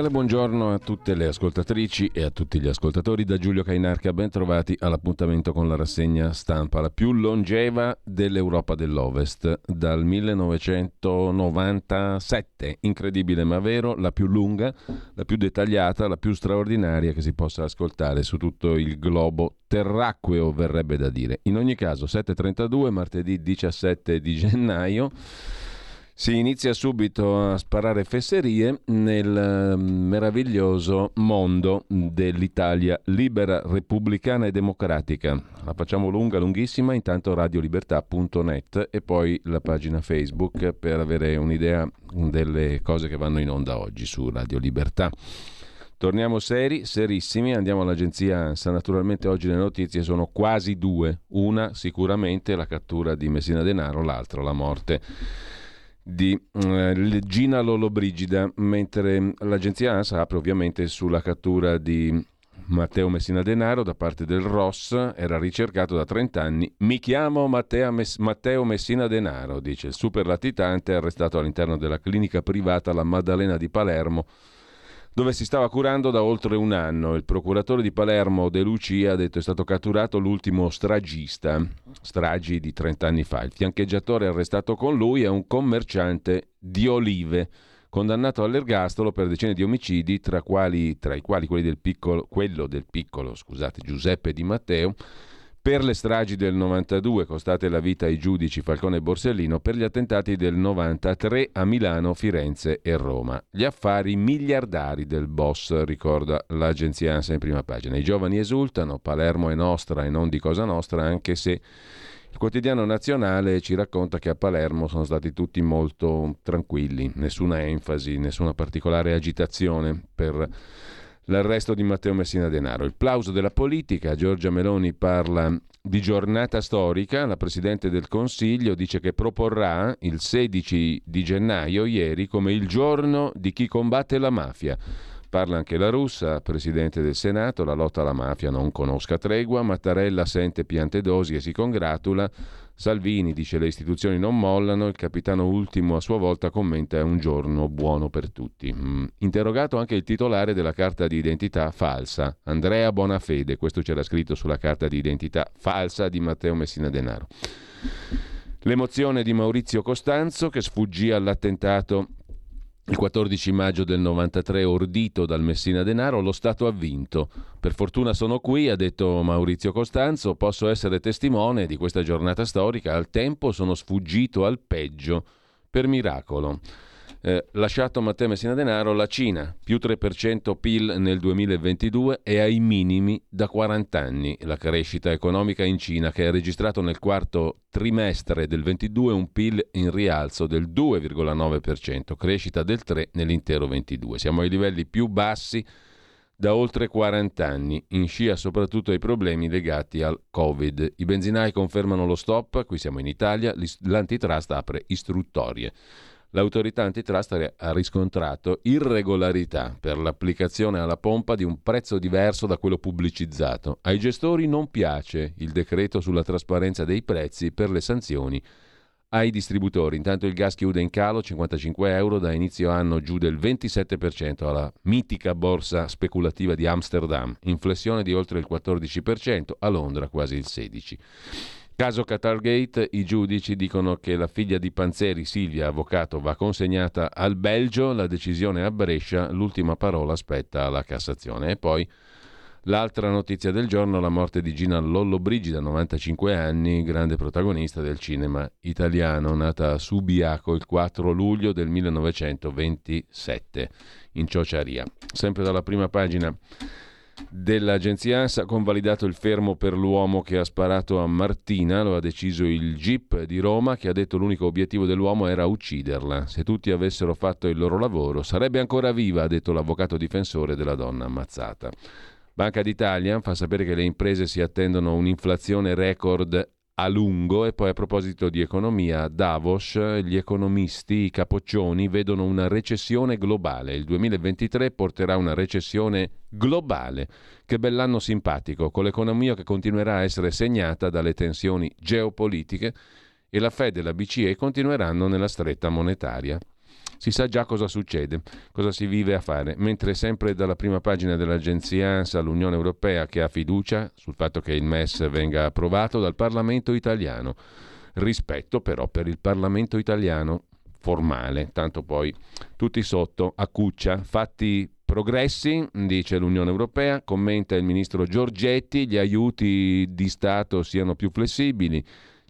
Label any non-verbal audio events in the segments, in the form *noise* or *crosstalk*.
Cordiale buongiorno a tutte le ascoltatrici e a tutti gli ascoltatori da Giulio Cainarca, ben trovati all'appuntamento con la rassegna stampa, la più longeva dell'Europa dell'Ovest, dal 1997, incredibile ma vero, la più lunga, la più dettagliata, la più straordinaria che si possa ascoltare su tutto il globo terracqueo, verrebbe da dire. In ogni caso, 7.32, martedì 17 di gennaio. Si inizia subito a sparare fesserie nel mm, meraviglioso mondo dell'Italia libera, repubblicana e democratica. La facciamo lunga, lunghissima, intanto radiolibertà.net e poi la pagina Facebook per avere un'idea delle cose che vanno in onda oggi su Radio Libertà. Torniamo seri, serissimi, andiamo all'agenzia ANSA. Naturalmente oggi le notizie sono quasi due. Una sicuramente la cattura di Messina Denaro, l'altra la morte di eh, Gina Lollobrigida, mentre l'agenzia ANSA apre ovviamente sulla cattura di Matteo Messina Denaro da parte del ROS, era ricercato da 30 anni. Mi chiamo Mess- Matteo Messina Denaro, dice il super latitante arrestato all'interno della clinica privata La Maddalena di Palermo dove si stava curando da oltre un anno. Il procuratore di Palermo De Lucia ha detto è stato catturato l'ultimo stragista, stragi di 30 anni fa. Il fiancheggiatore arrestato con lui è un commerciante di olive condannato all'ergastolo per decine di omicidi, tra, quali, tra i quali del piccolo, quello del piccolo scusate, Giuseppe Di Matteo, per le stragi del 92 costate la vita ai giudici Falcone e Borsellino, per gli attentati del 93 a Milano, Firenze e Roma. Gli affari miliardari del boss, ricorda l'agenzia ANSA in prima pagina. I giovani esultano, Palermo è nostra e non di cosa nostra, anche se il quotidiano nazionale ci racconta che a Palermo sono stati tutti molto tranquilli, nessuna enfasi, nessuna particolare agitazione per l'arresto di Matteo Messina Denaro. Il plauso della politica, Giorgia Meloni parla di giornata storica, la Presidente del Consiglio dice che proporrà il 16 di gennaio, ieri, come il giorno di chi combatte la mafia. Parla anche la russa, Presidente del Senato, la lotta alla mafia non conosca tregua, Mattarella sente piante dosi e si congratula, Salvini dice le istituzioni non mollano, il capitano ultimo a sua volta commenta è un giorno buono per tutti. Mm. Interrogato anche il titolare della carta di identità falsa, Andrea Bonafede, questo c'era scritto sulla carta di identità falsa di Matteo Messina Denaro. L'emozione di Maurizio Costanzo che sfuggì all'attentato il 14 maggio del 93, ordito dal Messina Denaro, lo Stato ha vinto. Per fortuna sono qui, ha detto Maurizio Costanzo, posso essere testimone di questa giornata storica. Al tempo sono sfuggito al peggio, per miracolo. Eh, lasciato Matteo Messina Denaro, la Cina, più 3% PIL nel 2022 e ai minimi da 40 anni. La crescita economica in Cina che ha registrato nel quarto trimestre del 22 un PIL in rialzo del 2,9%, crescita del 3% nell'intero 22. Siamo ai livelli più bassi da oltre 40 anni, in scia soprattutto ai problemi legati al Covid. I benzinai confermano lo stop, qui siamo in Italia, l'antitrust apre istruttorie l'autorità antitrust ha riscontrato irregolarità per l'applicazione alla pompa di un prezzo diverso da quello pubblicizzato. Ai gestori non piace il decreto sulla trasparenza dei prezzi per le sanzioni ai distributori. Intanto il gas chiude in calo 55 euro da inizio anno giù del 27% alla mitica borsa speculativa di Amsterdam, inflessione di oltre il 14%, a Londra quasi il 16%. Caso Qatargate, i giudici dicono che la figlia di Panzeri, Silvia, avvocato, va consegnata al Belgio, la decisione a Brescia, l'ultima parola spetta alla Cassazione. E poi L'altra notizia del giorno, la morte di Gina Lollobrigida, 95 anni, grande protagonista del cinema italiano, nata a Subiaco il 4 luglio del 1927 in Ciociaria. Sempre dalla prima pagina dell'agenzia ANSA convalidato il fermo per l'uomo che ha sparato a Martina, lo ha deciso il GIP di Roma che ha detto l'unico obiettivo dell'uomo era ucciderla. Se tutti avessero fatto il loro lavoro sarebbe ancora viva, ha detto l'avvocato difensore della donna ammazzata. Banca d'Italia fa sapere che le imprese si attendono un'inflazione record a lungo e poi a proposito di economia, a Davos gli economisti, i capoccioni, vedono una recessione globale. Il 2023 porterà una recessione globale. Che bell'anno simpatico, con l'economia che continuerà a essere segnata dalle tensioni geopolitiche e la Fed e la BCE continueranno nella stretta monetaria si sa già cosa succede, cosa si vive a fare, mentre sempre dalla prima pagina dell'agenzia ANSA l'Unione Europea che ha fiducia sul fatto che il MES venga approvato dal Parlamento italiano. Rispetto però per il Parlamento italiano formale, tanto poi tutti sotto a cuccia, fatti progressi, dice l'Unione Europea, commenta il ministro Giorgetti, gli aiuti di Stato siano più flessibili,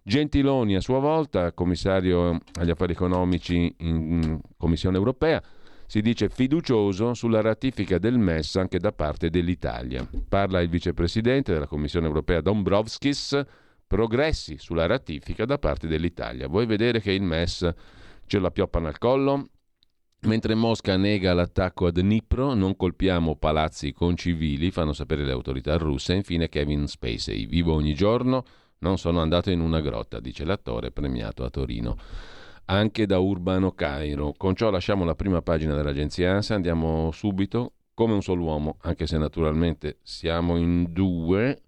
Gentiloni a sua volta, commissario agli affari economici in Commissione europea, si dice fiducioso sulla ratifica del MES anche da parte dell'Italia. Parla il vicepresidente della Commissione europea Dombrovskis, progressi sulla ratifica da parte dell'Italia. Vuoi vedere che il MES ce la pioppano al collo? Mentre Mosca nega l'attacco a Dnipro, non colpiamo palazzi con civili, fanno sapere le autorità russe. Infine Kevin Spacey, vivo ogni giorno, non sono andato in una grotta, dice l'attore premiato a Torino. Anche da Urbano Cairo. Con ciò lasciamo la prima pagina dell'agenzia ANSA, andiamo subito, come un solo uomo, anche se naturalmente siamo in due,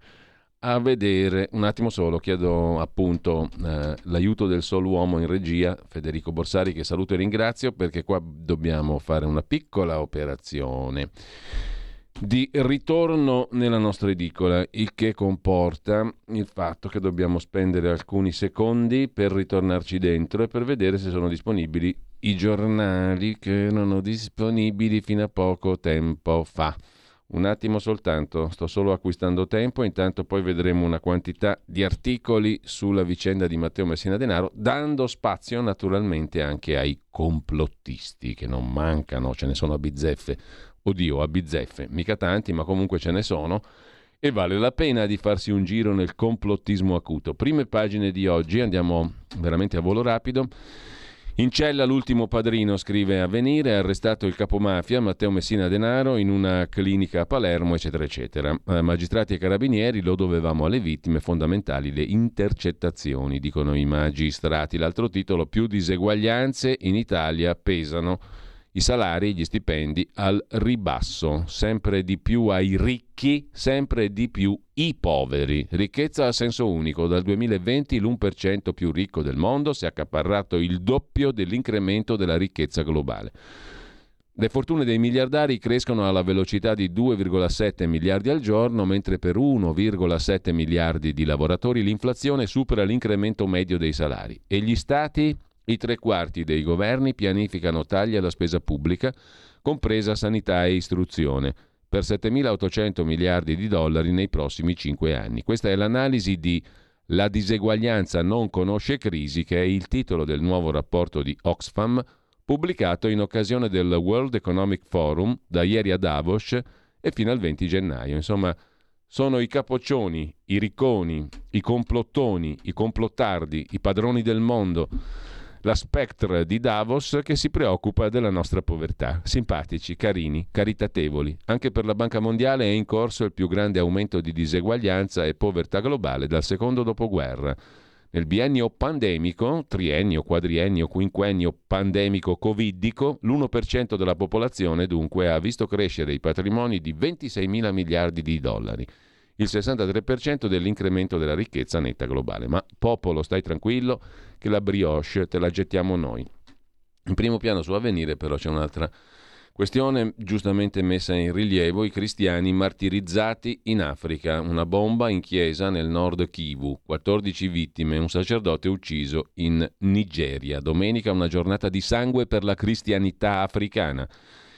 a vedere, un attimo solo, chiedo appunto eh, l'aiuto del solo uomo in regia, Federico Borsari, che saluto e ringrazio perché qua dobbiamo fare una piccola operazione di ritorno nella nostra edicola, il che comporta il fatto che dobbiamo spendere alcuni secondi per ritornarci dentro e per vedere se sono disponibili i giornali che erano disponibili fino a poco tempo fa. Un attimo soltanto, sto solo acquistando tempo, intanto poi vedremo una quantità di articoli sulla vicenda di Matteo Messina Denaro, dando spazio naturalmente anche ai complottisti che non mancano, ce ne sono a bizzeffe oddio, a bizzeffe, mica tanti, ma comunque ce ne sono, e vale la pena di farsi un giro nel complottismo acuto. Prime pagine di oggi, andiamo veramente a volo rapido. In cella l'ultimo padrino, scrive Avvenire, ha arrestato il capomafia Matteo Messina Denaro in una clinica a Palermo, eccetera, eccetera. Eh, magistrati e carabinieri lo dovevamo alle vittime fondamentali, le intercettazioni, dicono i magistrati. L'altro titolo, più diseguaglianze in Italia pesano i salari gli stipendi al ribasso, sempre di più ai ricchi, sempre di più i poveri. Ricchezza a senso unico, dal 2020 l'1% più ricco del mondo si è accaparrato il doppio dell'incremento della ricchezza globale. Le fortune dei miliardari crescono alla velocità di 2,7 miliardi al giorno, mentre per 1,7 miliardi di lavoratori l'inflazione supera l'incremento medio dei salari. E gli stati i tre quarti dei governi pianificano tagli alla spesa pubblica, compresa sanità e istruzione, per 7.800 miliardi di dollari nei prossimi cinque anni. Questa è l'analisi di La diseguaglianza non conosce crisi, che è il titolo del nuovo rapporto di Oxfam, pubblicato in occasione del World Economic Forum da ieri a Davos e fino al 20 gennaio. Insomma, sono i capoccioni, i ricconi, i complottoni, i complottardi, i padroni del mondo la Spectre di Davos che si preoccupa della nostra povertà. Simpatici, carini, caritatevoli. Anche per la Banca Mondiale è in corso il più grande aumento di diseguaglianza e povertà globale dal secondo dopoguerra. Nel biennio pandemico, triennio, quadriennio, quinquennio pandemico covidico, l'1% della popolazione dunque ha visto crescere i patrimoni di 26 mila miliardi di dollari il 63% dell'incremento della ricchezza netta globale. Ma popolo, stai tranquillo che la brioche te la gettiamo noi. In primo piano su avvenire però c'è un'altra questione giustamente messa in rilievo, i cristiani martirizzati in Africa, una bomba in chiesa nel nord Kivu, 14 vittime, un sacerdote ucciso in Nigeria. Domenica una giornata di sangue per la cristianità africana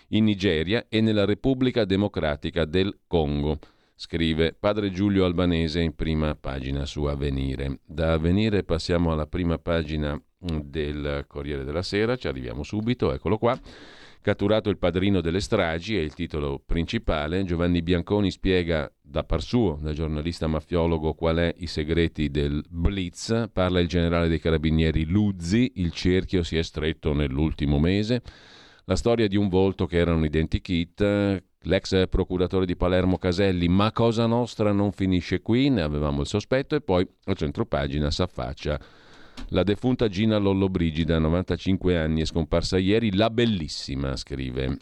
in Nigeria e nella Repubblica Democratica del Congo. Scrive padre Giulio Albanese in prima pagina su Avvenire. Da Avvenire passiamo alla prima pagina del Corriere della Sera, ci arriviamo subito, eccolo qua. Catturato il padrino delle stragi è il titolo principale. Giovanni Bianconi spiega da par suo, da giornalista mafiologo, qual è i segreti del Blitz. Parla il generale dei carabinieri Luzzi. Il cerchio si è stretto nell'ultimo mese. La storia di un volto che era un identikit. L'ex procuratore di Palermo Caselli, ma Cosa Nostra non finisce qui, ne avevamo il sospetto, e poi a centropagina s'affaccia la defunta Gina Lollobrigida, 95 anni, è scomparsa ieri. La bellissima, scrive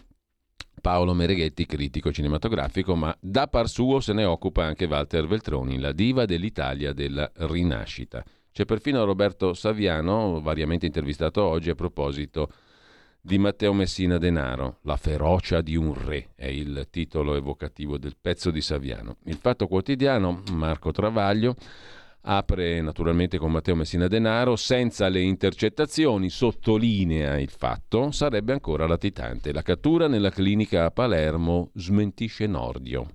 Paolo Mereghetti, critico cinematografico, ma da par suo se ne occupa anche Walter Veltroni, la diva dell'Italia della rinascita. C'è perfino Roberto Saviano, variamente intervistato oggi a proposito di Matteo Messina Denaro. La ferocia di un re è il titolo evocativo del pezzo di Saviano. Il Fatto Quotidiano, Marco Travaglio, apre naturalmente con Matteo Messina Denaro, senza le intercettazioni, sottolinea il fatto, sarebbe ancora latitante. La cattura nella clinica a Palermo smentisce Nordio.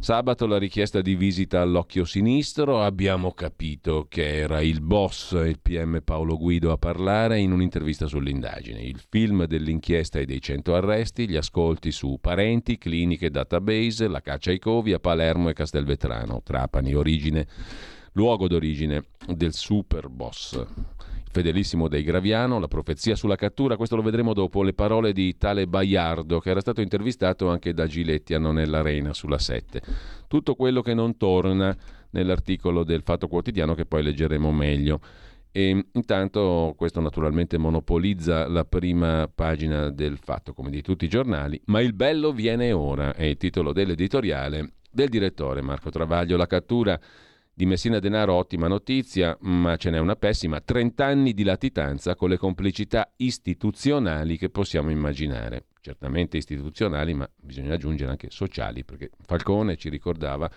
Sabato la richiesta di visita all'occhio sinistro, abbiamo capito che era il boss, il PM Paolo Guido a parlare in un'intervista sull'indagine. Il film dell'inchiesta e dei 100 arresti, gli ascolti su parenti, cliniche, database, la caccia ai covi a Palermo e Castelvetrano, Trapani, origine luogo d'origine del super boss. Fedelissimo dei Graviano, la profezia sulla cattura, questo lo vedremo dopo le parole di tale Baiardo che era stato intervistato anche da Giletti a Nonella sulla 7. Tutto quello che non torna nell'articolo del Fatto Quotidiano che poi leggeremo meglio. E intanto questo naturalmente monopolizza la prima pagina del Fatto, come di tutti i giornali, ma il bello viene ora, è il titolo dell'editoriale del direttore Marco Travaglio, la cattura di Messina Denaro ottima notizia, ma ce n'è una pessima, 30 anni di latitanza con le complicità istituzionali che possiamo immaginare. Certamente istituzionali, ma bisogna aggiungere anche sociali, perché Falcone ci ricordava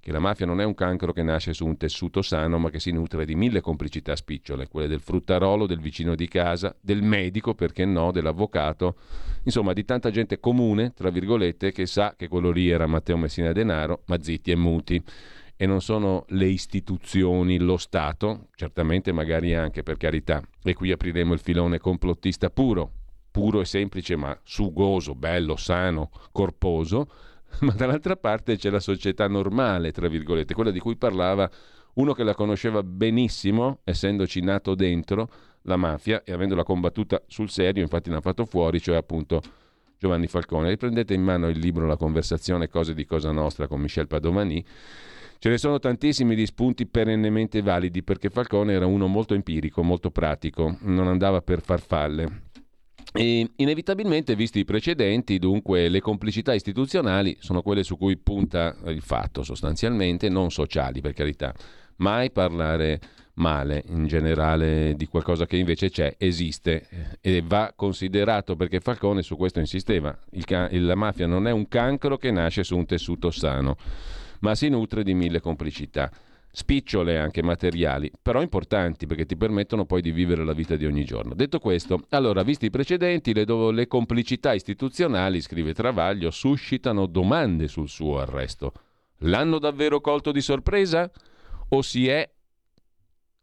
che la mafia non è un cancro che nasce su un tessuto sano, ma che si nutre di mille complicità spicciole, quelle del fruttarolo, del vicino di casa, del medico, perché no, dell'avvocato, insomma di tanta gente comune, tra virgolette, che sa che quello lì era Matteo Messina Denaro, ma zitti e muti e non sono le istituzioni, lo Stato, certamente magari anche per carità, e qui apriremo il filone complottista puro, puro e semplice ma sugoso, bello, sano, corposo, *laughs* ma dall'altra parte c'è la società normale, tra virgolette, quella di cui parlava uno che la conosceva benissimo, essendoci nato dentro la mafia e avendola combattuta sul serio, infatti l'ha fatto fuori, cioè appunto Giovanni Falcone. Riprendete in mano il libro La conversazione Cose di Cosa Nostra con Michel Padovani Ce ne sono tantissimi di spunti perennemente validi perché Falcone era uno molto empirico, molto pratico, non andava per farfalle. E inevitabilmente, visti i precedenti, dunque le complicità istituzionali sono quelle su cui punta il fatto, sostanzialmente, non sociali per carità. Mai parlare male in generale di qualcosa che invece c'è, esiste e va considerato perché Falcone su questo insisteva. Il, la mafia non è un cancro che nasce su un tessuto sano ma si nutre di mille complicità spicciole anche materiali, però importanti perché ti permettono poi di vivere la vita di ogni giorno. Detto questo, allora, visti i precedenti, le, do- le complicità istituzionali, scrive Travaglio, suscitano domande sul suo arresto. L'hanno davvero colto di sorpresa? O si è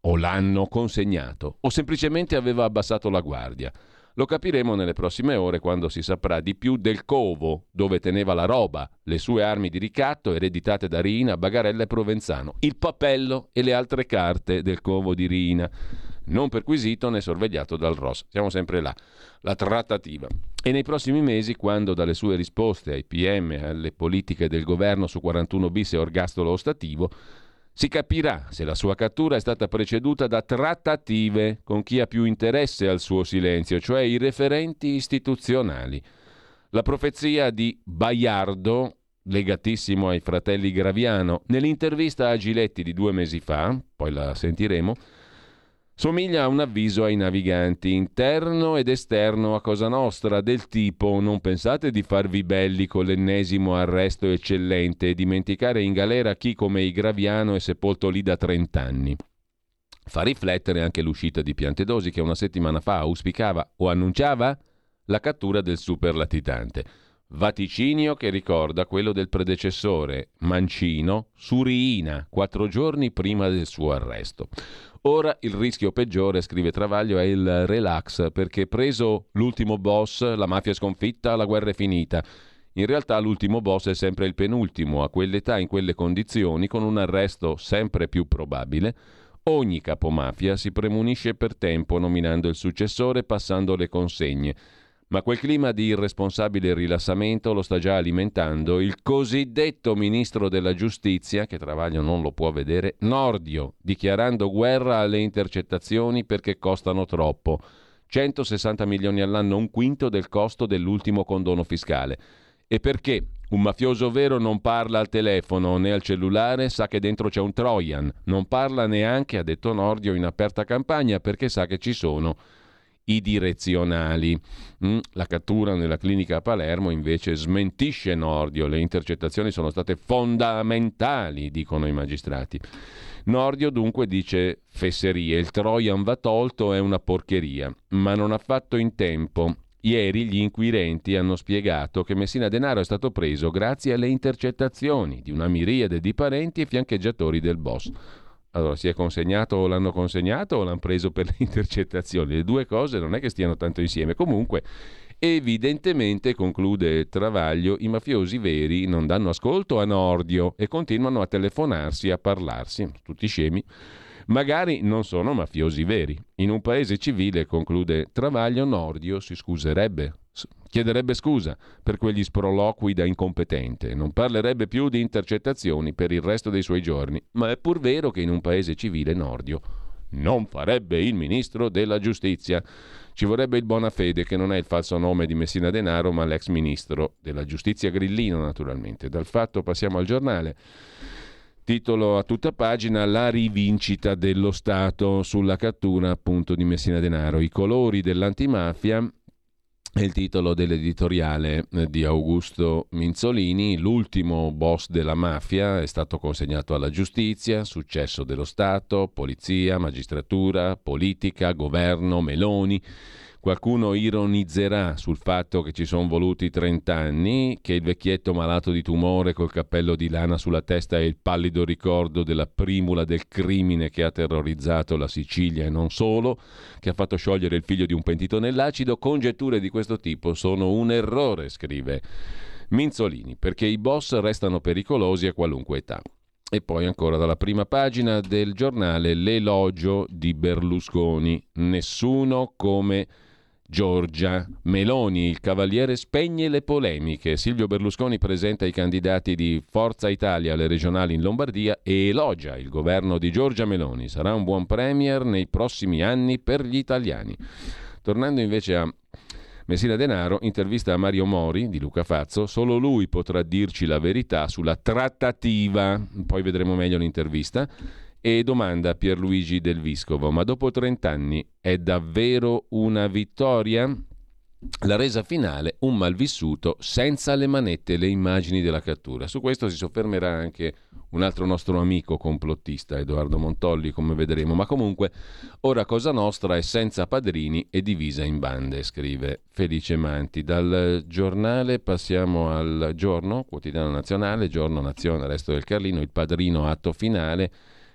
o l'hanno consegnato? O semplicemente aveva abbassato la guardia? Lo capiremo nelle prossime ore quando si saprà di più del covo dove teneva la roba, le sue armi di ricatto ereditate da Rina, Bagarella e Provenzano, il papello e le altre carte del covo di Rina, non perquisito né sorvegliato dal Ross. Siamo sempre là, la trattativa. E nei prossimi mesi, quando dalle sue risposte ai PM e alle politiche del governo su 41 bis e orgastolo ostativo, si capirà se la sua cattura è stata preceduta da trattative con chi ha più interesse al suo silenzio, cioè i referenti istituzionali. La profezia di Baiardo, legatissimo ai fratelli Graviano, nell'intervista a Giletti di due mesi fa, poi la sentiremo, Somiglia a un avviso ai naviganti, interno ed esterno a Cosa Nostra, del tipo non pensate di farvi belli con l'ennesimo arresto eccellente e dimenticare in galera chi come i Graviano è sepolto lì da 30 anni. Fa riflettere anche l'uscita di Piantedosi che una settimana fa auspicava o annunciava la cattura del super latitante. Vaticinio che ricorda quello del predecessore, Mancino, su Riina, quattro giorni prima del suo arresto. Ora il rischio peggiore, scrive Travaglio, è il relax, perché preso l'ultimo boss, la mafia è sconfitta, la guerra è finita. In realtà l'ultimo boss è sempre il penultimo, a quell'età, in quelle condizioni, con un arresto sempre più probabile. Ogni capomafia si premunisce per tempo nominando il successore passando le consegne. Ma quel clima di irresponsabile rilassamento lo sta già alimentando il cosiddetto ministro della giustizia, che Travaglio non lo può vedere, Nordio, dichiarando guerra alle intercettazioni perché costano troppo. 160 milioni all'anno, un quinto del costo dell'ultimo condono fiscale. E perché un mafioso vero non parla al telefono né al cellulare, sa che dentro c'è un Trojan. Non parla neanche, ha detto Nordio in aperta campagna, perché sa che ci sono i direzionali. Mm, la cattura nella clinica a Palermo invece smentisce Nordio, le intercettazioni sono state fondamentali, dicono i magistrati. Nordio dunque dice fesserie, il Trojan va tolto, è una porcheria, ma non ha fatto in tempo. Ieri gli inquirenti hanno spiegato che Messina Denaro è stato preso grazie alle intercettazioni di una miriade di parenti e fiancheggiatori del boss. Allora, si è consegnato o l'hanno consegnato o l'hanno preso per le *laughs* intercettazioni? Le due cose non è che stiano tanto insieme. Comunque, evidentemente, conclude Travaglio, i mafiosi veri non danno ascolto a Nordio e continuano a telefonarsi, a parlarsi, tutti scemi. Magari non sono mafiosi veri. In un paese civile, conclude Travaglio, Nordio si scuserebbe chiederebbe scusa per quegli sproloqui da incompetente, non parlerebbe più di intercettazioni per il resto dei suoi giorni, ma è pur vero che in un paese civile Nordio non farebbe il ministro della giustizia. Ci vorrebbe il Bonafede, che non è il falso nome di Messina Denaro, ma l'ex ministro della giustizia Grillino, naturalmente. Dal fatto passiamo al giornale. Titolo a tutta pagina La rivincita dello Stato sulla cattura appunto di Messina Denaro. I colori dell'antimafia è il titolo dell'editoriale eh, di Augusto Minzolini, l'ultimo boss della mafia è stato consegnato alla giustizia, successo dello Stato, polizia, magistratura, politica, governo, Meloni. Qualcuno ironizzerà sul fatto che ci sono voluti 30 anni, che il vecchietto malato di tumore col cappello di lana sulla testa è il pallido ricordo della primula del crimine che ha terrorizzato la Sicilia e non solo, che ha fatto sciogliere il figlio di un pentito nell'acido. Congetture di questo tipo sono un errore, scrive Minzolini, perché i boss restano pericolosi a qualunque età. E poi ancora dalla prima pagina del giornale l'elogio di Berlusconi. Nessuno come Giorgia Meloni, il cavaliere spegne le polemiche. Silvio Berlusconi presenta i candidati di Forza Italia alle regionali in Lombardia e elogia il governo di Giorgia Meloni. Sarà un buon premier nei prossimi anni per gli italiani. Tornando invece a Messina Denaro intervista a Mario Mori di Luca Fazzo, solo lui potrà dirci la verità sulla trattativa, poi vedremo meglio l'intervista e domanda a Pierluigi Del Viscovo, ma dopo 30 anni è davvero una vittoria? La resa finale, un malvissuto senza le manette le immagini della cattura. Su questo si soffermerà anche un altro nostro amico complottista, Edoardo Montolli, come vedremo. Ma comunque, ora Cosa Nostra è senza padrini e divisa in bande, scrive Felice Manti. Dal giornale passiamo al giorno, quotidiano nazionale, giorno nazione, resto del Carlino, il padrino atto finale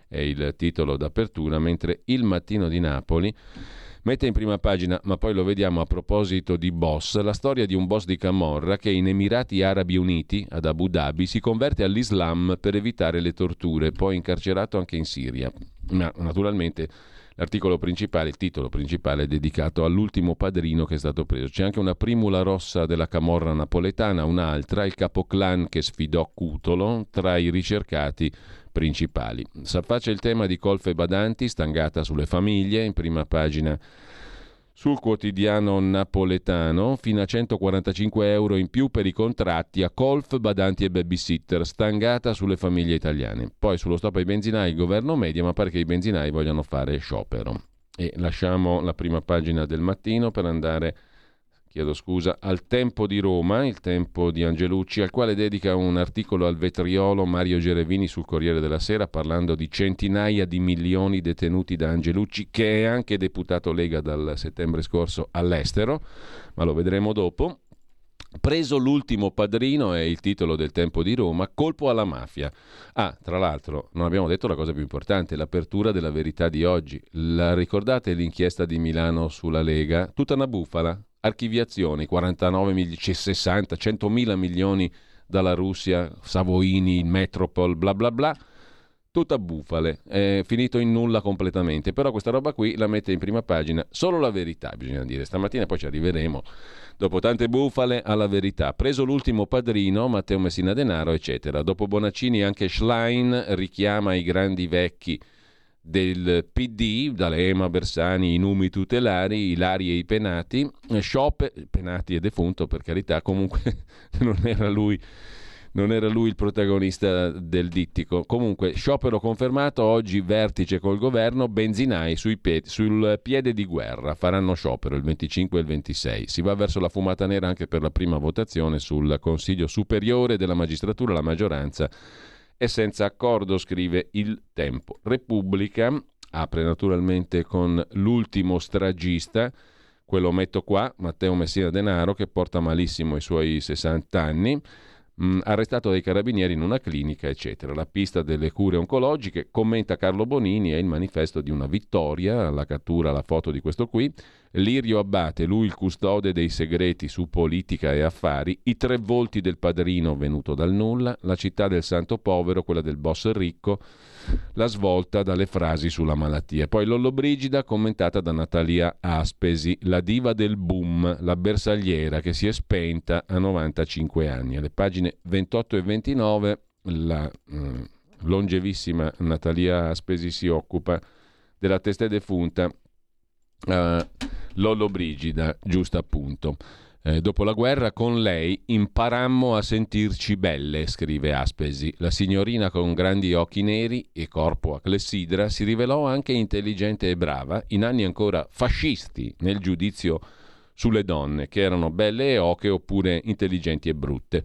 è il titolo d'apertura, mentre Il Mattino di Napoli mette in prima pagina, ma poi lo vediamo a proposito di boss, la storia di un boss di Camorra che in Emirati Arabi Uniti, ad Abu Dhabi, si converte all'Islam per evitare le torture, poi incarcerato anche in Siria. Ma naturalmente l'articolo principale, il titolo principale è dedicato all'ultimo padrino che è stato preso. C'è anche una primula rossa della Camorra napoletana, un'altra, il capoclan che sfidò Cutolo tra i ricercati principali. S'affaccia il tema di colfe badanti, stangata sulle famiglie, in prima pagina sul quotidiano napoletano, fino a 145 euro in più per i contratti a colf, badanti e babysitter, stangata sulle famiglie italiane. Poi sullo stop ai benzinai il governo media, ma pare che i benzinai vogliano fare sciopero. E lasciamo la prima pagina del mattino per andare chiedo scusa, al Tempo di Roma, il Tempo di Angelucci, al quale dedica un articolo al vetriolo Mario Gerevini sul Corriere della Sera parlando di centinaia di milioni detenuti da Angelucci, che è anche deputato Lega dal settembre scorso all'estero, ma lo vedremo dopo. Preso l'ultimo padrino è il titolo del tempo di Roma, colpo alla mafia. Ah, tra l'altro, non abbiamo detto la cosa più importante, l'apertura della verità di oggi. La ricordate l'inchiesta di Milano sulla Lega? Tutta una bufala, archiviazioni, 49, 60, 100 mila milioni dalla Russia, Savoini, Metropol, bla bla bla tutta bufale, è finito in nulla completamente, però questa roba qui la mette in prima pagina, solo la verità bisogna dire, stamattina poi ci arriveremo, dopo tante bufale alla verità, preso l'ultimo padrino, Matteo Messina Denaro, eccetera, dopo Bonaccini anche Schlein richiama i grandi vecchi del PD, D'Alema, Bersani, i numi tutelari, i Lari e i Penati, Sciopper, Penati è defunto per carità, comunque *laughs* non era lui non era lui il protagonista del dittico. Comunque, sciopero confermato, oggi vertice col governo, benzinai pie- sul piede di guerra, faranno sciopero il 25 e il 26. Si va verso la fumata nera anche per la prima votazione sul Consiglio Superiore della Magistratura, la maggioranza è senza accordo, scrive il Tempo. Repubblica apre naturalmente con l'ultimo stragista, quello metto qua, Matteo Messina Denaro, che porta malissimo i suoi 60 anni mh, mm, arrestato dai carabinieri in una clinica, eccetera. La pista delle cure oncologiche, commenta Carlo Bonini, è il manifesto di una vittoria, la cattura, la foto di questo qui. Lirio Abbate, lui il custode dei segreti su politica e affari, i tre volti del padrino venuto dal nulla, la città del santo povero, quella del boss ricco, la svolta dalle frasi sulla malattia. Poi Lollobrigida commentata da Natalia Aspesi, la diva del boom, la bersagliera che si è spenta a 95 anni. Alle pagine 28 e 29 la eh, longevissima Natalia Aspesi si occupa della testa defunta eh, Lollobrigida, giusto appunto. Eh, dopo la guerra con lei imparammo a sentirci belle, scrive Aspesi. La signorina con grandi occhi neri e corpo a clessidra si rivelò anche intelligente e brava, in anni ancora fascisti nel giudizio sulle donne, che erano belle e oche oppure intelligenti e brutte.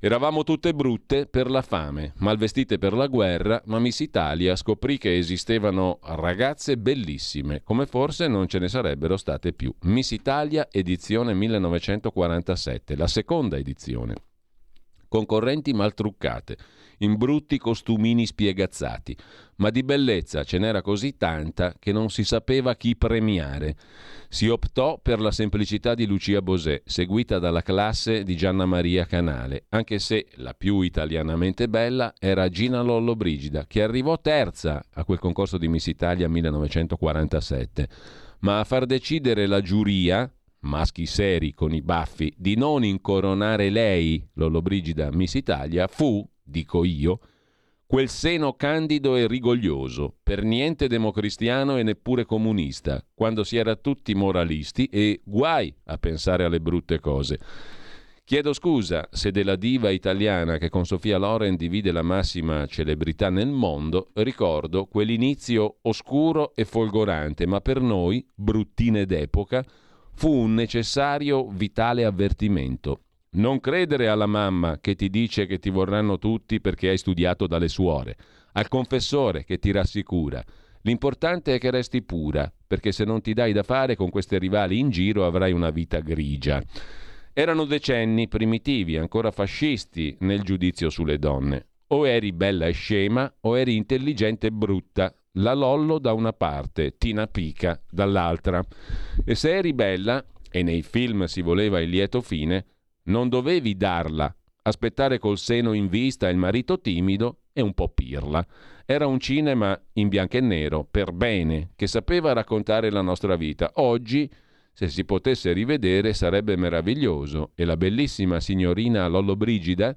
Eravamo tutte brutte per la fame, malvestite per la guerra, ma Miss Italia scoprì che esistevano ragazze bellissime, come forse non ce ne sarebbero state più. Miss Italia edizione 1947, la seconda edizione. Concorrenti maltruccate in brutti costumini spiegazzati, ma di bellezza ce n'era così tanta che non si sapeva chi premiare. Si optò per la semplicità di Lucia Bosè, seguita dalla classe di Gianna Maria Canale, anche se la più italianamente bella era Gina Lollobrigida, che arrivò terza a quel concorso di Miss Italia 1947. Ma a far decidere la giuria, maschi seri con i baffi, di non incoronare lei, Lollobrigida Miss Italia, fu dico io, quel seno candido e rigoglioso, per niente democristiano e neppure comunista, quando si era tutti moralisti e guai a pensare alle brutte cose. Chiedo scusa se della diva italiana che con Sofia Loren divide la massima celebrità nel mondo, ricordo quell'inizio oscuro e folgorante, ma per noi, bruttine d'epoca, fu un necessario vitale avvertimento. Non credere alla mamma che ti dice che ti vorranno tutti perché hai studiato dalle suore, al confessore che ti rassicura. L'importante è che resti pura, perché se non ti dai da fare con queste rivali in giro avrai una vita grigia. Erano decenni primitivi, ancora fascisti nel giudizio sulle donne. O eri bella e scema o eri intelligente e brutta. La Lollo da una parte, Tina Pica dall'altra. E se eri bella, e nei film si voleva il lieto fine, non dovevi darla. Aspettare col seno in vista il marito timido e un po' pirla. Era un cinema in bianco e nero, per bene, che sapeva raccontare la nostra vita. Oggi, se si potesse rivedere, sarebbe meraviglioso. E la bellissima signorina Lollobrigida,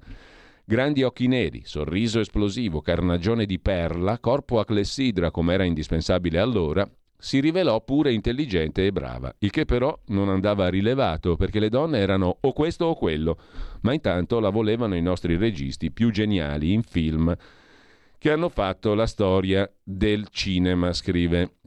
grandi occhi neri, sorriso esplosivo, carnagione di perla, corpo a clessidra come era indispensabile allora, si rivelò pure intelligente e brava, il che però non andava rilevato perché le donne erano o questo o quello, ma intanto la volevano i nostri registi più geniali in film che hanno fatto la storia del cinema, scrive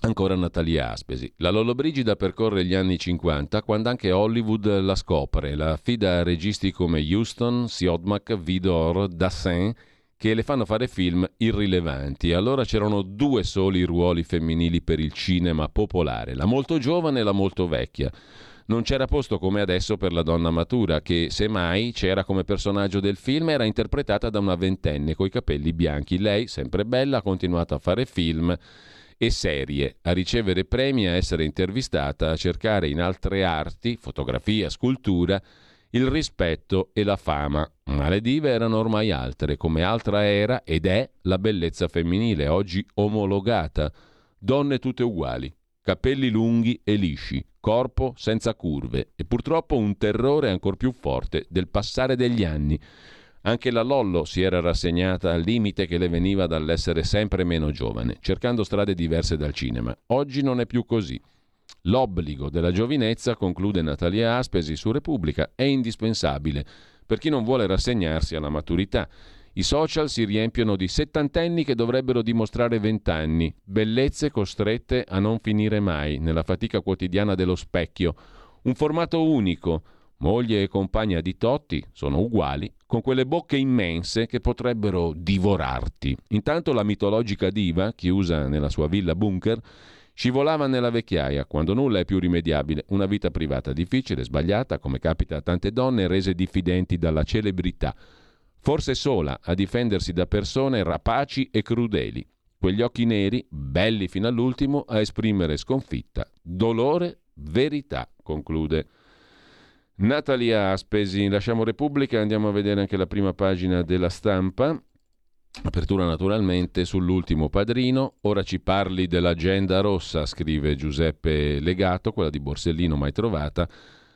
ancora Natalia Aspesi. La Lollobrigida percorre gli anni 50 quando anche Hollywood la scopre, la affida a registi come Houston, Siodmak, Vidor, Dassin che le fanno fare film irrilevanti. Allora c'erano due soli ruoli femminili per il cinema popolare, la molto giovane e la molto vecchia. non c'era posto come adesso per la donna matura, che semmai c'era come personaggio del film, era interpretata da una ventenne coi capelli bianchi. Lei, sempre bella, ha continuato a fare film e serie, a ricevere premi, a essere intervistata, a cercare in altre arti, fotografia, scultura, il rispetto e la fama. Ma le dive erano ormai altre, come altra era ed è la bellezza femminile, oggi omologata. Donne tutte uguali, capelli lunghi e lisci, corpo senza curve e purtroppo un terrore ancor più forte del passare degli anni. Anche la Lollo si era rassegnata al limite che le veniva dall'essere sempre meno giovane, cercando strade diverse dal cinema. Oggi non è più così. L'obbligo della giovinezza, conclude Natalia Aspesi su Repubblica, è indispensabile per chi non vuole rassegnarsi alla maturità. I social si riempiono di settantenni che dovrebbero dimostrare vent'anni, bellezze costrette a non finire mai nella fatica quotidiana dello specchio. Un formato unico. Moglie e compagna di Totti sono uguali, con quelle bocche immense che potrebbero divorarti. Intanto la mitologica diva, chiusa nella sua villa bunker, Scivolava nella vecchiaia, quando nulla è più rimediabile, una vita privata difficile, sbagliata, come capita a tante donne rese diffidenti dalla celebrità, forse sola a difendersi da persone rapaci e crudeli. Quegli occhi neri, belli fino all'ultimo, a esprimere sconfitta, dolore, verità, conclude. Natalia Aspesi, lasciamo Repubblica, andiamo a vedere anche la prima pagina della stampa. Apertura naturalmente sull'ultimo padrino. Ora ci parli dell'agenda rossa, scrive Giuseppe Legato, quella di Borsellino mai trovata.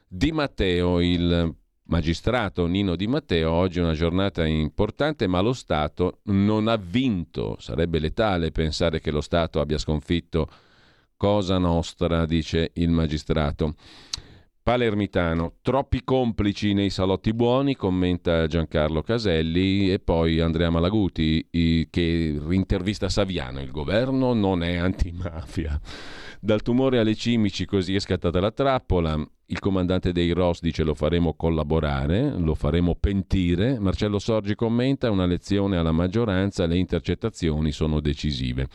Di Matteo, il magistrato Nino Di Matteo, oggi è una giornata importante, ma lo Stato non ha vinto. Sarebbe letale pensare che lo Stato abbia sconfitto Cosa Nostra, dice il magistrato. Palermitano, troppi complici nei salotti buoni, commenta Giancarlo Caselli e poi Andrea Malaguti che intervista Saviano, il governo non è antimafia. Dal tumore alle cimici così è scattata la trappola, il comandante dei ROS dice lo faremo collaborare, lo faremo pentire, Marcello Sorgi commenta una lezione alla maggioranza, le intercettazioni sono decisive.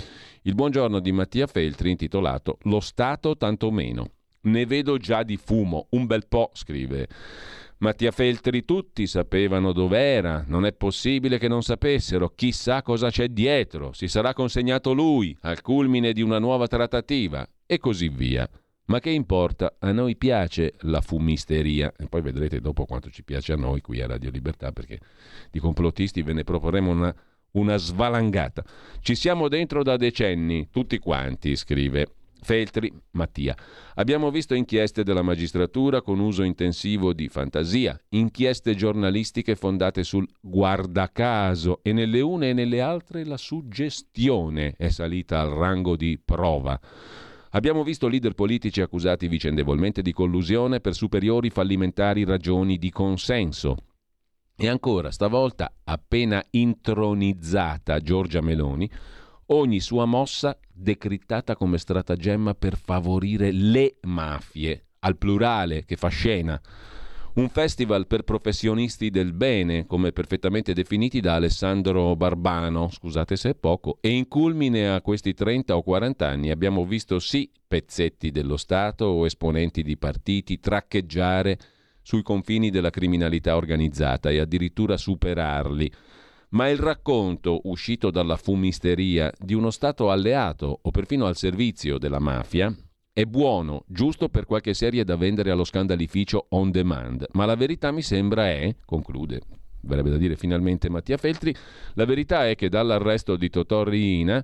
Il buongiorno di Mattia Feltri intitolato Lo Stato tanto meno. Ne vedo già di fumo, un bel po', scrive. Mattia Feltri tutti sapevano dov'era, non è possibile che non sapessero, chissà cosa c'è dietro, si sarà consegnato lui al culmine di una nuova trattativa e così via. Ma che importa? A noi piace la fumisteria e poi vedrete dopo quanto ci piace a noi qui a Radio Libertà perché di complottisti ve ne proporremo una, una svalangata. Ci siamo dentro da decenni, tutti quanti, scrive Feltri, Mattia. Abbiamo visto inchieste della magistratura con uso intensivo di fantasia, inchieste giornalistiche fondate sul guardacaso e nelle une e nelle altre la suggestione è salita al rango di prova. Abbiamo visto leader politici accusati vicendevolmente di collusione per superiori fallimentari ragioni di consenso. E ancora, stavolta, appena intronizzata Giorgia Meloni, ogni sua mossa decrittata come stratagemma per favorire le mafie, al plurale, che fa scena. Un festival per professionisti del bene, come perfettamente definiti da Alessandro Barbano, scusate se è poco, e in culmine a questi 30 o 40 anni abbiamo visto sì pezzetti dello Stato o esponenti di partiti traccheggiare sui confini della criminalità organizzata e addirittura superarli ma il racconto uscito dalla fumisteria di uno Stato alleato o perfino al servizio della mafia è buono, giusto per qualche serie da vendere allo scandalificio on demand, ma la verità mi sembra è, conclude, verrebbe da dire finalmente Mattia Feltri, la verità è che dall'arresto di Totò Riina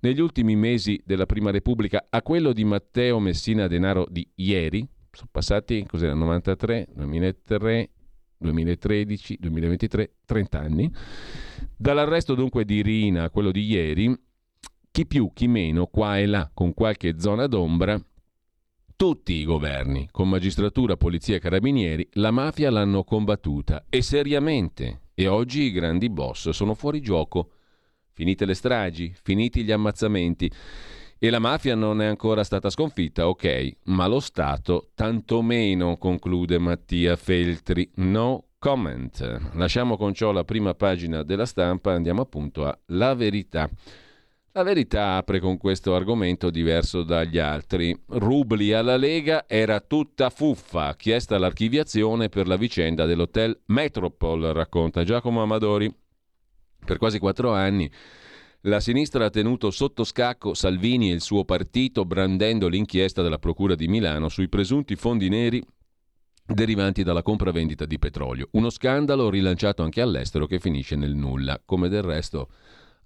negli ultimi mesi della Prima Repubblica a quello di Matteo Messina Denaro di ieri, sono passati cos'era, 93, 2003, 2013, 2023, 30 anni. Dall'arresto dunque di Rina a quello di ieri, chi più, chi meno, qua e là, con qualche zona d'ombra, tutti i governi, con magistratura, polizia e carabinieri, la mafia l'hanno combattuta e seriamente. E oggi i grandi boss sono fuori gioco. Finite le stragi, finiti gli ammazzamenti. E la mafia non è ancora stata sconfitta, ok, ma lo Stato tantomeno, conclude Mattia Feltri. No comment. Lasciamo con ciò la prima pagina della stampa, andiamo appunto a La Verità. La verità apre con questo argomento diverso dagli altri. Rubli alla Lega era tutta fuffa, chiesta l'archiviazione per la vicenda dell'hotel Metropol, racconta Giacomo Amadori. Per quasi quattro anni la sinistra ha tenuto sotto scacco Salvini e il suo partito brandendo l'inchiesta della Procura di Milano sui presunti fondi neri derivanti dalla compravendita di petrolio. Uno scandalo rilanciato anche all'estero che finisce nel nulla, come del resto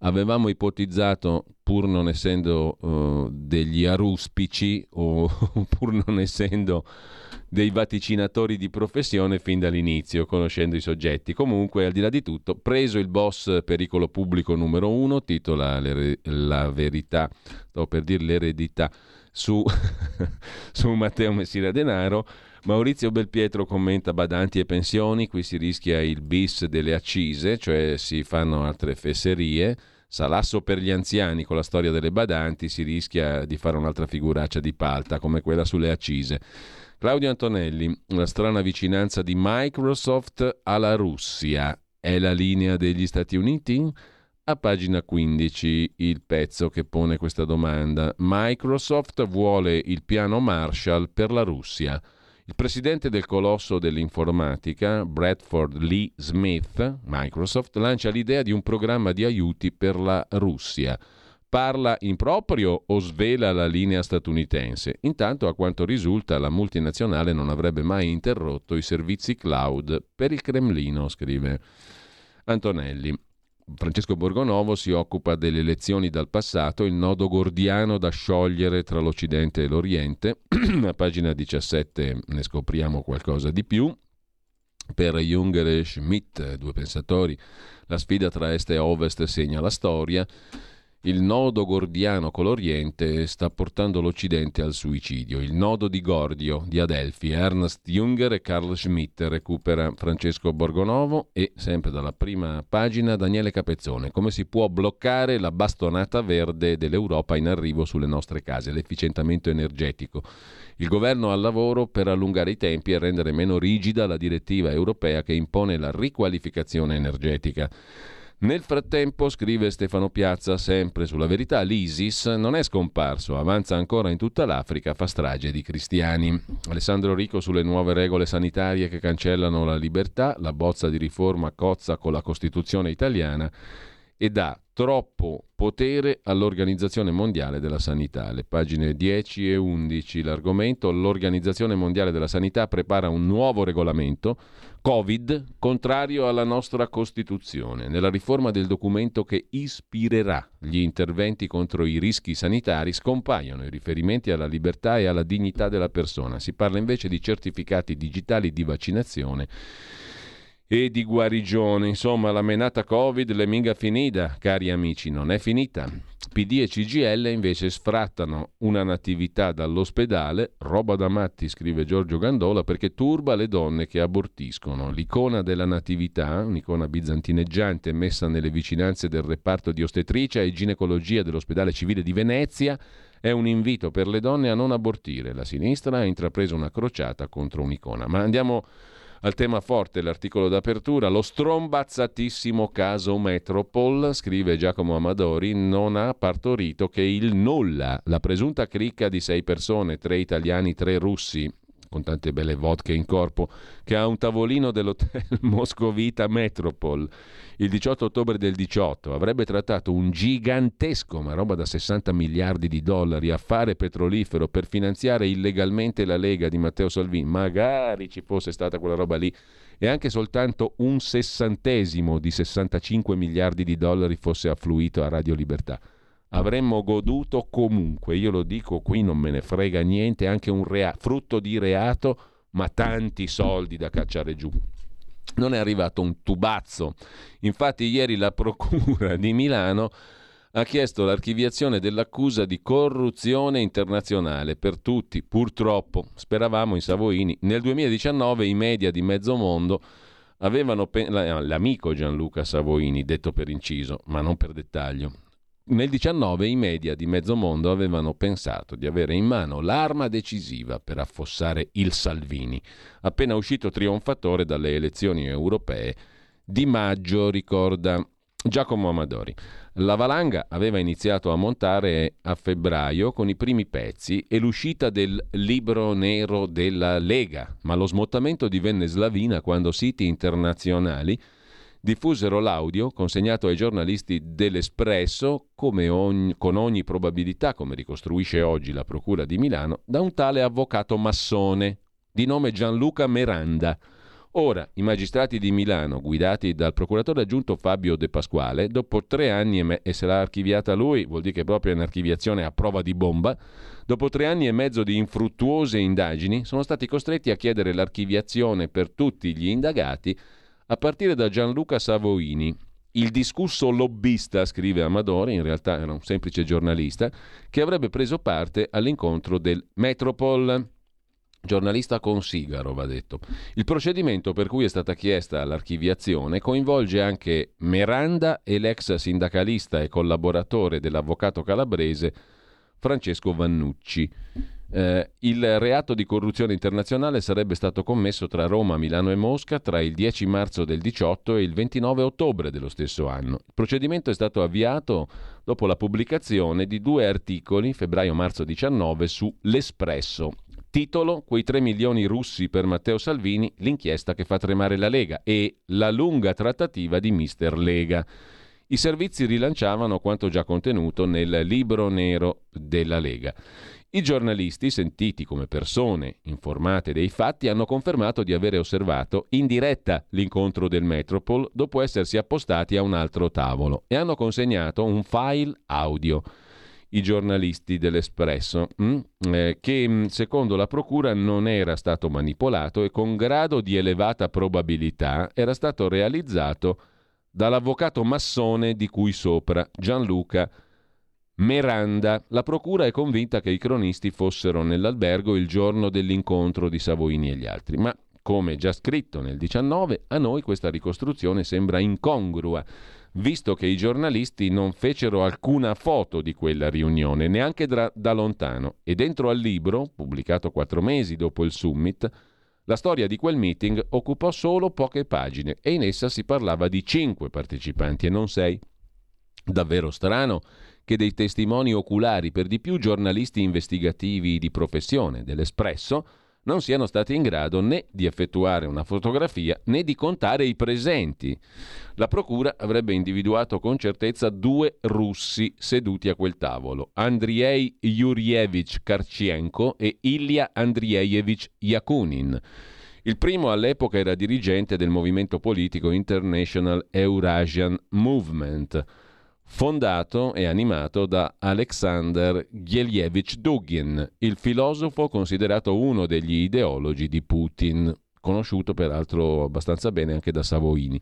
avevamo ipotizzato, pur non essendo uh, degli aruspici o *laughs* pur non essendo dei vaticinatori di professione fin dall'inizio, conoscendo i soggetti. Comunque, al di là di tutto, preso il boss pericolo pubblico numero uno, titola La verità, stavo per dire l'eredità, su, *laughs* su Matteo Messina Denaro, Maurizio Belpietro commenta badanti e pensioni, qui si rischia il bis delle accise, cioè si fanno altre fesserie. Salasso per gli anziani con la storia delle badanti, si rischia di fare un'altra figuraccia di palta come quella sulle accise. Claudio Antonelli, la strana vicinanza di Microsoft alla Russia è la linea degli Stati Uniti? A pagina 15 il pezzo che pone questa domanda. Microsoft vuole il piano Marshall per la Russia. Il presidente del colosso dell'informatica, Bradford Lee Smith, Microsoft, lancia l'idea di un programma di aiuti per la Russia. Parla in proprio o svela la linea statunitense? Intanto, a quanto risulta, la multinazionale non avrebbe mai interrotto i servizi cloud per il Cremlino, scrive Antonelli. Francesco Borgonovo si occupa delle lezioni dal passato, il nodo gordiano da sciogliere tra l'Occidente e l'Oriente. *clears throat* A pagina 17 ne scopriamo qualcosa di più. Per Junger e Schmidt, due pensatori, la sfida tra est e ovest segna la storia. Il nodo gordiano con l'Oriente sta portando l'Occidente al suicidio. Il nodo di Gordio di Adelphi, Ernst Junger e Carl Schmitt recupera Francesco Borgonovo e sempre dalla prima pagina Daniele Capezzone. Come si può bloccare la bastonata verde dell'Europa in arrivo sulle nostre case, l'efficientamento energetico. Il governo al lavoro per allungare i tempi e rendere meno rigida la direttiva europea che impone la riqualificazione energetica. Nel frattempo, scrive Stefano Piazza, sempre sulla verità, l'ISIS non è scomparso, avanza ancora in tutta l'Africa, fa strage di cristiani. Alessandro Rico sulle nuove regole sanitarie che cancellano la libertà, la bozza di riforma cozza con la Costituzione italiana e dà troppo potere all'Organizzazione Mondiale della Sanità. Le pagine 10 e 11 l'argomento, l'Organizzazione Mondiale della Sanità prepara un nuovo regolamento Covid contrario alla nostra Costituzione. Nella riforma del documento che ispirerà gli interventi contro i rischi sanitari scompaiono i riferimenti alla libertà e alla dignità della persona. Si parla invece di certificati digitali di vaccinazione e di guarigione. Insomma, la menata Covid, le minga finita, cari amici, non è finita. PD e CGL invece sfrattano una natività dall'ospedale, roba da matti, scrive Giorgio Gandola, perché turba le donne che abortiscono. L'icona della natività, un'icona bizantineggiante messa nelle vicinanze del reparto di ostetricia e ginecologia dell'ospedale civile di Venezia, è un invito per le donne a non abortire. La sinistra ha intrapreso una crociata contro un'icona. Ma andiamo al tema forte, l'articolo d'apertura, lo strombazzatissimo caso Metropol, scrive Giacomo Amadori, non ha partorito che il nulla, la presunta cricca di sei persone, tre italiani, tre russi, con tante belle vodka in corpo, che ha un tavolino dell'hotel *laughs* Moscovita Metropol. Il 18 ottobre del 18 avrebbe trattato un gigantesco, ma roba da 60 miliardi di dollari, affare petrolifero per finanziare illegalmente la Lega di Matteo Salvini, magari ci fosse stata quella roba lì, e anche soltanto un sessantesimo di 65 miliardi di dollari fosse affluito a Radio Libertà avremmo goduto comunque, io lo dico qui, non me ne frega niente, anche un rea- frutto di reato, ma tanti soldi da cacciare giù. Non è arrivato un tubazzo. Infatti ieri la Procura di Milano ha chiesto l'archiviazione dell'accusa di corruzione internazionale per tutti, purtroppo, speravamo in Savoini. Nel 2019 i media di mezzo mondo avevano pe- l'amico Gianluca Savoini, detto per inciso, ma non per dettaglio, nel 19 i media di mezzo mondo avevano pensato di avere in mano l'arma decisiva per affossare il Salvini, appena uscito trionfatore dalle elezioni europee di maggio, ricorda Giacomo Amadori. La valanga aveva iniziato a montare a febbraio con i primi pezzi e l'uscita del libro nero della Lega, ma lo smottamento divenne slavina quando siti internazionali diffusero l'audio consegnato ai giornalisti dell'Espresso ogni, con ogni probabilità, come ricostruisce oggi la Procura di Milano, da un tale avvocato massone di nome Gianluca Meranda Ora, i magistrati di Milano, guidati dal procuratore aggiunto Fabio De Pasquale, dopo tre anni e, me- e se l'ha archiviata lui, vuol dire che proprio è un'archiviazione a prova di bomba, dopo tre anni e mezzo di infruttuose indagini, sono stati costretti a chiedere l'archiviazione per tutti gli indagati, a partire da Gianluca Savoini, il discusso lobbista, scrive Amadori, in realtà era un semplice giornalista, che avrebbe preso parte all'incontro del Metropol. Giornalista con sigaro, va detto. Il procedimento per cui è stata chiesta l'archiviazione coinvolge anche Meranda e l'ex sindacalista e collaboratore dell'avvocato calabrese Francesco Vannucci. Eh, il reato di corruzione internazionale sarebbe stato commesso tra Roma, Milano e Mosca tra il 10 marzo del 18 e il 29 ottobre dello stesso anno. Il procedimento è stato avviato dopo la pubblicazione di due articoli, febbraio-marzo 19, su L'Espresso, Titolo Quei 3 milioni russi per Matteo Salvini, l'inchiesta che fa tremare la Lega e la lunga trattativa di Mister Lega. I servizi rilanciavano quanto già contenuto nel libro nero della Lega. I giornalisti, sentiti come persone informate dei fatti, hanno confermato di avere osservato in diretta l'incontro del Metropol dopo essersi appostati a un altro tavolo e hanno consegnato un file audio i giornalisti dell'Espresso? Mm? Eh, che mm, secondo la Procura non era stato manipolato e con grado di elevata probabilità era stato realizzato dall'avvocato massone di cui sopra, Gianluca Meranda. La Procura è convinta che i cronisti fossero nell'albergo il giorno dell'incontro di Savoini e gli altri, ma come già scritto nel 19, a noi questa ricostruzione sembra incongrua visto che i giornalisti non fecero alcuna foto di quella riunione, neanche da, da lontano, e dentro al libro, pubblicato quattro mesi dopo il summit, la storia di quel meeting occupò solo poche pagine e in essa si parlava di cinque partecipanti e non sei. Davvero strano che dei testimoni oculari, per di più giornalisti investigativi di professione dell'Espresso, non siano stati in grado né di effettuare una fotografia né di contare i presenti. La procura avrebbe individuato con certezza due russi seduti a quel tavolo, Andriei Yurievich Karchienko e Ilya Andrieyevich Yakunin. Il primo all'epoca era dirigente del movimento politico International Eurasian Movement fondato e animato da Alexander Gelievich Dugin, il filosofo considerato uno degli ideologi di Putin, conosciuto peraltro abbastanza bene anche da Savoini,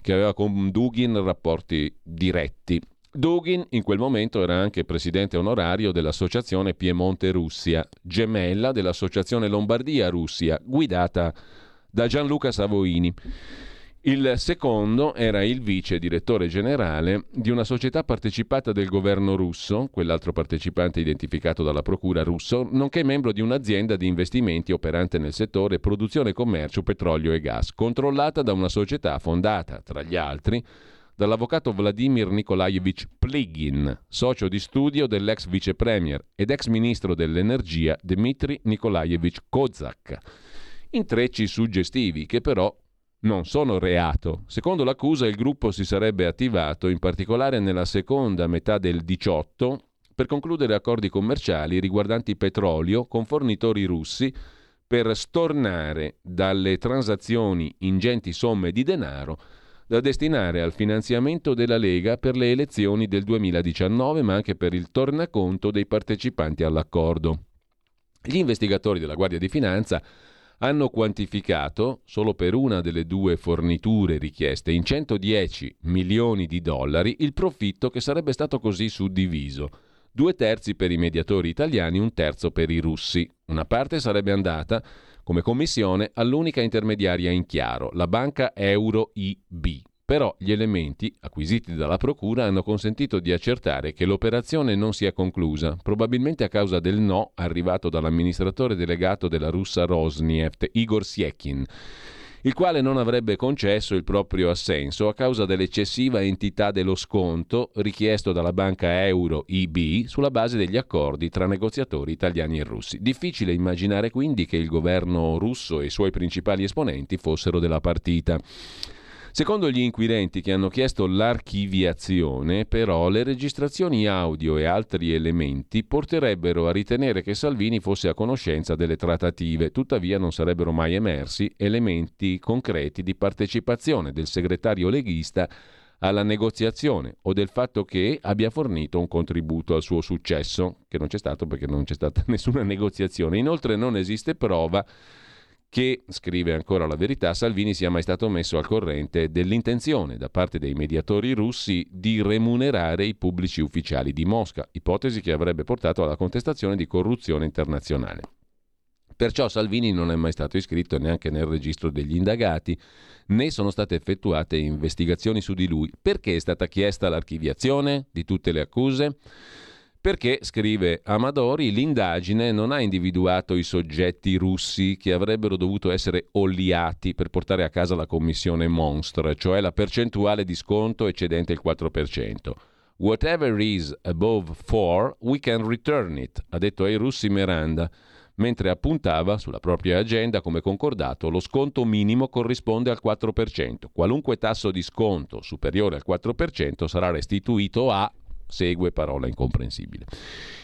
che aveva con Dugin rapporti diretti. Dugin in quel momento era anche presidente onorario dell'associazione Piemonte Russia, gemella dell'associazione Lombardia Russia, guidata da Gianluca Savoini. Il secondo era il vice direttore generale di una società partecipata del governo russo, quell'altro partecipante identificato dalla procura russo, nonché membro di un'azienda di investimenti operante nel settore produzione commercio petrolio e gas, controllata da una società fondata, tra gli altri, dall'avvocato Vladimir Nikolaevich Pligin, socio di studio dell'ex vice premier ed ex ministro dell'energia Dmitry Nikolaevich Kozak. Intrecci suggestivi che però non sono reato. Secondo l'accusa il gruppo si sarebbe attivato in particolare nella seconda metà del 18 per concludere accordi commerciali riguardanti petrolio con fornitori russi per stornare dalle transazioni ingenti somme di denaro da destinare al finanziamento della Lega per le elezioni del 2019, ma anche per il tornaconto dei partecipanti all'accordo. Gli investigatori della Guardia di Finanza hanno quantificato, solo per una delle due forniture richieste, in 110 milioni di dollari il profitto che sarebbe stato così suddiviso. Due terzi per i mediatori italiani, un terzo per i russi. Una parte sarebbe andata come commissione all'unica intermediaria in chiaro, la banca Euro IB. Però gli elementi acquisiti dalla Procura hanno consentito di accertare che l'operazione non si è conclusa, probabilmente a causa del no arrivato dall'amministratore delegato della russa Rosneft, Igor Siekin. il quale non avrebbe concesso il proprio assenso a causa dell'eccessiva entità dello sconto richiesto dalla banca euro IB sulla base degli accordi tra negoziatori italiani e russi. Difficile immaginare quindi che il governo russo e i suoi principali esponenti fossero della partita. Secondo gli inquirenti che hanno chiesto l'archiviazione, però, le registrazioni audio e altri elementi porterebbero a ritenere che Salvini fosse a conoscenza delle trattative, tuttavia non sarebbero mai emersi elementi concreti di partecipazione del segretario leghista alla negoziazione o del fatto che abbia fornito un contributo al suo successo, che non c'è stato perché non c'è stata *laughs* nessuna negoziazione. Inoltre non esiste prova che, scrive ancora la verità, Salvini sia mai stato messo al corrente dell'intenzione da parte dei mediatori russi di remunerare i pubblici ufficiali di Mosca, ipotesi che avrebbe portato alla contestazione di corruzione internazionale. Perciò Salvini non è mai stato iscritto neanche nel registro degli indagati, né sono state effettuate investigazioni su di lui. Perché è stata chiesta l'archiviazione di tutte le accuse? Perché, scrive Amadori, l'indagine non ha individuato i soggetti russi che avrebbero dovuto essere oliati per portare a casa la commissione Monster, cioè la percentuale di sconto eccedente il 4%. Whatever is above 4, we can return it, ha detto ai russi Miranda, mentre appuntava sulla propria agenda come concordato lo sconto minimo corrisponde al 4%. Qualunque tasso di sconto superiore al 4% sarà restituito a Segue parola incomprensibile.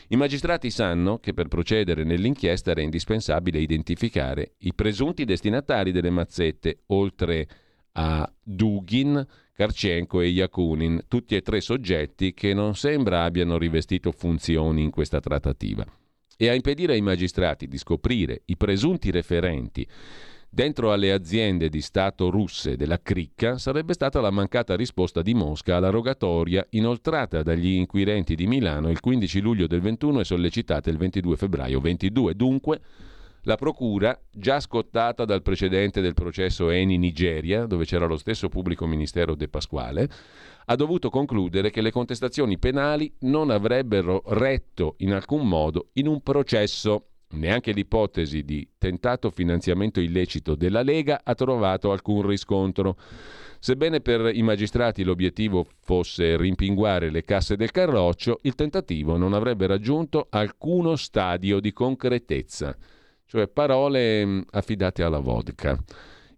I magistrati sanno che per procedere nell'inchiesta era indispensabile identificare i presunti destinatari delle mazzette, oltre a Dugin, Karchenko e Yakunin, tutti e tre soggetti che non sembra abbiano rivestito funzioni in questa trattativa. E a impedire ai magistrati di scoprire i presunti referenti Dentro alle aziende di Stato russe della cricca sarebbe stata la mancata risposta di Mosca alla rogatoria inoltrata dagli inquirenti di Milano il 15 luglio del 21 e sollecitata il 22 febbraio 22. Dunque, la procura, già scottata dal precedente del processo Eni Nigeria, dove c'era lo stesso pubblico ministero De Pasquale, ha dovuto concludere che le contestazioni penali non avrebbero retto in alcun modo in un processo Neanche l'ipotesi di tentato finanziamento illecito della Lega ha trovato alcun riscontro. Sebbene per i magistrati l'obiettivo fosse rimpinguare le casse del Carroccio, il tentativo non avrebbe raggiunto alcuno stadio di concretezza, cioè parole affidate alla vodka.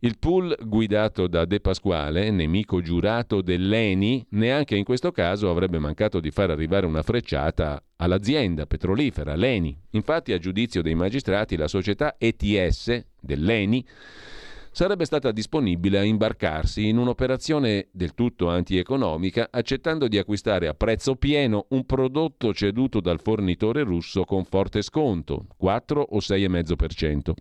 Il pool guidato da De Pasquale, nemico giurato dell'ENI, neanche in questo caso avrebbe mancato di far arrivare una frecciata all'azienda petrolifera, l'ENI. Infatti, a giudizio dei magistrati, la società ETS dell'ENI sarebbe stata disponibile a imbarcarsi in un'operazione del tutto antieconomica, accettando di acquistare a prezzo pieno un prodotto ceduto dal fornitore russo con forte sconto, 4 o 6,5%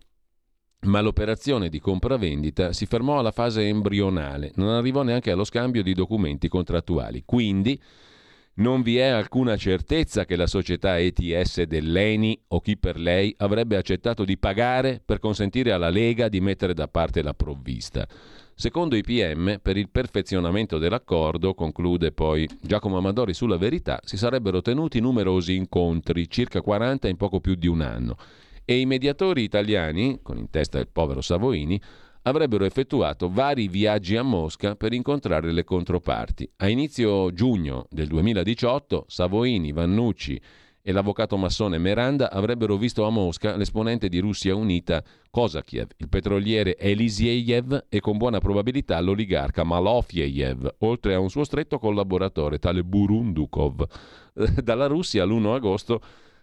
ma l'operazione di compravendita si fermò alla fase embrionale, non arrivò neanche allo scambio di documenti contrattuali. Quindi non vi è alcuna certezza che la società ETS dell'ENI o chi per lei avrebbe accettato di pagare per consentire alla Lega di mettere da parte la provvista. Secondo i PM, per il perfezionamento dell'accordo, conclude poi Giacomo Amadori sulla verità, si sarebbero tenuti numerosi incontri, circa 40 in poco più di un anno e i mediatori italiani, con in testa il povero Savoini, avrebbero effettuato vari viaggi a Mosca per incontrare le controparti. A inizio giugno del 2018 Savoini, Vannucci e l'avvocato massone Meranda avrebbero visto a Mosca l'esponente di Russia Unita Kozakiev, il petroliere Elisiev e con buona probabilità l'oligarca Malofiev, oltre a un suo stretto collaboratore tale Burundukov. *laughs* Dalla Russia l'1 agosto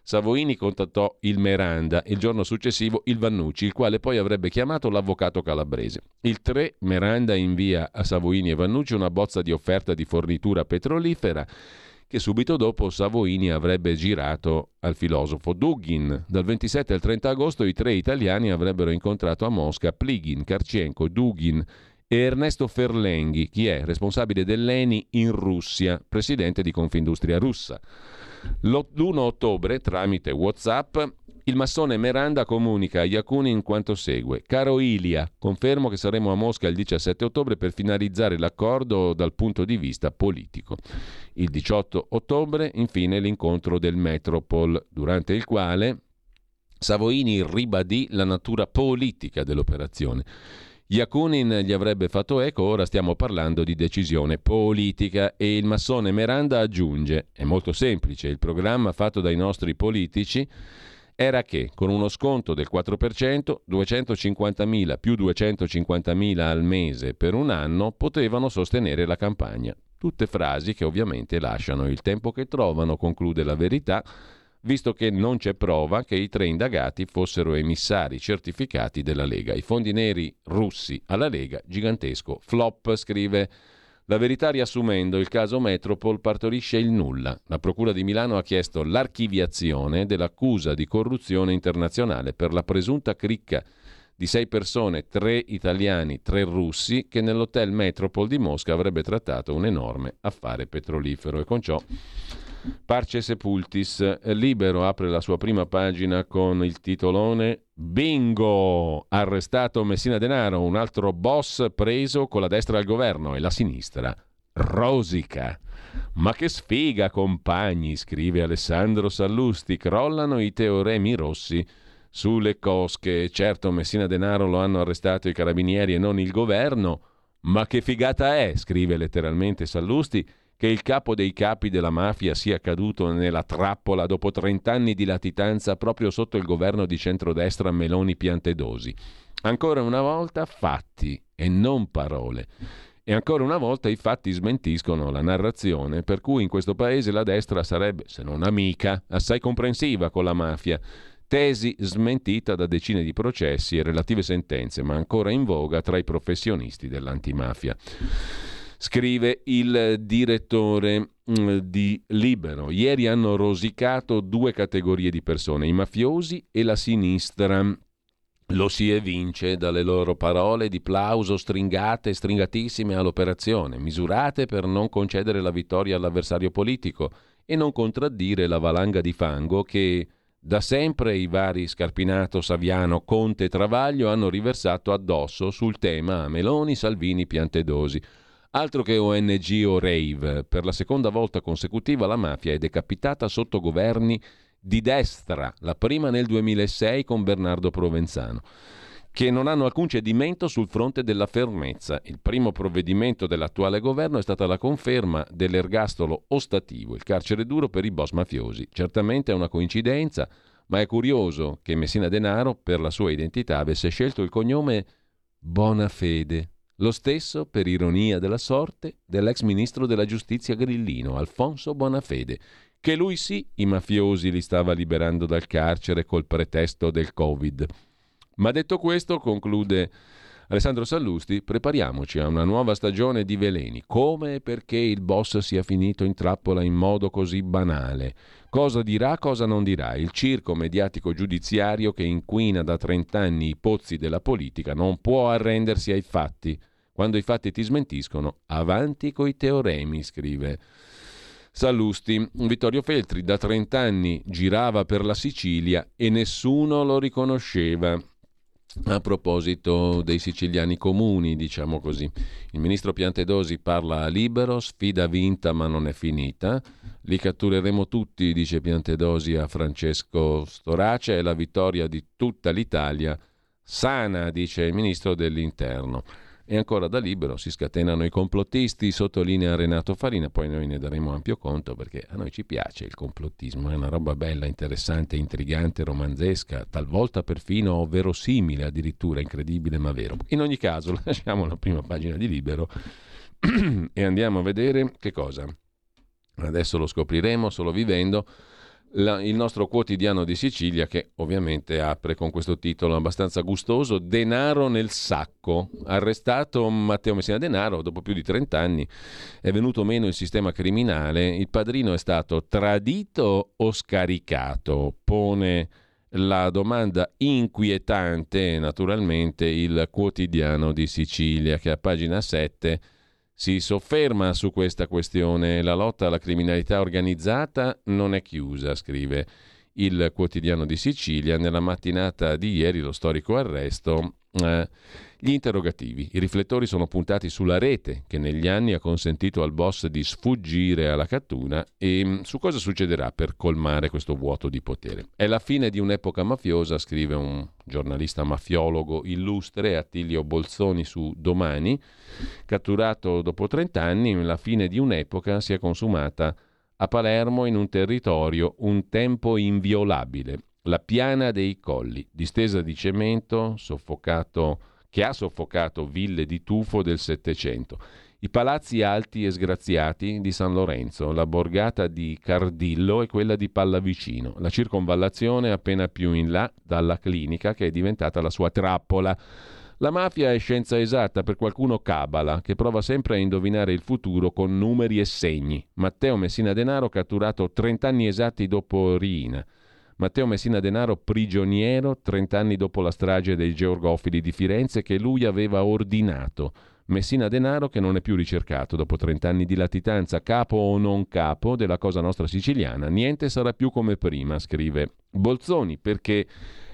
Savoini contattò il Meranda e il giorno successivo il Vannucci, il quale poi avrebbe chiamato l'avvocato calabrese. Il 3 Meranda invia a Savoini e Vannucci una bozza di offerta di fornitura petrolifera che subito dopo Savoini avrebbe girato al filosofo Dugin. Dal 27 al 30 agosto i tre italiani avrebbero incontrato a Mosca Pligin, Karchenko, Dugin e Ernesto Ferlenghi, chi è responsabile dell'ENI in Russia, presidente di Confindustria russa. L'1 ottobre, tramite WhatsApp, il massone Meranda comunica a Yakunin quanto segue. Caro Ilia, confermo che saremo a Mosca il 17 ottobre per finalizzare l'accordo dal punto di vista politico. Il 18 ottobre, infine, l'incontro del Metropol, durante il quale Savoini ribadì la natura politica dell'operazione. Yakunin gli avrebbe fatto eco, ora stiamo parlando di decisione politica e il massone Miranda aggiunge, è molto semplice, il programma fatto dai nostri politici era che con uno sconto del 4%, 250.000 più 250.000 al mese per un anno potevano sostenere la campagna. Tutte frasi che ovviamente lasciano il tempo che trovano, conclude la verità, visto che non c'è prova che i tre indagati fossero emissari certificati della Lega. I fondi neri russi alla Lega, gigantesco. Flop, scrive la verità riassumendo, il caso Metropol partorisce il nulla. La Procura di Milano ha chiesto l'archiviazione dell'accusa di corruzione internazionale per la presunta cricca di sei persone, tre italiani, tre russi, che nell'hotel Metropol di Mosca avrebbe trattato un enorme affare petrolifero. E con ciò Parce Sepultis, Libero apre la sua prima pagina con il titolone Bingo! Arrestato Messina Denaro, un altro boss preso con la destra al governo e la sinistra rosica. Ma che sfiga, compagni, scrive Alessandro Sallusti, crollano i teoremi rossi sulle cosche. Certo, Messina Denaro lo hanno arrestato i carabinieri e non il governo, ma che figata è, scrive letteralmente Sallusti, che il capo dei capi della mafia sia caduto nella trappola dopo 30 anni di latitanza proprio sotto il governo di centrodestra Meloni Piantedosi. Ancora una volta fatti e non parole. E ancora una volta i fatti smentiscono la narrazione per cui in questo paese la destra sarebbe, se non amica, assai comprensiva con la mafia. Tesi smentita da decine di processi e relative sentenze, ma ancora in voga tra i professionisti dell'antimafia. Scrive il direttore mm, di Libero. Ieri hanno rosicato due categorie di persone, i mafiosi e la sinistra. Lo si evince dalle loro parole di plauso stringate e stringatissime all'operazione, misurate per non concedere la vittoria all'avversario politico e non contraddire la valanga di fango che da sempre i vari Scarpinato, Saviano, Conte e Travaglio hanno riversato addosso sul tema Meloni, Salvini, Piantedosi. Altro che ONG o rave, per la seconda volta consecutiva la mafia è decapitata sotto governi di destra, la prima nel 2006 con Bernardo Provenzano, che non hanno alcun cedimento sul fronte della fermezza. Il primo provvedimento dell'attuale governo è stata la conferma dell'ergastolo ostativo, il carcere duro per i boss mafiosi. Certamente è una coincidenza, ma è curioso che Messina Denaro, per la sua identità, avesse scelto il cognome Bonafede lo stesso, per ironia della sorte, dell'ex ministro della giustizia grillino, Alfonso Bonafede, che lui sì i mafiosi li stava liberando dal carcere col pretesto del Covid. Ma detto questo, conclude Alessandro Sallusti, prepariamoci a una nuova stagione di veleni. Come e perché il boss sia finito in trappola in modo così banale? Cosa dirà, cosa non dirà? Il circo mediatico giudiziario che inquina da 30 anni i pozzi della politica non può arrendersi ai fatti. Quando i fatti ti smentiscono, avanti coi teoremi, scrive. Sallusti, Vittorio Feltri da 30 anni girava per la Sicilia e nessuno lo riconosceva a proposito dei siciliani comuni, diciamo così. Il ministro Piantedosi parla a libero, sfida vinta ma non è finita. Li cattureremo tutti, dice Piantedosi a Francesco Storace, è la vittoria di tutta l'Italia. Sana, dice il ministro dell'Interno. E ancora da libero si scatenano i complottisti, sottolinea Renato Farina, poi noi ne daremo ampio conto perché a noi ci piace il complottismo, è una roba bella, interessante, intrigante, romanzesca, talvolta perfino verosimile, addirittura incredibile ma vero. In ogni caso *laughs* lasciamo la prima pagina di libero *clears throat* e andiamo a vedere che cosa. Adesso lo scopriremo solo vivendo la, il nostro quotidiano di Sicilia che ovviamente apre con questo titolo abbastanza gustoso, Denaro nel sacco. Arrestato Matteo Messina Denaro dopo più di 30 anni, è venuto meno il sistema criminale, il padrino è stato tradito o scaricato? Pone la domanda inquietante naturalmente il quotidiano di Sicilia che a pagina 7 si sofferma su questa questione. La lotta alla criminalità organizzata non è chiusa, scrive il quotidiano di Sicilia, nella mattinata di ieri lo storico arresto. Eh, gli interrogativi. I riflettori sono puntati sulla rete che negli anni ha consentito al boss di sfuggire alla cattura e mm, su cosa succederà per colmare questo vuoto di potere. È la fine di un'epoca mafiosa, scrive un giornalista mafiologo illustre Attilio Bolzoni su Domani, catturato dopo 30 anni, la fine di un'epoca si è consumata a Palermo in un territorio un tempo inviolabile, la piana dei colli, distesa di cemento, che ha soffocato ville di tufo del Settecento. I palazzi alti e sgraziati di San Lorenzo, la borgata di Cardillo e quella di Pallavicino, la circonvallazione appena più in là dalla clinica che è diventata la sua trappola. La mafia è scienza esatta, per qualcuno cabala, che prova sempre a indovinare il futuro con numeri e segni. Matteo Messina Denaro catturato 30 anni esatti dopo Riina. Matteo Messina Denaro prigioniero 30 anni dopo la strage dei georgofili di Firenze che lui aveva ordinato. Messina Denaro che non è più ricercato dopo 30 anni di latitanza, capo o non capo della Cosa Nostra siciliana. Niente sarà più come prima, scrive Bolzoni, perché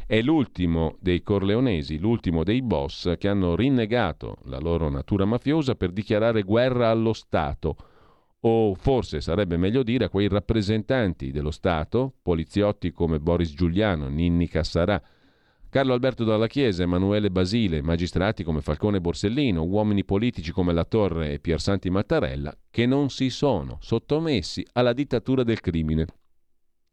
è l'ultimo dei corleonesi, l'ultimo dei boss che hanno rinnegato la loro natura mafiosa per dichiarare guerra allo Stato o forse sarebbe meglio dire a quei rappresentanti dello Stato, poliziotti come Boris Giuliano, Ninni Cassarà, Carlo Alberto Dalla Chiesa, Emanuele Basile, magistrati come Falcone Borsellino, uomini politici come La Torre e Piersanti Mattarella, che non si sono sottomessi alla dittatura del crimine.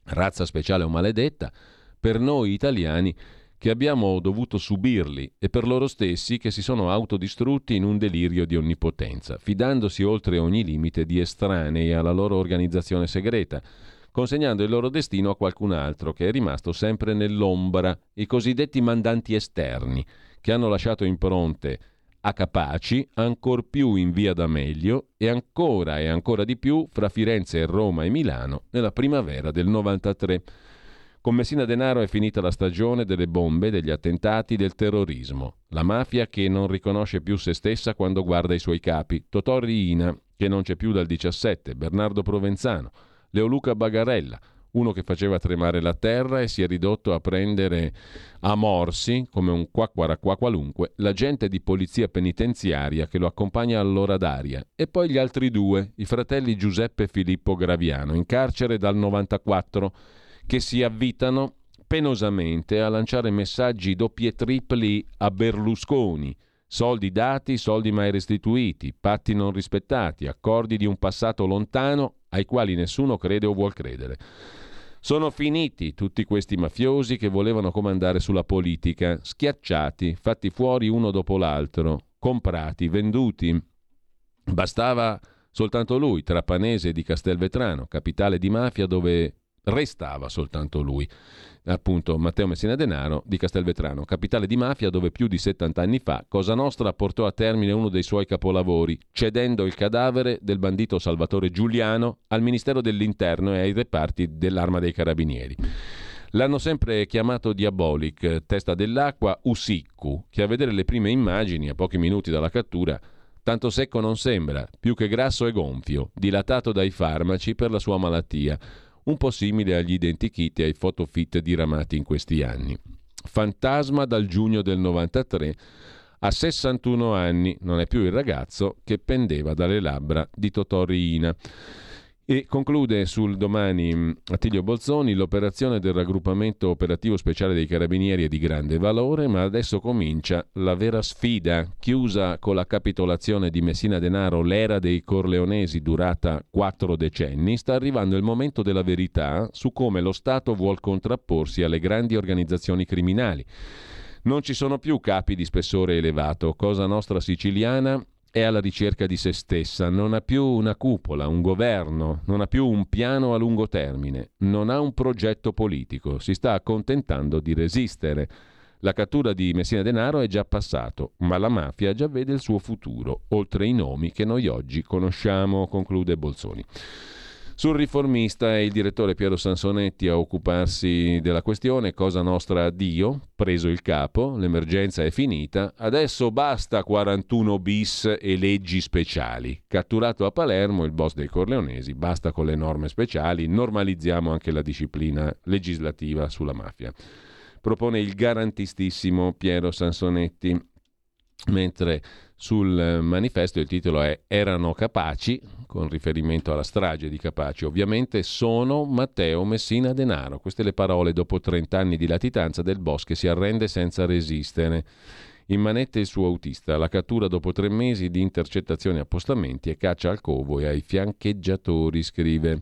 Razza speciale o maledetta, per noi italiani che abbiamo dovuto subirli e per loro stessi che si sono autodistrutti in un delirio di onnipotenza, fidandosi oltre ogni limite di estranei alla loro organizzazione segreta, consegnando il loro destino a qualcun altro che è rimasto sempre nell'ombra, i cosiddetti mandanti esterni, che hanno lasciato impronte a Capaci, ancor più in via D'Amelio e ancora e ancora di più fra Firenze, Roma e Milano nella primavera del 93. Con Messina Denaro è finita la stagione delle bombe, degli attentati, del terrorismo. La mafia che non riconosce più se stessa quando guarda i suoi capi. Totò Riina, che non c'è più dal 17, Bernardo Provenzano, Leoluca Bagarella, uno che faceva tremare la terra e si è ridotto a prendere a morsi, come un qua qua qualunque, l'agente di polizia penitenziaria che lo accompagna all'ora d'aria, e poi gli altri due, i fratelli Giuseppe e Filippo Graviano, in carcere dal 94 che si avvitano penosamente a lanciare messaggi doppi e tripli a Berlusconi. Soldi dati, soldi mai restituiti, patti non rispettati, accordi di un passato lontano ai quali nessuno crede o vuol credere. Sono finiti tutti questi mafiosi che volevano comandare sulla politica, schiacciati, fatti fuori uno dopo l'altro, comprati, venduti. Bastava soltanto lui, trapanese di Castelvetrano, capitale di mafia dove Restava soltanto lui, appunto Matteo Messina Denaro di Castelvetrano, capitale di mafia dove più di 70 anni fa Cosa Nostra portò a termine uno dei suoi capolavori, cedendo il cadavere del bandito Salvatore Giuliano al Ministero dell'Interno e ai reparti dell'Arma dei Carabinieri. L'hanno sempre chiamato Diabolic, testa dell'acqua, Usiccu, che a vedere le prime immagini, a pochi minuti dalla cattura, tanto secco non sembra, più che grasso e gonfio, dilatato dai farmaci per la sua malattia un po' simile agli identikit e ai photofit diramati in questi anni. Fantasma dal giugno del 93 a 61 anni, non è più il ragazzo che pendeva dalle labbra di Totò Riina. E conclude sul domani mm, Attilio Bolzoni, l'operazione del raggruppamento operativo speciale dei carabinieri è di grande valore, ma adesso comincia la vera sfida. Chiusa con la capitolazione di Messina Denaro l'era dei Corleonesi durata quattro decenni, sta arrivando il momento della verità su come lo Stato vuol contrapporsi alle grandi organizzazioni criminali. Non ci sono più capi di spessore elevato. Cosa nostra siciliana è alla ricerca di se stessa, non ha più una cupola, un governo, non ha più un piano a lungo termine, non ha un progetto politico, si sta accontentando di resistere. La cattura di Messina Denaro è già passato, ma la mafia già vede il suo futuro, oltre i nomi che noi oggi conosciamo, conclude Bolzoni. Sul riformista è il direttore Piero Sansonetti a occuparsi della questione, cosa nostra addio, preso il capo, l'emergenza è finita, adesso basta 41 bis e leggi speciali. Catturato a Palermo il boss dei Corleonesi, basta con le norme speciali, normalizziamo anche la disciplina legislativa sulla mafia. Propone il garantistissimo Piero Sansonetti, mentre sul manifesto il titolo è Erano capaci, con riferimento alla strage di Capaci, ovviamente sono Matteo Messina Denaro. Queste le parole dopo 30 anni di latitanza del boss che si arrende senza resistere. In manette il suo autista, la cattura dopo tre mesi di intercettazioni e appostamenti e caccia al covo e ai fiancheggiatori, scrive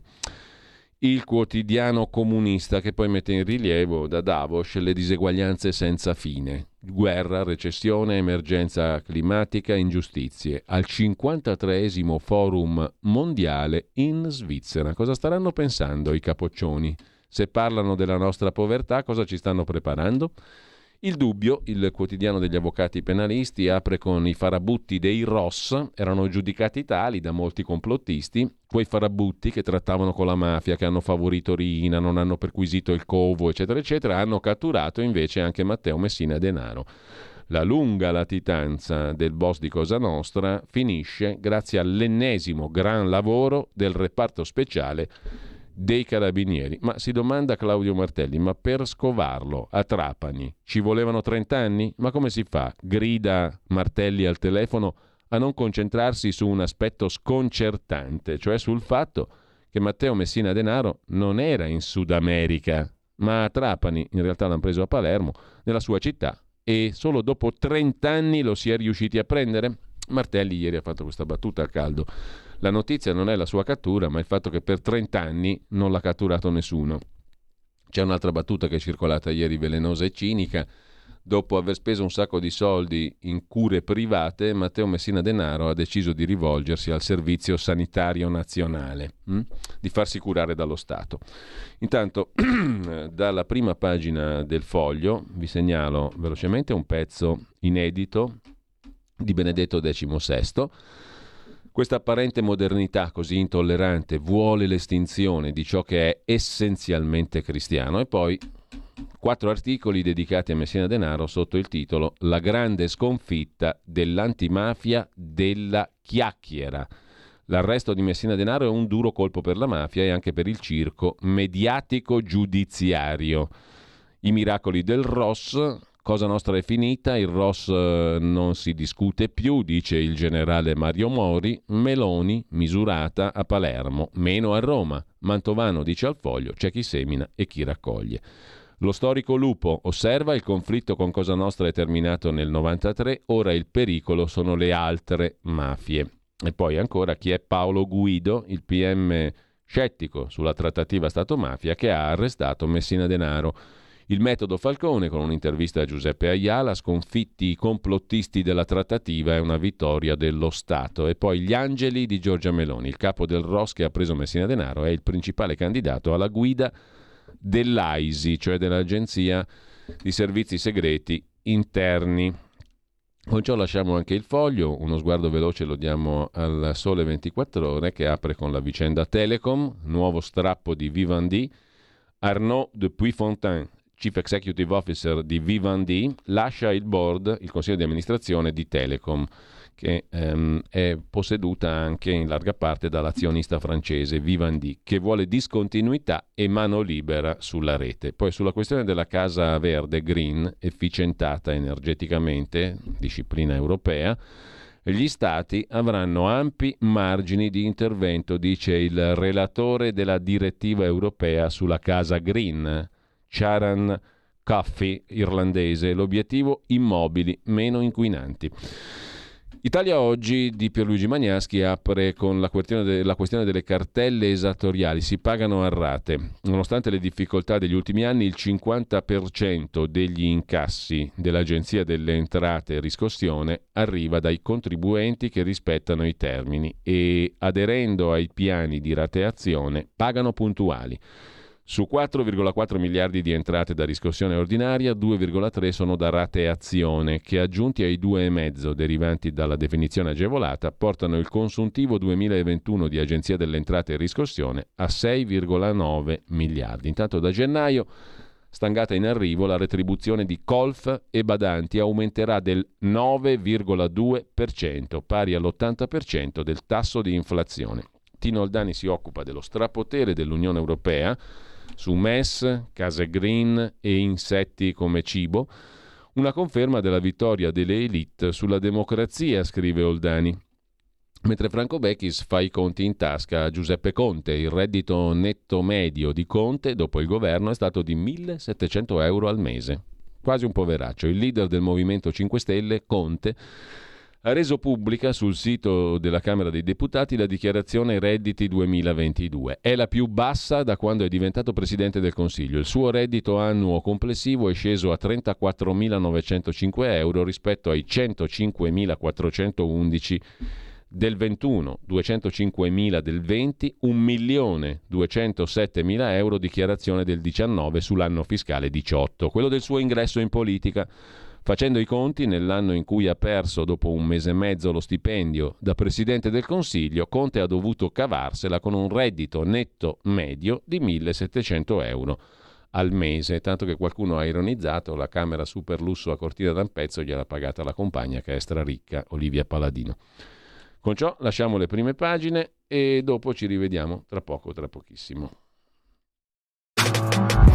il quotidiano comunista che poi mette in rilievo da Davos le diseguaglianze senza fine. Guerra, recessione, emergenza climatica, ingiustizie. Al 53 forum mondiale in Svizzera. Cosa staranno pensando i capoccioni? Se parlano della nostra povertà, cosa ci stanno preparando? Il dubbio, il quotidiano degli avvocati penalisti, apre con i farabutti dei Ross, erano giudicati tali da molti complottisti, quei farabutti che trattavano con la mafia, che hanno favorito Rina, non hanno perquisito il covo, eccetera, eccetera, hanno catturato invece anche Matteo Messina Denaro. La lunga latitanza del boss di Cosa Nostra finisce grazie all'ennesimo gran lavoro del reparto speciale dei carabinieri. Ma si domanda Claudio Martelli, ma per scovarlo a Trapani ci volevano 30 anni? Ma come si fa? Grida Martelli al telefono a non concentrarsi su un aspetto sconcertante, cioè sul fatto che Matteo Messina Denaro non era in Sud America, ma a Trapani, in realtà l'hanno preso a Palermo, nella sua città, e solo dopo 30 anni lo si è riusciti a prendere? Martelli ieri ha fatto questa battuta a caldo. La notizia non è la sua cattura, ma il fatto che per 30 anni non l'ha catturato nessuno. C'è un'altra battuta che è circolata ieri, velenosa e cinica. Dopo aver speso un sacco di soldi in cure private, Matteo Messina Denaro ha deciso di rivolgersi al Servizio Sanitario Nazionale, hm? di farsi curare dallo Stato. Intanto, *clears throat* dalla prima pagina del foglio vi segnalo velocemente un pezzo inedito di Benedetto XVI questa apparente modernità così intollerante vuole l'estinzione di ciò che è essenzialmente cristiano e poi quattro articoli dedicati a Messina Denaro sotto il titolo La grande sconfitta dell'antimafia della chiacchiera. L'arresto di Messina Denaro è un duro colpo per la mafia e anche per il circo mediatico giudiziario. I miracoli del Ross Cosa nostra è finita, il Ross eh, non si discute più, dice il generale Mario Mori, Meloni misurata a Palermo, meno a Roma. Mantovano dice al foglio, c'è chi semina e chi raccoglie. Lo storico Lupo osserva il conflitto con Cosa Nostra è terminato nel 93, ora il pericolo sono le altre mafie. E poi ancora chi è Paolo Guido, il PM scettico sulla trattativa Stato-mafia che ha arrestato Messina Denaro. Il metodo Falcone, con un'intervista a Giuseppe Ayala, sconfitti i complottisti della trattativa, è una vittoria dello Stato. E poi gli angeli di Giorgia Meloni, il capo del ROS che ha preso Messina Denaro, è il principale candidato alla guida dell'AISI, cioè dell'Agenzia di Servizi Segreti Interni. Con ciò lasciamo anche il foglio, uno sguardo veloce lo diamo al Sole 24 ore che apre con la vicenda Telecom, nuovo strappo di Vivendi, Arnaud de Puyfontaine, Chief Executive Officer di Vivendi, lascia il board, il consiglio di amministrazione di Telecom, che ehm, è posseduta anche in larga parte dall'azionista francese Vivendi, che vuole discontinuità e mano libera sulla rete. Poi sulla questione della casa verde green, efficientata energeticamente, disciplina europea, gli stati avranno ampi margini di intervento, dice il relatore della direttiva europea sulla casa green Charan Coffee irlandese, l'obiettivo immobili meno inquinanti. Italia Oggi di Pierluigi Magnaschi apre con la questione, de- la questione, delle cartelle esattoriali, si pagano a rate. Nonostante le difficoltà degli ultimi anni, il 50% degli incassi dell'Agenzia delle Entrate e Riscossione arriva dai contribuenti che rispettano i termini e aderendo ai piani di rateazione pagano puntuali. Su 4,4 miliardi di entrate da riscossione ordinaria, 2,3 sono da rateazione, che aggiunti ai 2,5 derivanti dalla definizione agevolata, portano il consuntivo 2021 di Agenzia delle Entrate e Riscossione a 6,9 miliardi. Intanto da gennaio, stangata in arrivo, la retribuzione di Colf e Badanti aumenterà del 9,2%, pari all'80% del tasso di inflazione. Tino Oldani si occupa dello strapotere dell'Unione Europea su MES, case green e insetti come cibo, una conferma della vittoria delle elite sulla democrazia, scrive Oldani. Mentre Franco Becchis fa i conti in tasca a Giuseppe Conte, il reddito netto medio di Conte dopo il governo è stato di 1.700 euro al mese. Quasi un poveraccio. Il leader del Movimento 5 Stelle, Conte, ha reso pubblica sul sito della Camera dei Deputati la dichiarazione redditi 2022. È la più bassa da quando è diventato Presidente del Consiglio. Il suo reddito annuo complessivo è sceso a 34.905 euro rispetto ai 105.411 del 21, 205.000 del 20, 1.207.000 euro dichiarazione del 19 sull'anno fiscale 18, quello del suo ingresso in politica Facendo i conti, nell'anno in cui ha perso dopo un mese e mezzo lo stipendio da Presidente del Consiglio, Conte ha dovuto cavarsela con un reddito netto medio di 1.700 euro al mese, tanto che qualcuno ha ironizzato, la camera super lusso a Cortina d'Ampezzo gliel'ha pagata la compagna che è straricca, Olivia Paladino. Con ciò lasciamo le prime pagine e dopo ci rivediamo tra poco, tra pochissimo.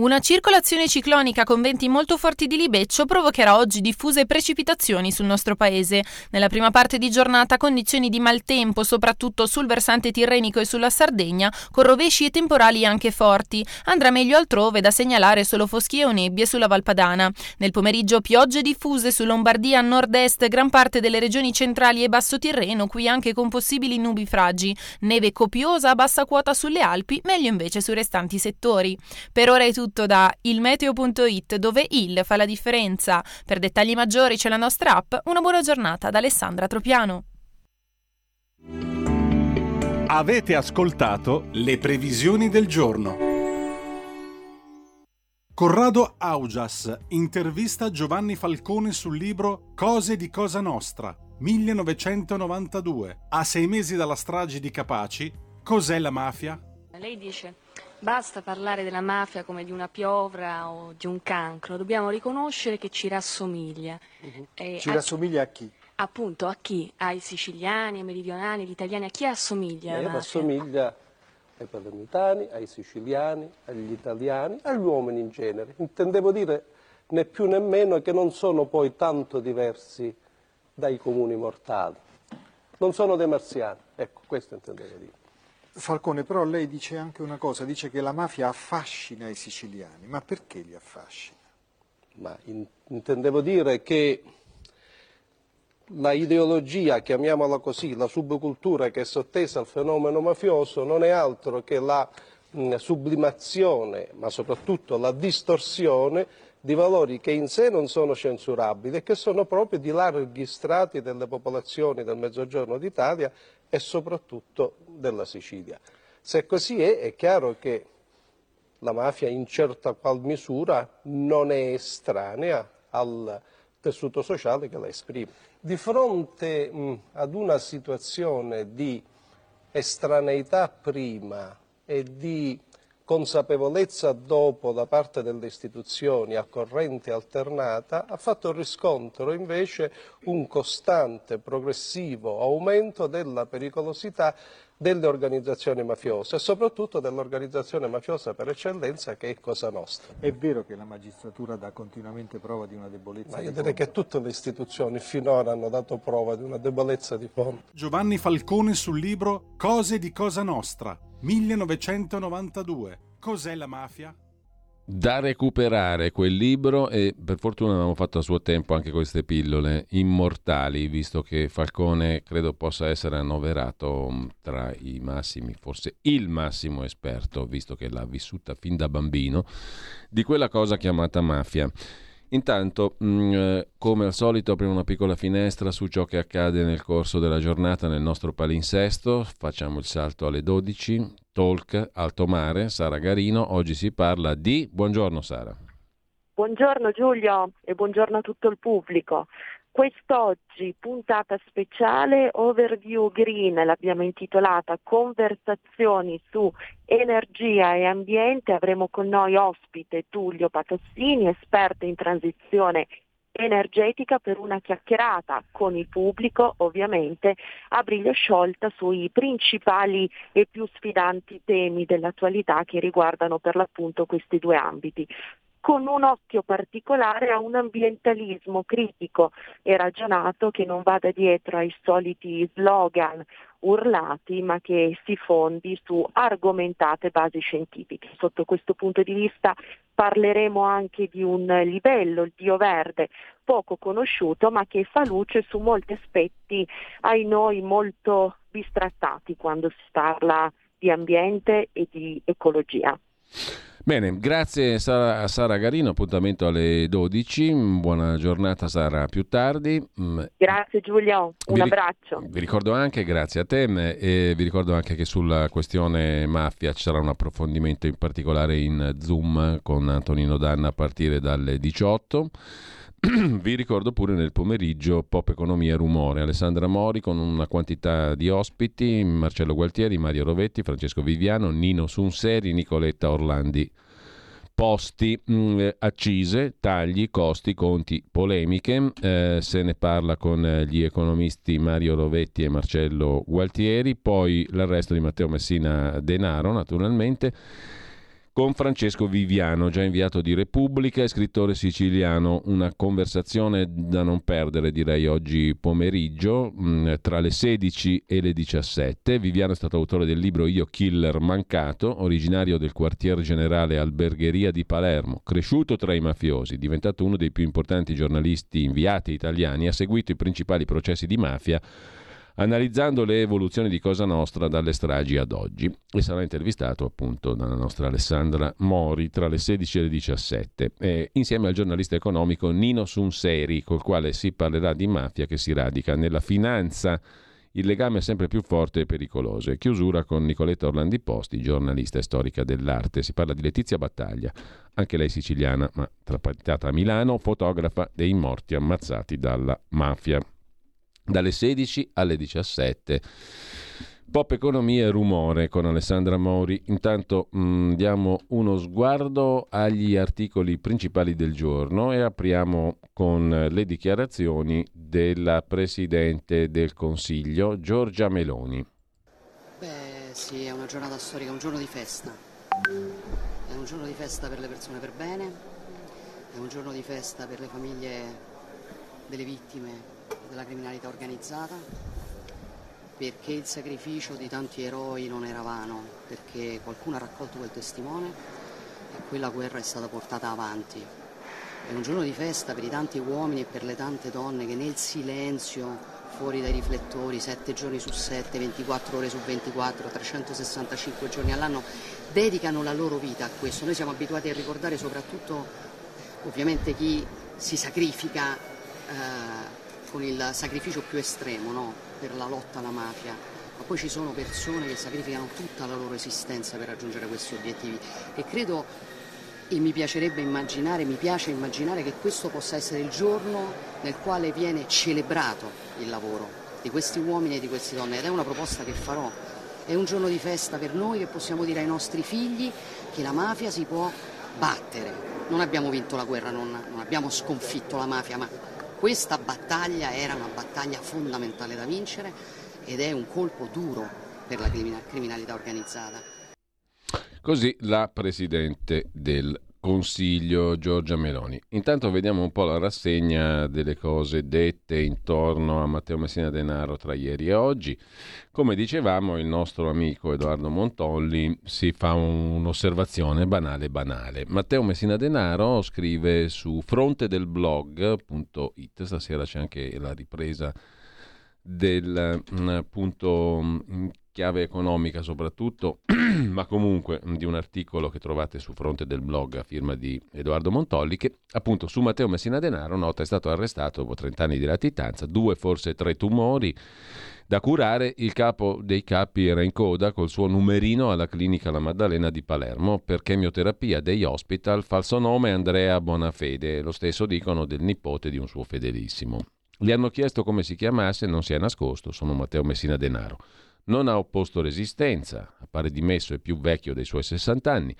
Una circolazione ciclonica con venti molto forti di libeccio provocherà oggi diffuse precipitazioni sul nostro paese. Nella prima parte di giornata condizioni di maltempo, soprattutto sul versante tirrenico e sulla Sardegna, con rovesci e temporali anche forti. Andrà meglio altrove, da segnalare solo foschie o nebbie sulla Valpadana. Nel pomeriggio piogge diffuse su Lombardia, nord-est, gran parte delle regioni centrali e basso Tirreno, qui anche con possibili nubifragi. Neve copiosa a bassa quota sulle Alpi, meglio invece sui restanti settori. Per ora è tutto tutto da ilmeteo.it dove il fa la differenza. Per dettagli maggiori c'è la nostra app. Una buona giornata da Alessandra Tropiano. Avete ascoltato le previsioni del giorno. Corrado Augias intervista Giovanni Falcone sul libro Cose di Cosa Nostra, 1992. A sei mesi dalla strage di Capaci, cos'è la mafia? Lei dice Basta parlare della mafia come di una piovra o di un cancro, dobbiamo riconoscere che ci rassomiglia. Uh-huh. ci a rassomiglia a chi? Appunto, a chi? Ai siciliani, ai meridionali, agli italiani, a chi assomiglia? Eh, assomiglia ai palermitani, ai siciliani, agli italiani, agli uomini in genere. Intendevo dire né più né meno che non sono poi tanto diversi dai comuni mortali. Non sono dei marziani, ecco, questo intendevo dire. Falcone, però lei dice anche una cosa, dice che la mafia affascina i siciliani, ma perché li affascina? Ma in, intendevo dire che la ideologia, chiamiamola così, la subcultura che è sottesa al fenomeno mafioso non è altro che la mh, sublimazione, ma soprattutto la distorsione di valori che in sé non sono censurabili e che sono proprio di larghi strati delle popolazioni del Mezzogiorno d'Italia e soprattutto della Sicilia. Se così è, è chiaro che la mafia in certa qual misura non è estranea al tessuto sociale che la esprime. Di fronte mh, ad una situazione di estraneità prima e di consapevolezza dopo da parte delle istituzioni a corrente alternata ha fatto riscontro invece un costante, progressivo aumento della pericolosità delle organizzazioni mafiose e soprattutto dell'organizzazione mafiosa per eccellenza che è Cosa Nostra. È vero che la magistratura dà continuamente prova di una debolezza Ma io di direi fondo? che tutte le istituzioni finora hanno dato prova di una debolezza di fondo. Giovanni Falcone sul libro Cose di Cosa Nostra, 1992. Cos'è la mafia? Da recuperare quel libro e per fortuna avevamo fatto a suo tempo anche queste pillole immortali, visto che Falcone credo possa essere annoverato mm, tra i massimi, forse il massimo esperto, visto che l'ha vissuta fin da bambino, di quella cosa chiamata mafia. Intanto, mh, eh, come al solito, apriamo una piccola finestra su ciò che accade nel corso della giornata nel nostro palinsesto. Facciamo il salto alle 12. Talk Alto Mare, Sara Garino. Oggi si parla di. Buongiorno Sara. Buongiorno Giulio e buongiorno a tutto il pubblico. Quest'oggi puntata speciale Overview Green, l'abbiamo intitolata Conversazioni su energia e ambiente. Avremo con noi ospite Tullio Patassini, esperto in transizione energetica per una chiacchierata con il pubblico ovviamente a briglio sciolta sui principali e più sfidanti temi dell'attualità che riguardano per l'appunto questi due ambiti con un occhio particolare a un ambientalismo critico e ragionato che non vada dietro ai soliti slogan urlati, ma che si fondi su argomentate basi scientifiche. Sotto questo punto di vista parleremo anche di un livello, il Dio Verde, poco conosciuto, ma che fa luce su molti aspetti ai noi molto bistrattati quando si parla di ambiente e di ecologia. Bene, grazie Sara, a Sara Garino, appuntamento alle 12, buona giornata Sara più tardi. Mm, Grazie Giulio, un Vi abbraccio. Vi ricordo anche, grazie a te, m- e vi ricordo anche che sulla questione mafia ci sarà un approfondimento in particolare in Zoom con Antonino Danna a partire dalle 18. *clears throat* Vi ricordo pure nel pomeriggio Pop Economia Rumore, Alessandra Mori con una quantità di ospiti, Marcello Gualtieri, Mario Rovetti, Francesco Viviano, Nino Sunseri, Nicoletta Orlandi. Posti, mh, eh, accise, tagli, costi, conti, polemiche. Eh, se ne parla con eh, gli economisti Mario Rovetti e Marcello Gualtieri. Poi l'arresto di Matteo Messina Denaro, naturalmente con Francesco Viviano, già inviato di Repubblica e scrittore siciliano. Una conversazione da non perdere, direi, oggi pomeriggio, mh, tra le 16 e le 17. Viviano è stato autore del libro Io Killer Mancato, originario del quartier generale Albergheria di Palermo, cresciuto tra i mafiosi, diventato uno dei più importanti giornalisti inviati italiani, ha seguito i principali processi di mafia analizzando le evoluzioni di Cosa Nostra dalle stragi ad oggi e sarà intervistato appunto dalla nostra Alessandra Mori tra le 16 e le 17 eh, insieme al giornalista economico Nino Sunseri col quale si parlerà di mafia che si radica nella finanza il legame è sempre più forte e pericoloso. E chiusura con Nicoletta Orlandi Posti, giornalista e storica dell'arte. Si parla di Letizia Battaglia, anche lei siciliana, ma trapattata a Milano, fotografa dei morti ammazzati dalla mafia dalle 16 alle 17. Pop Economia e Rumore con Alessandra Mori. Intanto mh, diamo uno sguardo agli articoli principali del giorno e apriamo con le dichiarazioni della Presidente del Consiglio, Giorgia Meloni. Beh, sì, è una giornata storica, un giorno di festa. È un giorno di festa per le persone per bene, è un giorno di festa per le famiglie delle vittime della criminalità organizzata, perché il sacrificio di tanti eroi non era vano, perché qualcuno ha raccolto quel testimone e quella guerra è stata portata avanti. È un giorno di festa per i tanti uomini e per le tante donne che nel silenzio, fuori dai riflettori, 7 giorni su 7, 24 ore su 24, 365 giorni all'anno, dedicano la loro vita a questo. Noi siamo abituati a ricordare soprattutto ovviamente chi si sacrifica eh, con il sacrificio più estremo no? per la lotta alla mafia. ma poi ci sono persone che sacrificano tutta la loro esistenza per raggiungere questi obiettivi e credo e mi piacerebbe immaginare, mi piace immaginare che questo possa essere il giorno nel quale viene celebrato il lavoro di questi uomini e di queste donne ed è una proposta che farò. È un giorno di festa per noi che possiamo dire ai nostri figli che la mafia si può battere. Non abbiamo vinto la guerra, non, non abbiamo sconfitto la mafia, ma questa battaglia era una battaglia fondamentale da vincere ed è un colpo duro per la criminalità organizzata. Così la Presidente del Consiglio Giorgia Meloni. Intanto vediamo un po' la rassegna delle cose dette intorno a Matteo Messina Denaro tra ieri e oggi. Come dicevamo, il nostro amico Edoardo Montolli si fa un'osservazione banale banale. Matteo Messina Denaro scrive su frontedelblog.it, stasera c'è anche la ripresa del appunto chiave economica soprattutto, *clears throat* ma comunque di un articolo che trovate su fronte del blog a firma di Edoardo Montolli, che appunto su Matteo Messina Denaro nota è stato arrestato dopo 30 anni di latitanza, due forse tre tumori da curare, il capo dei capi era in coda col suo numerino alla clinica La Maddalena di Palermo per chemioterapia dei hospital, falso nome Andrea Bonafede, lo stesso dicono del nipote di un suo fedelissimo. Gli hanno chiesto come si chiamasse, non si è nascosto, sono Matteo Messina Denaro. Non ha opposto resistenza, appare dimesso e più vecchio dei suoi 60 anni.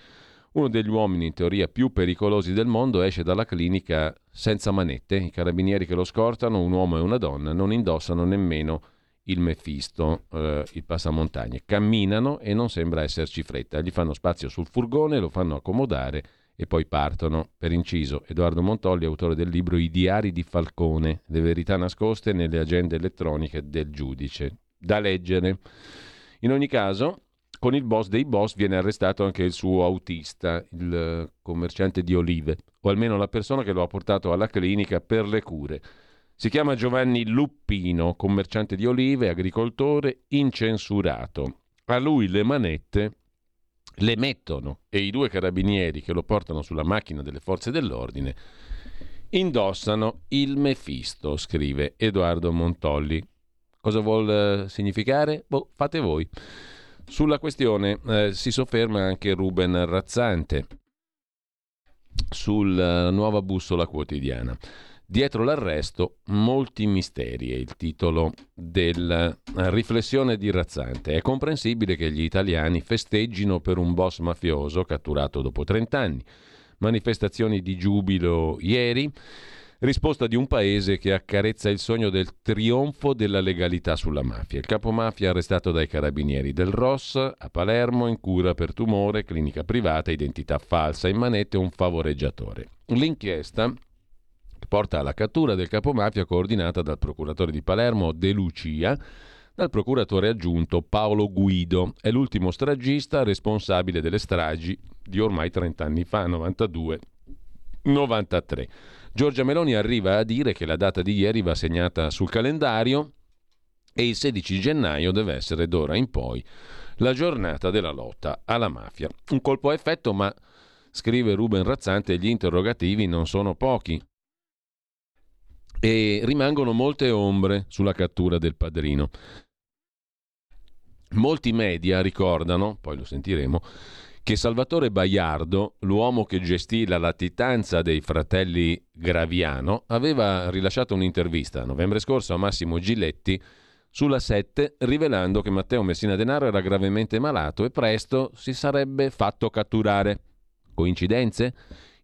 Uno degli uomini in teoria più pericolosi del mondo esce dalla clinica senza manette. I carabinieri che lo scortano, un uomo e una donna, non indossano nemmeno il Mefisto, eh, il passamontagne. Camminano e non sembra esserci fretta. Gli fanno spazio sul furgone, lo fanno accomodare e poi partono. Per inciso, Edoardo Montolli, autore del libro I diari di Falcone, le verità nascoste nelle agende elettroniche del giudice da leggere. In ogni caso, con il boss dei boss viene arrestato anche il suo autista, il eh, commerciante di olive, o almeno la persona che lo ha portato alla clinica per le cure. Si chiama Giovanni Luppino, commerciante di olive, agricoltore, incensurato. A lui le manette le mettono e i due carabinieri che lo portano sulla macchina delle forze dell'ordine indossano il Mefisto, scrive Edoardo Montolli. Cosa vuol eh, significare? Boh, fate voi. Sulla questione eh, si sofferma anche Ruben Razzante sulla eh, nuova bussola quotidiana. Dietro l'arresto, molti misteri è il titolo della eh, riflessione di Razzante. È comprensibile che gli italiani festeggino per un boss mafioso catturato dopo 30 anni. Manifestazioni di giubilo ieri Risposta di un paese che accarezza il sogno del trionfo della legalità sulla mafia. Il capomafia arrestato dai carabinieri del Ross a Palermo in cura per tumore, clinica privata, identità falsa, in manette un favoreggiatore. L'inchiesta porta alla cattura del capomafia coordinata dal procuratore di Palermo De Lucia, dal procuratore aggiunto Paolo Guido. È l'ultimo stragista responsabile delle stragi di ormai 30 anni fa, 92-93. Giorgia Meloni arriva a dire che la data di ieri va segnata sul calendario e il 16 gennaio deve essere d'ora in poi la giornata della lotta alla mafia. Un colpo a effetto, ma scrive Ruben Razzante, gli interrogativi non sono pochi. E rimangono molte ombre sulla cattura del padrino. Molti media ricordano, poi lo sentiremo, che Salvatore Baiardo, l'uomo che gestì la latitanza dei fratelli Graviano, aveva rilasciato un'intervista novembre scorso a Massimo Giletti sulla 7 rivelando che Matteo Messina Denaro era gravemente malato e presto si sarebbe fatto catturare. Coincidenze?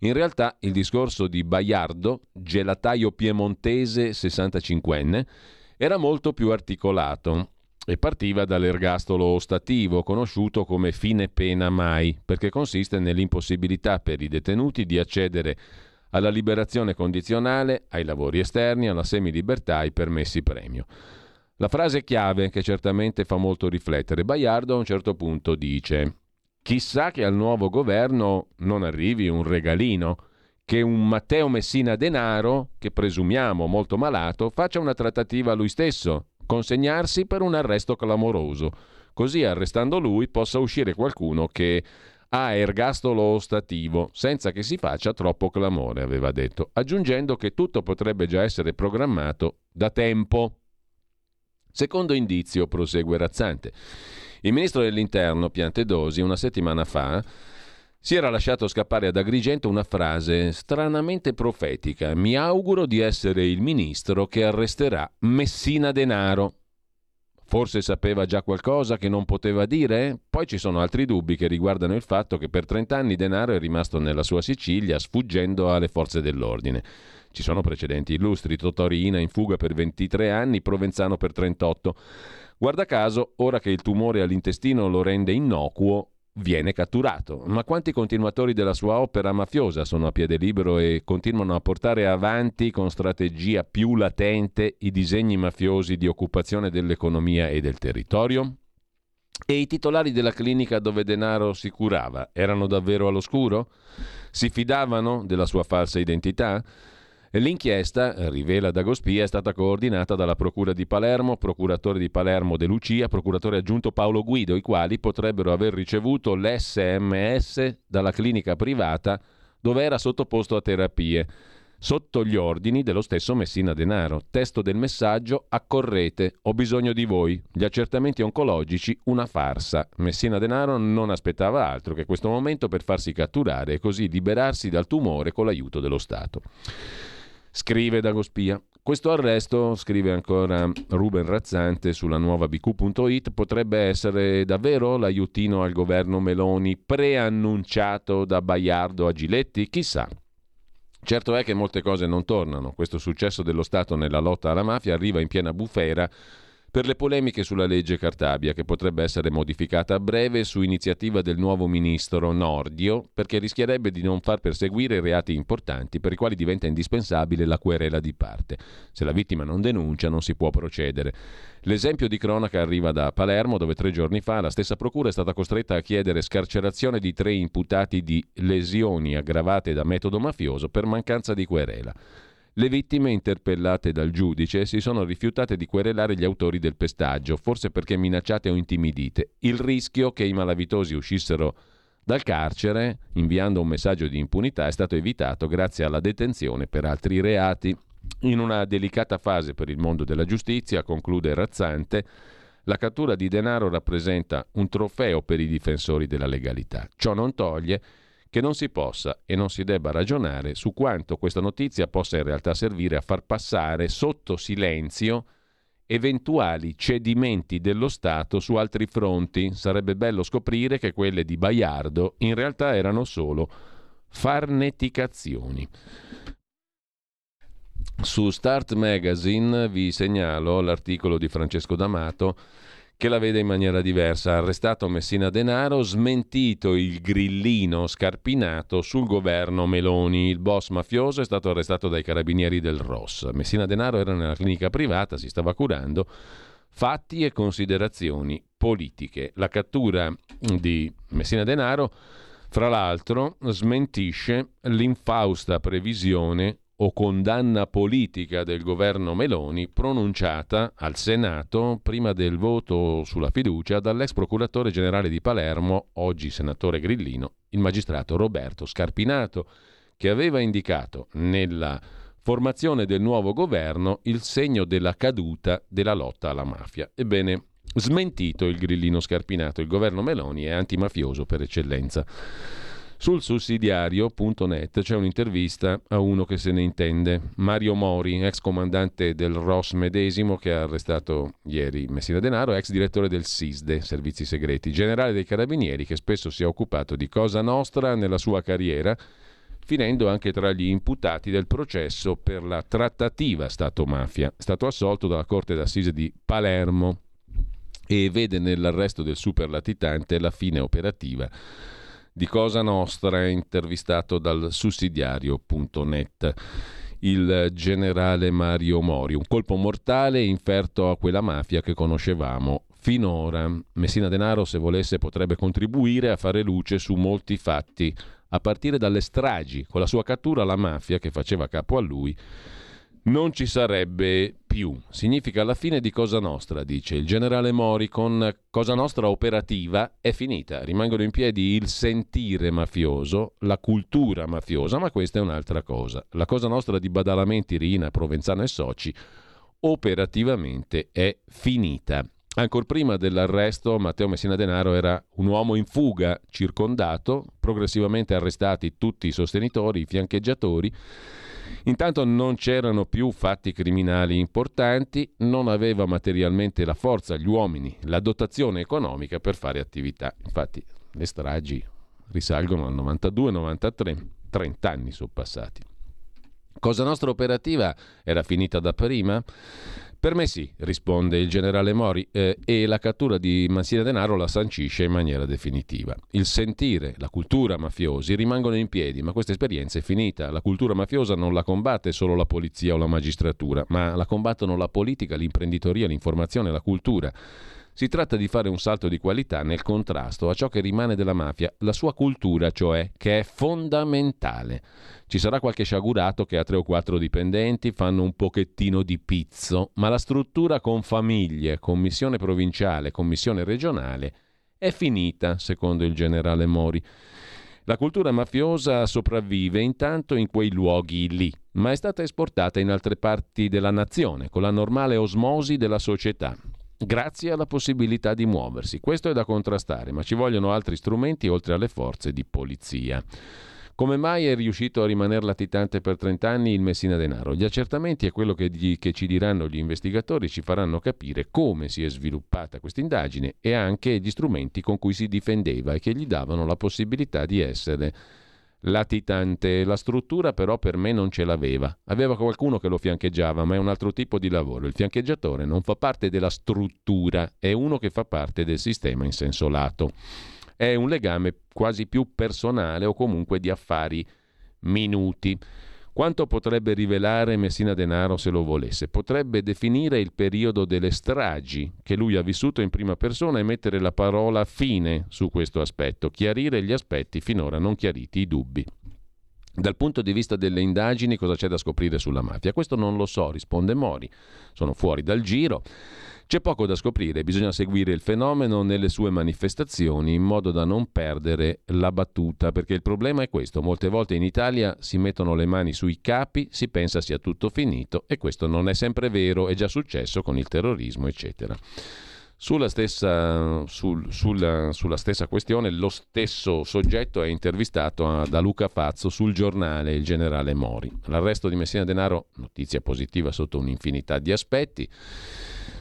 In realtà il discorso di Baiardo, gelataio piemontese 65enne, era molto più articolato e partiva dall'ergastolo ostativo, conosciuto come fine pena mai, perché consiste nell'impossibilità per i detenuti di accedere alla liberazione condizionale, ai lavori esterni, alla semilibertà, ai permessi premio. La frase chiave che certamente fa molto riflettere, Baiardo a un certo punto dice Chissà che al nuovo governo non arrivi un regalino, che un Matteo Messina Denaro, che presumiamo molto malato, faccia una trattativa lui stesso, consegnarsi per un arresto clamoroso, così arrestando lui possa uscire qualcuno che ha ergastolo ostativo, senza che si faccia troppo clamore, aveva detto, aggiungendo che tutto potrebbe già essere programmato da tempo. Secondo indizio, prosegue Razzante. Il ministro dell'Interno, Piantedosi, una settimana fa si era lasciato scappare ad Agrigento una frase stranamente profetica. Mi auguro di essere il ministro che arresterà Messina Denaro. Forse sapeva già qualcosa che non poteva dire? Poi ci sono altri dubbi che riguardano il fatto che per 30 anni Denaro è rimasto nella sua Sicilia sfuggendo alle forze dell'ordine. Ci sono precedenti illustri, Totorina in fuga per 23 anni, Provenzano per 38. Guarda caso, ora che il tumore all'intestino lo rende innocuo, viene catturato. Ma quanti continuatori della sua opera mafiosa sono a piede libero e continuano a portare avanti con strategia più latente i disegni mafiosi di occupazione dell'economia e del territorio? E i titolari della clinica dove denaro si curava erano davvero all'oscuro? Si fidavano della sua falsa identità? L'inchiesta, rivela Dagospia, è stata coordinata dalla Procura di Palermo, procuratore di Palermo De Lucia, procuratore aggiunto Paolo Guido, i quali potrebbero aver ricevuto l'SMS dalla clinica privata dove era sottoposto a terapie, sotto gli ordini dello stesso Messina Denaro. Testo del messaggio: accorrete, ho bisogno di voi. Gli accertamenti oncologici, una farsa. Messina Denaro non aspettava altro che questo momento per farsi catturare e così liberarsi dal tumore con l'aiuto dello Stato. Scrive Dagospia. Questo arresto, scrive ancora Ruben Razzante sulla nuova bq.it, potrebbe essere davvero l'aiutino al governo Meloni preannunciato da Baiardo a Giletti? Chissà. Certo è che molte cose non tornano. Questo successo dello Stato nella lotta alla mafia arriva in piena bufera per le polemiche sulla legge Cartabia, che potrebbe essere modificata a breve su iniziativa del nuovo ministro Nordio, perché rischierebbe di non far perseguire reati importanti per i quali diventa indispensabile la querela di parte. Se la vittima non denuncia non si può procedere. L'esempio di cronaca arriva da Palermo, dove tre giorni fa la stessa procura è stata costretta a chiedere scarcerazione di tre imputati di lesioni aggravate da metodo mafioso per mancanza di querela. Le vittime interpellate dal giudice si sono rifiutate di querelare gli autori del pestaggio, forse perché minacciate o intimidite. Il rischio che i malavitosi uscissero dal carcere, inviando un messaggio di impunità, è stato evitato grazie alla detenzione per altri reati. In una delicata fase per il mondo della giustizia, conclude Razzante, la cattura di denaro rappresenta un trofeo per i difensori della legalità. Ciò non toglie che non si possa e non si debba ragionare su quanto questa notizia possa in realtà servire a far passare sotto silenzio eventuali cedimenti dello Stato su altri fronti. Sarebbe bello scoprire che quelle di Baiardo in realtà erano solo farneticazioni. Su Start Magazine vi segnalo l'articolo di Francesco D'Amato che la vede in maniera diversa. Arrestato Messina Denaro, smentito il grillino scarpinato sul governo Meloni. Il boss mafioso è stato arrestato dai carabinieri del Ross. Messina Denaro era nella clinica privata, si stava curando. Fatti e considerazioni politiche. La cattura di Messina Denaro, fra l'altro, smentisce l'infausta previsione o condanna politica del governo Meloni pronunciata al Senato prima del voto sulla fiducia dall'ex procuratore generale di Palermo, oggi senatore Grillino, il magistrato Roberto Scarpinato, che aveva indicato nella formazione del nuovo governo il segno della caduta della lotta alla mafia. Ebbene, smentito il Grillino Scarpinato, il governo Meloni è antimafioso per eccellenza. Sul sussidiario.net c'è un'intervista a uno che se ne intende, Mario Mori, ex comandante del ROS medesimo che ha arrestato ieri Messina Denaro, ex direttore del SISDE, Servizi Segreti, generale dei Carabinieri che spesso si è occupato di Cosa Nostra nella sua carriera, finendo anche tra gli imputati del processo per la trattativa Stato-mafia. È stato assolto dalla Corte d'Assise di Palermo e vede nell'arresto del superlatitante la fine operativa di Cosa Nostra, intervistato dal sussidiario.net il generale Mario Mori. Un colpo mortale inferto a quella mafia che conoscevamo finora. Messina Denaro, se volesse, potrebbe contribuire a fare luce su molti fatti, a partire dalle stragi. Con la sua cattura la mafia, che faceva capo a lui, non ci sarebbe più. Significa la fine di Cosa Nostra, dice il generale Mori, con Cosa Nostra operativa è finita. Rimangono in piedi il sentire mafioso, la cultura mafiosa, ma questa è un'altra cosa. La Cosa Nostra di Badalamenti, Rina, Provenzano e Soci operativamente è finita. Ancora prima dell'arresto, Matteo Messina Denaro era un uomo in fuga, circondato, progressivamente arrestati tutti i sostenitori, i fiancheggiatori. Intanto non c'erano più fatti criminali importanti, non aveva materialmente la forza, gli uomini, la dotazione economica per fare attività. Infatti le stragi risalgono al 92-93, 30 anni sono passati. Cosa Nostra operativa era finita da prima? Per me sì, risponde il generale Mori, eh, e la cattura di Massina Denaro la sancisce in maniera definitiva. Il sentire, la cultura mafiosi rimangono in piedi, ma questa esperienza è finita. La cultura mafiosa non la combatte solo la polizia o la magistratura, ma la combattono la politica, l'imprenditoria, l'informazione, la cultura. Si tratta di fare un salto di qualità nel contrasto a ciò che rimane della mafia, la sua cultura, cioè, che è fondamentale. Ci sarà qualche sciagurato che ha tre o quattro dipendenti, fanno un pochettino di pizzo, ma la struttura con famiglie, commissione provinciale, commissione regionale è finita, secondo il generale Mori. La cultura mafiosa sopravvive intanto in quei luoghi lì, ma è stata esportata in altre parti della nazione, con la normale osmosi della società grazie alla possibilità di muoversi. Questo è da contrastare, ma ci vogliono altri strumenti oltre alle forze di polizia. Come mai è riuscito a rimanere latitante per 30 anni il Messina Denaro? Gli accertamenti e quello che, gli, che ci diranno gli investigatori ci faranno capire come si è sviluppata questa indagine e anche gli strumenti con cui si difendeva e che gli davano la possibilità di essere latitante. La struttura però per me non ce l'aveva. Aveva qualcuno che lo fiancheggiava, ma è un altro tipo di lavoro. Il fiancheggiatore non fa parte della struttura, è uno che fa parte del sistema in senso lato. È un legame quasi più personale o comunque di affari minuti. Quanto potrebbe rivelare Messina Denaro se lo volesse? Potrebbe definire il periodo delle stragi che lui ha vissuto in prima persona e mettere la parola fine su questo aspetto, chiarire gli aspetti finora non chiariti, i dubbi. Dal punto di vista delle indagini cosa c'è da scoprire sulla mafia? Questo non lo so, risponde Mori. Sono fuori dal giro. C'è poco da scoprire, bisogna seguire il fenomeno nelle sue manifestazioni in modo da non perdere la battuta, perché il problema è questo, molte volte in Italia si mettono le mani sui capi, si pensa sia tutto finito e questo non è sempre vero, è già successo con il terrorismo, eccetera. Sulla stessa, sul, sulla, sulla stessa, questione, lo stesso soggetto è intervistato da Luca Fazzo sul giornale Il generale Mori. L'arresto di Messina Denaro, notizia positiva sotto un'infinità di aspetti.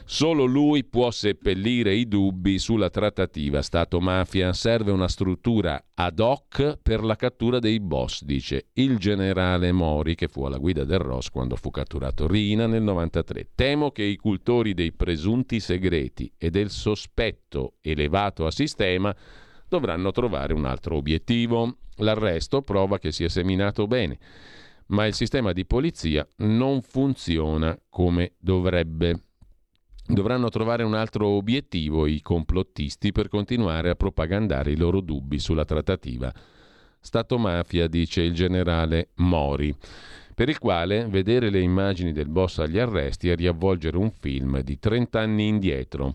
Solo lui può seppellire i dubbi sulla trattativa Stato-mafia. Serve una struttura ad hoc per la cattura dei boss, dice il generale Mori, che fu alla guida del Ross quando fu catturato Rina nel 93. Temo che i cultori dei presunti segreti e del sospetto elevato a sistema dovranno trovare un altro obiettivo. L'arresto prova che sia seminato bene, ma il sistema di polizia non funziona come dovrebbe. Dovranno trovare un altro obiettivo i complottisti per continuare a propagandare i loro dubbi sulla trattativa Stato-mafia, dice il generale Mori, per il quale vedere le immagini del boss agli arresti è riavvolgere un film di 30 anni indietro.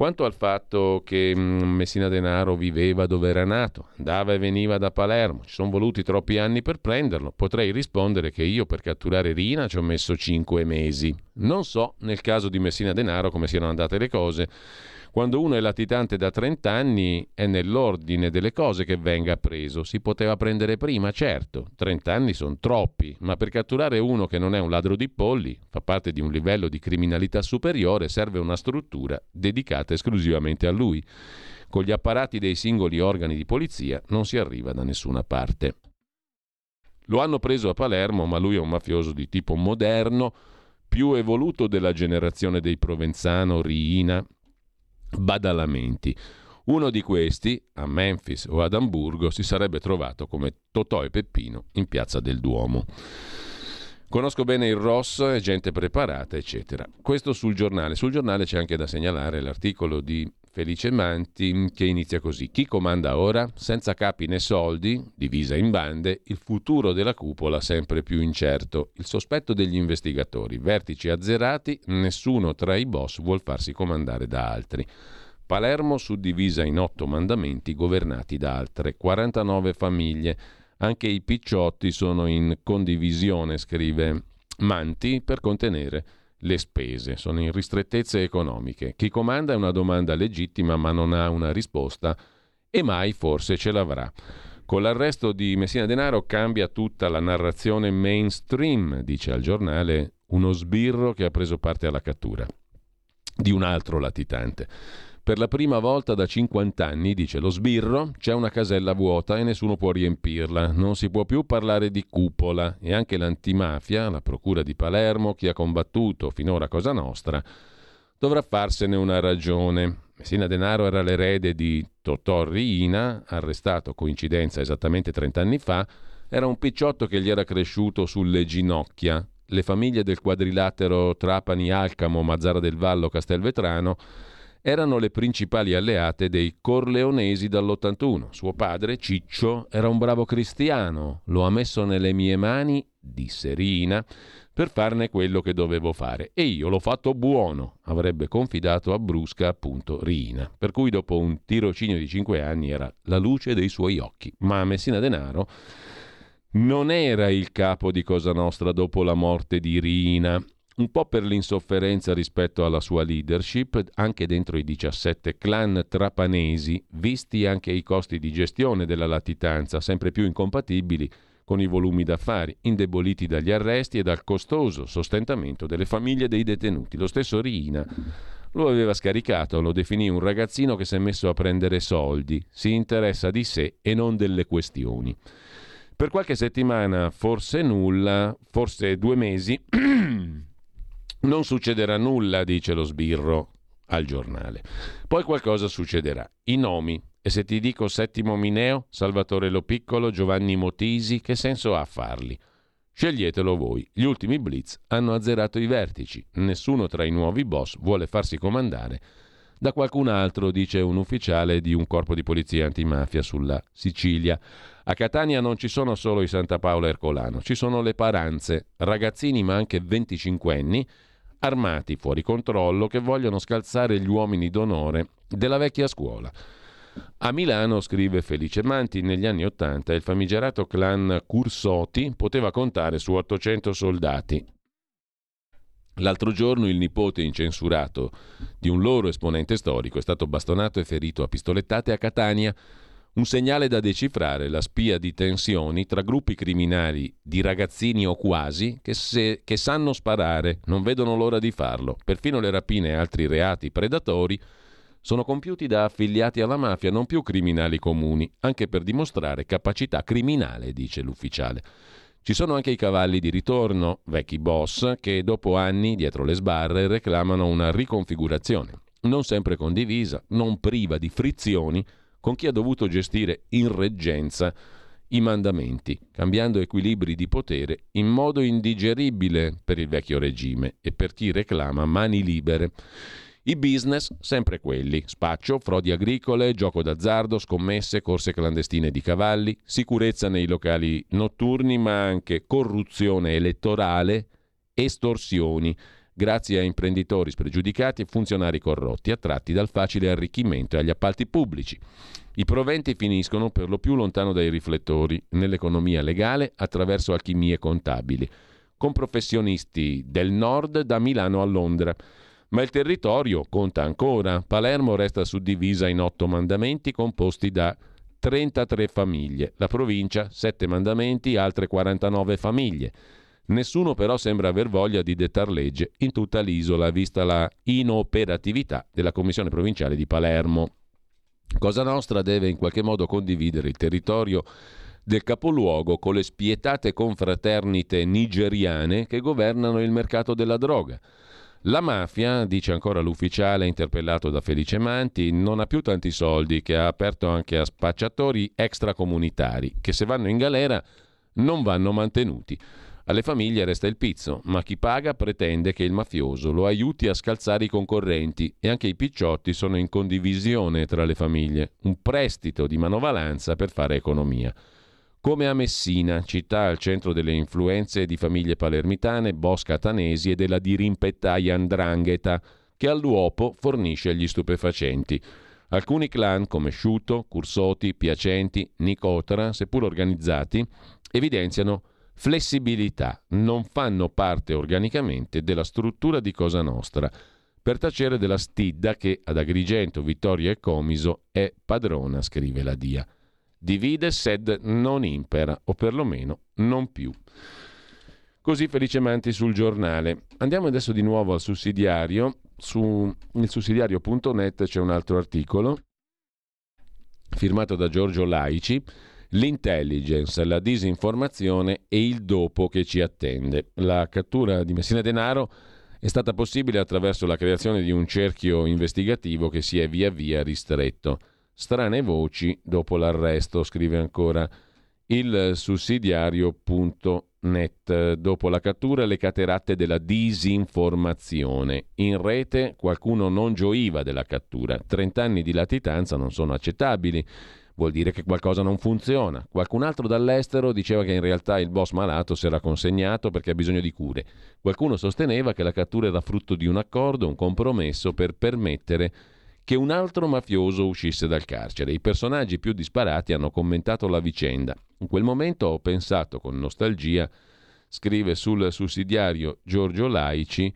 Quanto al fatto che mm, Messina Denaro viveva dove era nato, andava e veniva da Palermo, ci sono voluti troppi anni per prenderlo, potrei rispondere che io per catturare Rina ci ho messo cinque mesi. Non so nel caso di Messina Denaro come siano andate le cose. Quando uno è latitante da 30 anni è nell'ordine delle cose che venga preso. Si poteva prendere prima, certo. 30 anni sono troppi, ma per catturare uno che non è un ladro di polli, fa parte di un livello di criminalità superiore, serve una struttura dedicata esclusivamente a lui. Con gli apparati dei singoli organi di polizia non si arriva da nessuna parte. Lo hanno preso a Palermo, ma lui è un mafioso di tipo moderno, più evoluto della generazione dei Provenzano, Riina, badalamenti. Uno di questi, a Memphis o ad Amburgo, si sarebbe trovato come Totò e Peppino in piazza del Duomo. Conosco bene il Ross, gente preparata, eccetera. Questo sul giornale. Sul giornale c'è anche da segnalare l'articolo di Felice Manti che inizia così. Chi comanda ora? Senza capi né soldi, divisa in bande, il futuro della cupola sempre più incerto. Il sospetto degli investigatori, vertici azzerati, nessuno tra i boss vuol farsi comandare da altri. Palermo suddivisa in otto mandamenti governati da altre 49 famiglie. Anche i picciotti sono in condivisione, scrive Manti, per contenere le spese, sono in ristrettezze economiche. Chi comanda è una domanda legittima ma non ha una risposta e mai forse ce l'avrà. Con l'arresto di Messina Denaro cambia tutta la narrazione mainstream, dice al giornale uno sbirro che ha preso parte alla cattura di un altro latitante. Per la prima volta da 50 anni, dice lo sbirro, c'è una casella vuota e nessuno può riempirla. Non si può più parlare di cupola e anche l'antimafia, la Procura di Palermo, chi ha combattuto finora Cosa Nostra, dovrà farsene una ragione. Messina Denaro era l'erede di Totò Riina, arrestato, coincidenza, esattamente 30 anni fa. Era un picciotto che gli era cresciuto sulle ginocchia. Le famiglie del quadrilatero Trapani, Alcamo, Mazzara del Vallo, Castelvetrano erano le principali alleate dei Corleonesi dall'81. Suo padre, Ciccio, era un bravo cristiano, lo ha messo nelle mie mani, disse Rina, per farne quello che dovevo fare. E io l'ho fatto buono, avrebbe confidato a Brusca appunto Rina, per cui dopo un tirocinio di cinque anni era la luce dei suoi occhi. Ma Messina Denaro non era il capo di Cosa Nostra dopo la morte di Rina un po' per l'insofferenza rispetto alla sua leadership, anche dentro i 17 clan trapanesi, visti anche i costi di gestione della latitanza, sempre più incompatibili con i volumi d'affari, indeboliti dagli arresti e dal costoso sostentamento delle famiglie dei detenuti. Lo stesso Riina lo aveva scaricato, lo definì un ragazzino che si è messo a prendere soldi, si interessa di sé e non delle questioni. Per qualche settimana, forse nulla, forse due mesi, *clears throat* Non succederà nulla, dice lo sbirro al giornale. Poi qualcosa succederà. I nomi. E se ti dico Settimo Mineo, Salvatore Lo Piccolo, Giovanni Motisi, che senso ha farli? Sceglietelo voi. Gli ultimi blitz hanno azzerato i vertici. Nessuno tra i nuovi boss vuole farsi comandare da qualcun altro, dice un ufficiale di un corpo di polizia antimafia sulla Sicilia. A Catania non ci sono solo i Santa Paola Ercolano, ci sono le Paranze, ragazzini ma anche venticinquenni armati fuori controllo che vogliono scalzare gli uomini d'onore della vecchia scuola. A Milano, scrive Felice Manti, negli anni Ottanta il famigerato clan Cursoti poteva contare su 800 soldati. L'altro giorno il nipote incensurato di un loro esponente storico è stato bastonato e ferito a pistolettate a Catania un segnale da decifrare, la spia di tensioni tra gruppi criminali di ragazzini o quasi che, se, che sanno sparare, non vedono l'ora di farlo. Perfino le rapine e altri reati predatori sono compiuti da affiliati alla mafia, non più criminali comuni, anche per dimostrare capacità criminale, dice l'ufficiale. Ci sono anche i cavalli di ritorno, vecchi boss, che dopo anni dietro le sbarre reclamano una riconfigurazione, non sempre condivisa, non priva di frizioni, con chi ha dovuto gestire in reggenza i mandamenti, cambiando equilibri di potere in modo indigeribile per il vecchio regime e per chi reclama mani libere. I business sempre quelli, spaccio, frodi agricole, gioco d'azzardo, scommesse, corse clandestine di cavalli, sicurezza nei locali notturni, ma anche corruzione elettorale, estorsioni, grazie a imprenditori spregiudicati e funzionari corrotti, attratti dal facile arricchimento e agli appalti pubblici. I proventi finiscono per lo più lontano dai riflettori, nell'economia legale attraverso alchimie contabili, con professionisti del nord da Milano a Londra. Ma il territorio conta ancora. Palermo resta suddivisa in otto mandamenti composti da 33 famiglie, la provincia 7 mandamenti, altre 49 famiglie. Nessuno però sembra aver voglia di dettar legge in tutta l'isola, vista la inoperatività della Commissione provinciale di Palermo. Cosa Nostra deve in qualche modo condividere il territorio del capoluogo con le spietate confraternite nigeriane che governano il mercato della droga. La mafia, dice ancora l'ufficiale interpellato da Felice Manti, non ha più tanti soldi, che ha aperto anche a spacciatori extracomunitari, che se vanno in galera non vanno mantenuti. Alle famiglie resta il pizzo, ma chi paga pretende che il mafioso lo aiuti a scalzare i concorrenti e anche i picciotti sono in condivisione tra le famiglie, un prestito di manovalanza per fare economia. Come a Messina, città al centro delle influenze di famiglie palermitane, bosca tanesi e della dirimpettaia Andrangheta, che all'uopo fornisce gli stupefacenti. Alcuni clan come Sciuto, Cursoti, Piacenti, Nicotra, seppur organizzati, evidenziano flessibilità, non fanno parte organicamente della struttura di Cosa Nostra, per tacere della stidda che ad Agrigento, Vittoria e Comiso è padrona, scrive la Dia. Divide sed non impera, o perlomeno non più. Così Felice Manti sul giornale. Andiamo adesso di nuovo al sussidiario. Su il sussidiario.net c'è un altro articolo firmato da Giorgio Laici l'intelligence, la disinformazione e il dopo che ci attende. La cattura di Messina Denaro è stata possibile attraverso la creazione di un cerchio investigativo che si è via via ristretto. Strane voci dopo l'arresto, scrive ancora il sussidiario.net. Dopo la cattura le cateratte della disinformazione. In rete qualcuno non gioiva della cattura. 30 anni di latitanza non sono accettabili vuol dire che qualcosa non funziona. Qualcun altro dall'estero diceva che in realtà il boss malato si era consegnato perché ha bisogno di cure. Qualcuno sosteneva che la cattura era frutto di un accordo, un compromesso per permettere che un altro mafioso uscisse dal carcere. I personaggi più disparati hanno commentato la vicenda. In quel momento ho pensato con nostalgia, scrive sul sussidiario Giorgio Laici,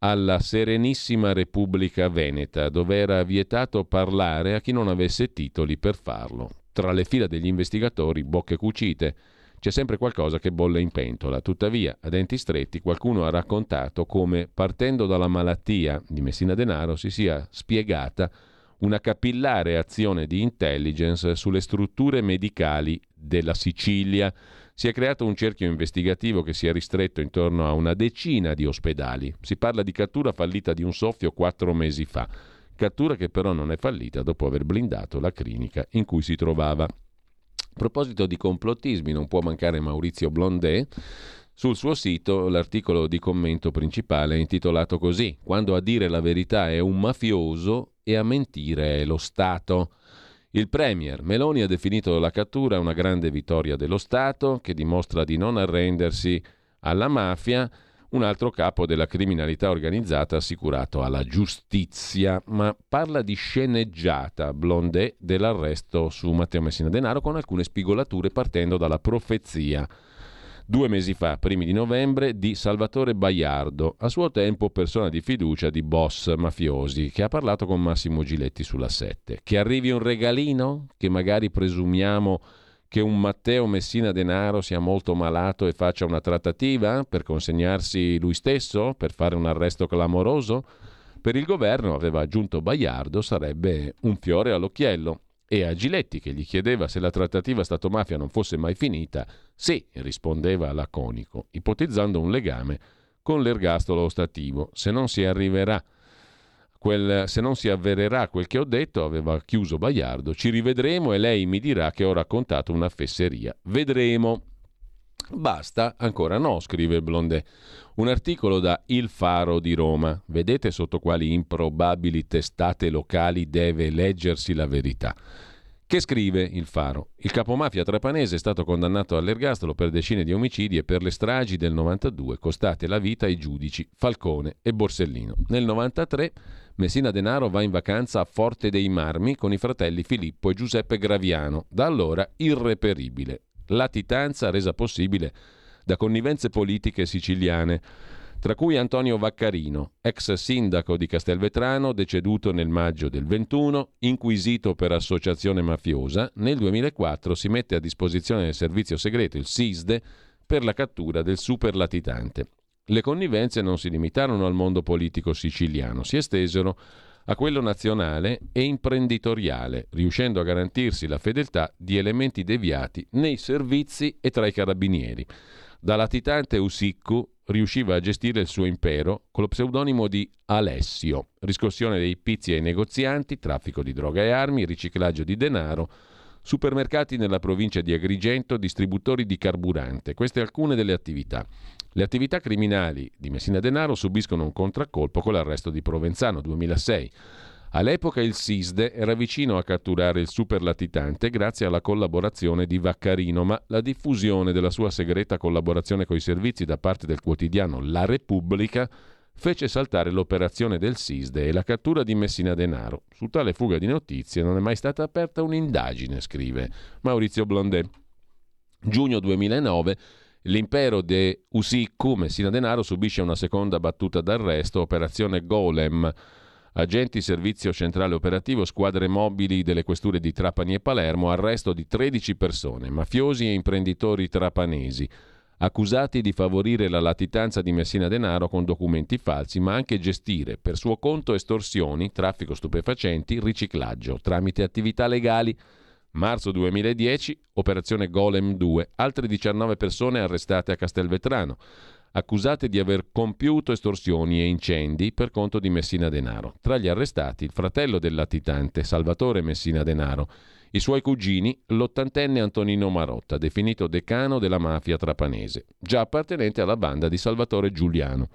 alla Serenissima Repubblica Veneta, dove era vietato parlare a chi non avesse titoli per farlo. Tra le fila degli investigatori, bocche cucite, c'è sempre qualcosa che bolle in pentola. Tuttavia, a denti stretti, qualcuno ha raccontato come, partendo dalla malattia di Messina Denaro, si sia spiegata una capillare azione di intelligence sulle strutture medicali della Sicilia si è creato un cerchio investigativo che si è ristretto intorno a una decina di ospedali. Si parla di cattura fallita di un soffio quattro mesi fa, cattura che però non è fallita dopo aver blindato la clinica in cui si trovava. A proposito di complottismi, non può mancare Maurizio Blondet. Sul suo sito l'articolo di commento principale è intitolato così: Quando a dire la verità è un mafioso e a mentire è lo Stato. Il Premier Meloni ha definito la cattura una grande vittoria dello Stato che dimostra di non arrendersi alla mafia, un altro capo della criminalità organizzata assicurato alla giustizia, ma parla di sceneggiata Blondet dell'arresto su Matteo Messina Denaro con alcune spigolature partendo dalla profezia due mesi fa, primi di novembre, di Salvatore Baiardo, a suo tempo persona di fiducia di boss mafiosi, che ha parlato con Massimo Giletti sulla 7. Che arrivi un regalino? Che magari presumiamo che un Matteo Messina Denaro sia molto malato e faccia una trattativa per consegnarsi lui stesso, per fare un arresto clamoroso? Per il governo, aveva aggiunto Baiardo, sarebbe un fiore all'occhiello. E a Giletti, che gli chiedeva se la trattativa Stato-mafia non fosse mai finita, sì, rispondeva laconico, ipotizzando un legame con l'ergastolo ostativo. Se non si arriverà Quel, se non si avvererà quel che ho detto, aveva chiuso Baiardo, ci rivedremo e lei mi dirà che ho raccontato una fesseria. Vedremo. Basta? Ancora no, scrive Blondet. Un articolo da Il Faro di Roma. Vedete sotto quali improbabili testate locali deve leggersi la verità. Che scrive il Faro? Il capomafia trapanese è stato condannato all'ergastolo per decine di omicidi e per le stragi del 92 costate la vita ai giudici Falcone e Borsellino. Nel 93 Messina Denaro va in vacanza a Forte dei Marmi con i fratelli Filippo e Giuseppe Graviano, da allora irreperibile. Latitanza resa possibile da connivenze politiche siciliane, tra cui Antonio Vaccarino, ex sindaco di Castelvetrano, deceduto nel maggio del 21, inquisito per associazione mafiosa, nel 2004 si mette a disposizione del servizio segreto, il SISDE, per la cattura del superlatitante. Le connivenze non si limitarono al mondo politico siciliano, si estesero a quello nazionale e imprenditoriale, riuscendo a garantirsi la fedeltà di elementi deviati nei servizi e tra i carabinieri. Da latitante Usiccu riusciva a gestire il suo impero con lo pseudonimo di Alessio, riscossione dei pizzi ai negozianti, traffico di droga e armi, riciclaggio di denaro, supermercati nella provincia di Agrigento, distributori di carburante. Queste alcune delle attività. Le attività criminali di Messina Denaro subiscono un contraccolpo con l'arresto di Provenzano 2006. All'epoca il SISDE era vicino a catturare il superlatitante grazie alla collaborazione di Vaccarino, ma la diffusione della sua segreta collaborazione coi servizi da parte del quotidiano La Repubblica fece saltare l'operazione del SISDE e la cattura di Messina Denaro. Su tale fuga di notizie non è mai stata aperta un'indagine, scrive Maurizio Blondet. Giugno 2009 L'impero de Usiku, Messina Denaro, subisce una seconda battuta d'arresto, operazione Golem. Agenti Servizio Centrale Operativo, squadre mobili delle questure di Trapani e Palermo, arresto di 13 persone, mafiosi e imprenditori trapanesi, accusati di favorire la latitanza di Messina Denaro con documenti falsi, ma anche gestire per suo conto estorsioni, traffico stupefacenti, riciclaggio, tramite attività legali. Marzo 2010, operazione Golem 2, altre 19 persone arrestate a Castelvetrano accusate di aver compiuto estorsioni e incendi per conto di Messina Denaro. Tra gli arrestati il fratello del latitante, Salvatore Messina Denaro, i suoi cugini, l'ottantenne Antonino Marotta, definito decano della mafia trapanese, già appartenente alla banda di Salvatore Giuliano.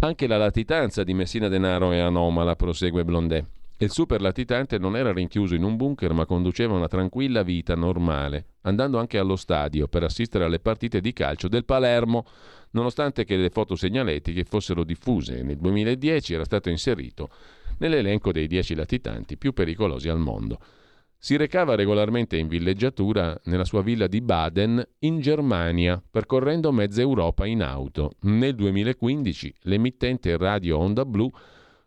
Anche la latitanza di Messina Denaro è anomala, prosegue Blondet. Il super latitante non era rinchiuso in un bunker ma conduceva una tranquilla vita normale, andando anche allo stadio per assistere alle partite di calcio del Palermo, nonostante che le foto segnaletiche fossero diffuse. Nel 2010 era stato inserito nell'elenco dei 10 latitanti più pericolosi al mondo. Si recava regolarmente in villeggiatura nella sua villa di Baden in Germania, percorrendo mezza Europa in auto. Nel 2015 l'emittente Radio Onda Blu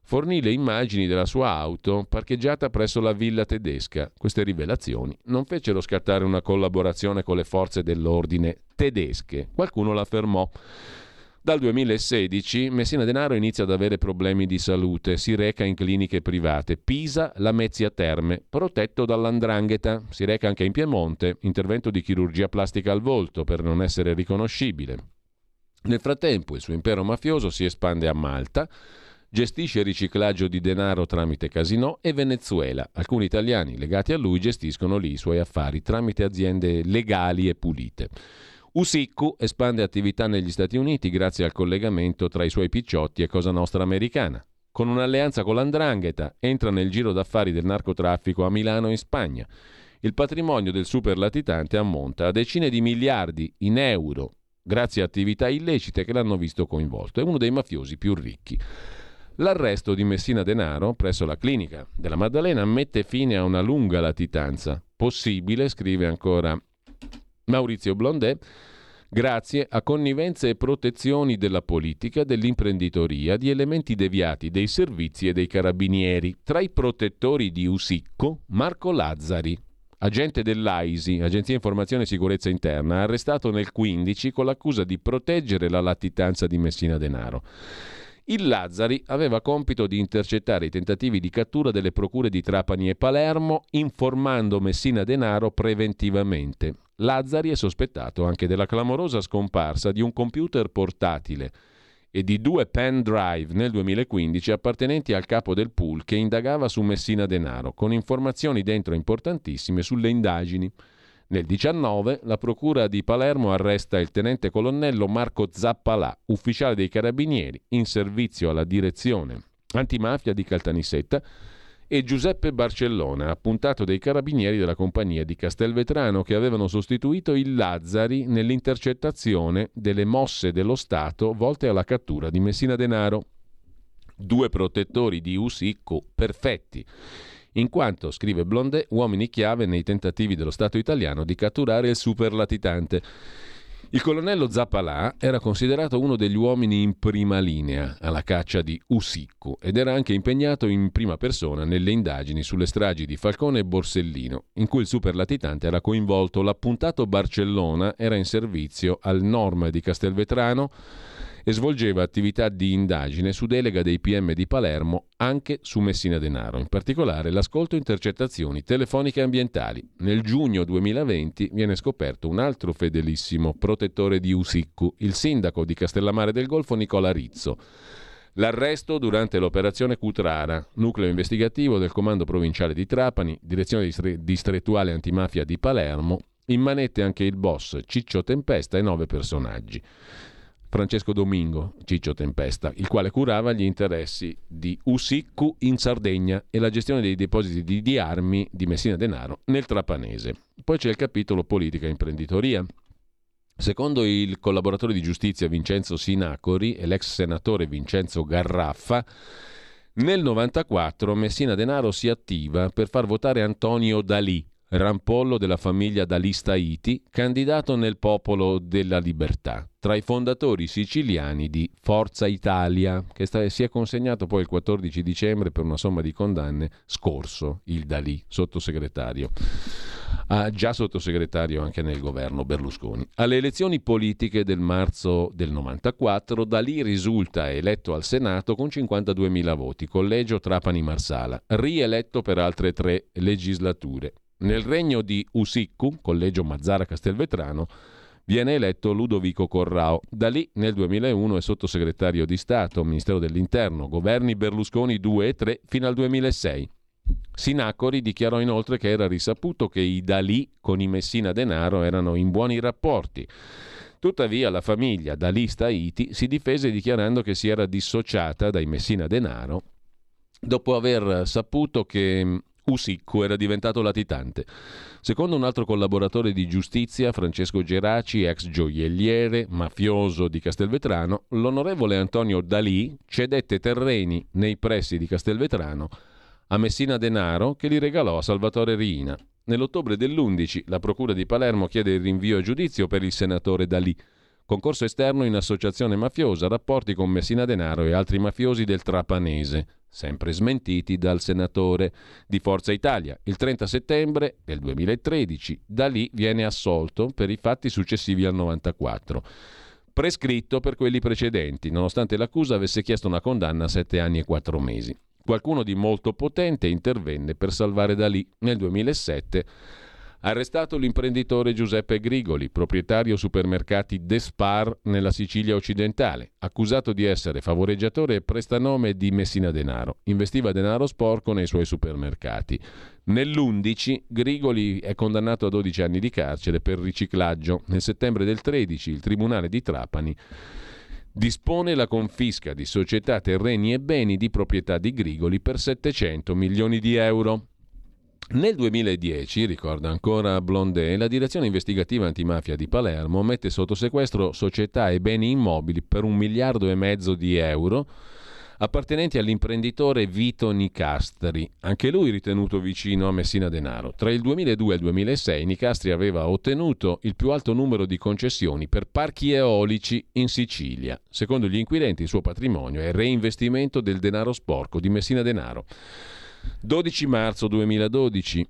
fornì le immagini della sua auto parcheggiata presso la villa tedesca. Queste rivelazioni non fecero scattare una collaborazione con le forze dell'ordine tedesche. Qualcuno la fermò. Dal 2016 Messina Denaro inizia ad avere problemi di salute, si reca in cliniche private. Pisa, la Mezzia Terme, protetto dall'andrangheta. Si reca anche in Piemonte, intervento di chirurgia plastica al volto per non essere riconoscibile. Nel frattempo il suo impero mafioso si espande a Malta, gestisce riciclaggio di denaro tramite casinò e Venezuela. Alcuni italiani legati a lui gestiscono lì i suoi affari tramite aziende legali e pulite. Usiccu espande attività negli Stati Uniti grazie al collegamento tra i suoi picciotti e Cosa Nostra americana. Con un'alleanza con l'Andrangheta entra nel giro d'affari del narcotraffico a Milano in Spagna. Il patrimonio del super latitante ammonta a decine di miliardi in euro grazie a attività illecite che l'hanno visto coinvolto. È uno dei mafiosi più ricchi. L'arresto di Messina Denaro presso la clinica della Maddalena mette fine a una lunga latitanza. Possibile, scrive ancora Maurizio Blondet, grazie a connivenze e protezioni della politica, dell'imprenditoria, di elementi deviati dei servizi e dei carabinieri. Tra i protettori di Usicco, Marco Lazzari, agente dell'AISI, Agenzia Informazione e Sicurezza Interna, arrestato nel 15 con l'accusa di proteggere la latitanza di Messina Denaro. Il Lazzari aveva compito di intercettare i tentativi di cattura delle procure di Trapani e Palermo, informando Messina Denaro preventivamente. Lazzari è sospettato anche della clamorosa scomparsa di un computer portatile e di due pen drive nel 2015 appartenenti al capo del pool che indagava su Messina Denaro, con informazioni dentro importantissime sulle indagini. Nel 19 la procura di Palermo arresta il tenente colonnello Marco Zappalà, ufficiale dei carabinieri in servizio alla direzione antimafia di Caltanissetta, e Giuseppe Barcellona, appuntato dei carabinieri della compagnia di Castelvetrano che avevano sostituito il Lazzari nell'intercettazione delle mosse dello Stato volte alla cattura di Messina Denaro. Due protettori di Usicco perfetti in quanto, scrive Blondet, uomini chiave nei tentativi dello Stato italiano di catturare il superlatitante. Il colonnello Zappalà era considerato uno degli uomini in prima linea alla caccia di Usicco ed era anche impegnato in prima persona nelle indagini sulle stragi di Falcone e Borsellino, in cui il superlatitante era coinvolto. L'appuntato Barcellona era in servizio al Norma di Castelvetrano e svolgeva attività di indagine su delega dei PM di Palermo anche su Messina Denaro, in particolare l'ascolto intercettazioni telefoniche ambientali. Nel giugno 2020 viene scoperto un altro fedelissimo protettore di Usiccu, il sindaco di Castellammare del Golfo Nicola Rizzo. L'arresto durante l'operazione Cutrara, nucleo investigativo del Comando Provinciale di Trapani, direzione distrettuale antimafia di Palermo, in manette anche il boss Ciccio Tempesta e nove personaggi. Francesco Domingo, Ciccio Tempesta, il quale curava gli interessi di Usiccu in Sardegna e la gestione dei depositi di, di armi di Messina Denaro nel Trapanese. Poi c'è il capitolo politica e imprenditoria. Secondo il collaboratore di giustizia Vincenzo Sinacori e l'ex senatore Vincenzo Garraffa, nel 94 Messina Denaro si attiva per far votare Antonio Dalì, rampollo della famiglia Dalista Iti, candidato nel Popolo della Libertà, tra i fondatori siciliani di Forza Italia, che sta, si è consegnato poi il 14 dicembre per una somma di condanne scorso, il Dalì, sottosegretario. Ah, già sottosegretario anche nel governo Berlusconi. Alle elezioni politiche del marzo del 94, Dalì risulta eletto al Senato con 52.000 voti, collegio Trapani-Marsala, rieletto per altre tre legislature. Nel regno di Usiccu, collegio Mazzara-Castelvetrano, viene eletto Ludovico Corrao. Da lì nel 2001 è sottosegretario di Stato, Ministero dell'Interno, governi Berlusconi 2 e 3 fino al 2006. Sinacori dichiarò inoltre che era risaputo che i Dalì con i Messina Denaro erano in buoni rapporti. Tuttavia la famiglia Dalista Iti si difese dichiarando che si era dissociata dai Messina Denaro dopo aver saputo che Usicco era diventato latitante. Secondo un altro collaboratore di giustizia, Francesco Geraci, ex gioielliere, mafioso di Castelvetrano, l'onorevole Antonio Dalì cedette terreni nei pressi di Castelvetrano a Messina Denaro che li regalò a Salvatore Riina. Nell'ottobre dell'11 la Procura di Palermo chiede il rinvio a giudizio per il senatore Dalì. Concorso esterno in associazione mafiosa, rapporti con Messina Denaro e altri mafiosi del Trapanese sempre smentiti dal senatore di Forza Italia. Il 30 settembre del 2013 da lì viene assolto per i fatti successivi al 94 prescritto per quelli precedenti, nonostante l'accusa avesse chiesto una condanna a sette anni e quattro mesi. Qualcuno di molto potente intervenne per salvare Dalì nel 2007 Arrestato l'imprenditore Giuseppe Grigoli, proprietario supermercati Despar nella Sicilia occidentale, accusato di essere favoreggiatore e prestanome di Messina Denaro. Investiva denaro sporco nei suoi supermercati. Nell'11 Grigoli è condannato a 12 anni di carcere per riciclaggio. Nel settembre del 13 il Tribunale di Trapani dispone la confisca di società, terreni e beni di proprietà di Grigoli per 700 milioni di euro. Nel 2010, ricorda ancora Blondet, la direzione investigativa antimafia di Palermo mette sotto sequestro società e beni immobili per un miliardo e mezzo di euro appartenenti all'imprenditore Vito Nicastri, anche lui ritenuto vicino a Messina Denaro. Tra il 2002 e il 2006 Nicastri aveva ottenuto il più alto numero di concessioni per parchi eolici in Sicilia. Secondo gli inquirenti il suo patrimonio è reinvestimento del denaro sporco di Messina Denaro. 12 marzo 2012.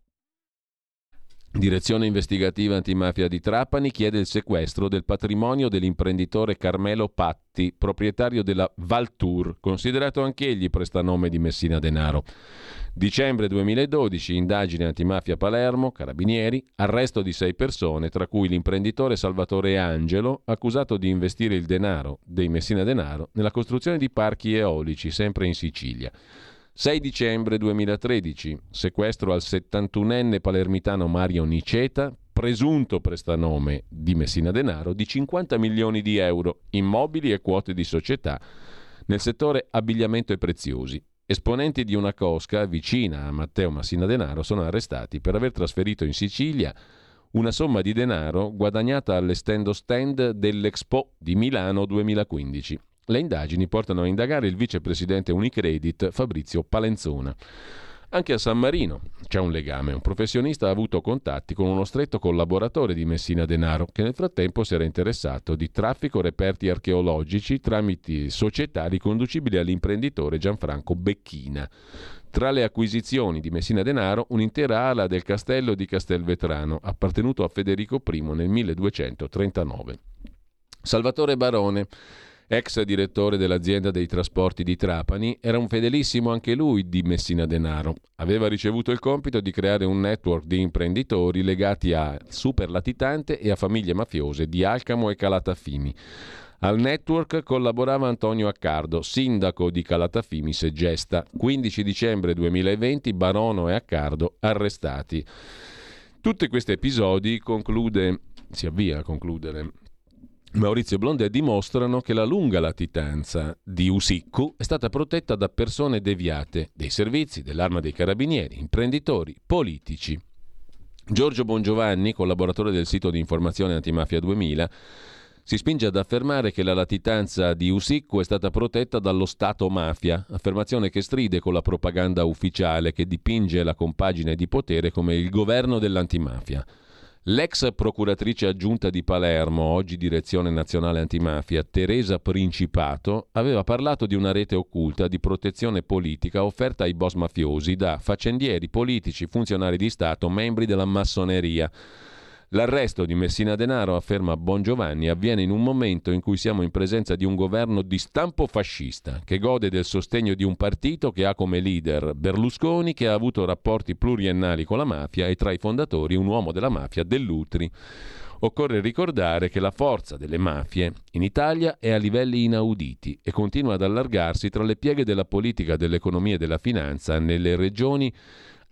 Direzione investigativa antimafia di Trapani chiede il sequestro del patrimonio dell'imprenditore Carmelo Patti, proprietario della Valtour, considerato anch'egli prestanome di Messina Denaro. Dicembre 2012, indagine antimafia Palermo, carabinieri, arresto di sei persone, tra cui l'imprenditore Salvatore Angelo, accusato di investire il denaro dei Messina Denaro nella costruzione di parchi eolici, sempre in Sicilia. 6 dicembre 2013, sequestro al 71enne palermitano Mario Niceta, presunto prestanome di Messina Denaro, di 50 milioni di euro, immobili e quote di società nel settore abbigliamento e preziosi. Esponenti di una cosca vicina a Matteo Messina Denaro sono arrestati per aver trasferito in Sicilia una somma di denaro guadagnata all'estendo stand dell'Expo di Milano 2015. Le indagini portano a indagare il vicepresidente Unicredit Fabrizio Palenzona. Anche a San Marino c'è un legame. Un professionista ha avuto contatti con uno stretto collaboratore di Messina Denaro che nel frattempo si era interessato di traffico reperti archeologici tramite società riconducibili all'imprenditore Gianfranco Becchina. Tra le acquisizioni di Messina Denaro, un'intera ala del castello di Castelvetrano, appartenuto a Federico I nel 1239. Salvatore Barone ex direttore dell'azienda dei trasporti di Trapani, era un fedelissimo anche lui di Messina Denaro. Aveva ricevuto il compito di creare un network di imprenditori legati a superlatitante e a famiglie mafiose di Alcamo e Calatafimi. Al network collaborava Antonio Accardo, sindaco di Calatafimi Segesta. 15 dicembre 2020 Barono e Accardo arrestati. Tutti questi episodi conclude, si avvia a concludere Maurizio Blondet dimostrano che la lunga latitanza di Usiccu è stata protetta da persone deviate dei servizi, dell'arma dei carabinieri, imprenditori, politici. Giorgio Bongiovanni, collaboratore del sito di informazione antimafia 2000, si spinge ad affermare che la latitanza di Usicco è stata protetta dallo Stato mafia, affermazione che stride con la propaganda ufficiale che dipinge la compagine di potere come il governo dell'antimafia. L'ex procuratrice aggiunta di Palermo, oggi direzione nazionale antimafia, Teresa Principato, aveva parlato di una rete occulta di protezione politica offerta ai boss mafiosi da faccendieri, politici, funzionari di Stato, membri della massoneria L'arresto di Messina Denaro, afferma Bongiovanni, avviene in un momento in cui siamo in presenza di un governo di stampo fascista, che gode del sostegno di un partito che ha come leader Berlusconi, che ha avuto rapporti pluriennali con la mafia e tra i fondatori un uomo della mafia Dell'Utri. Occorre ricordare che la forza delle mafie in Italia è a livelli inauditi e continua ad allargarsi tra le pieghe della politica, dell'economia e della finanza nelle regioni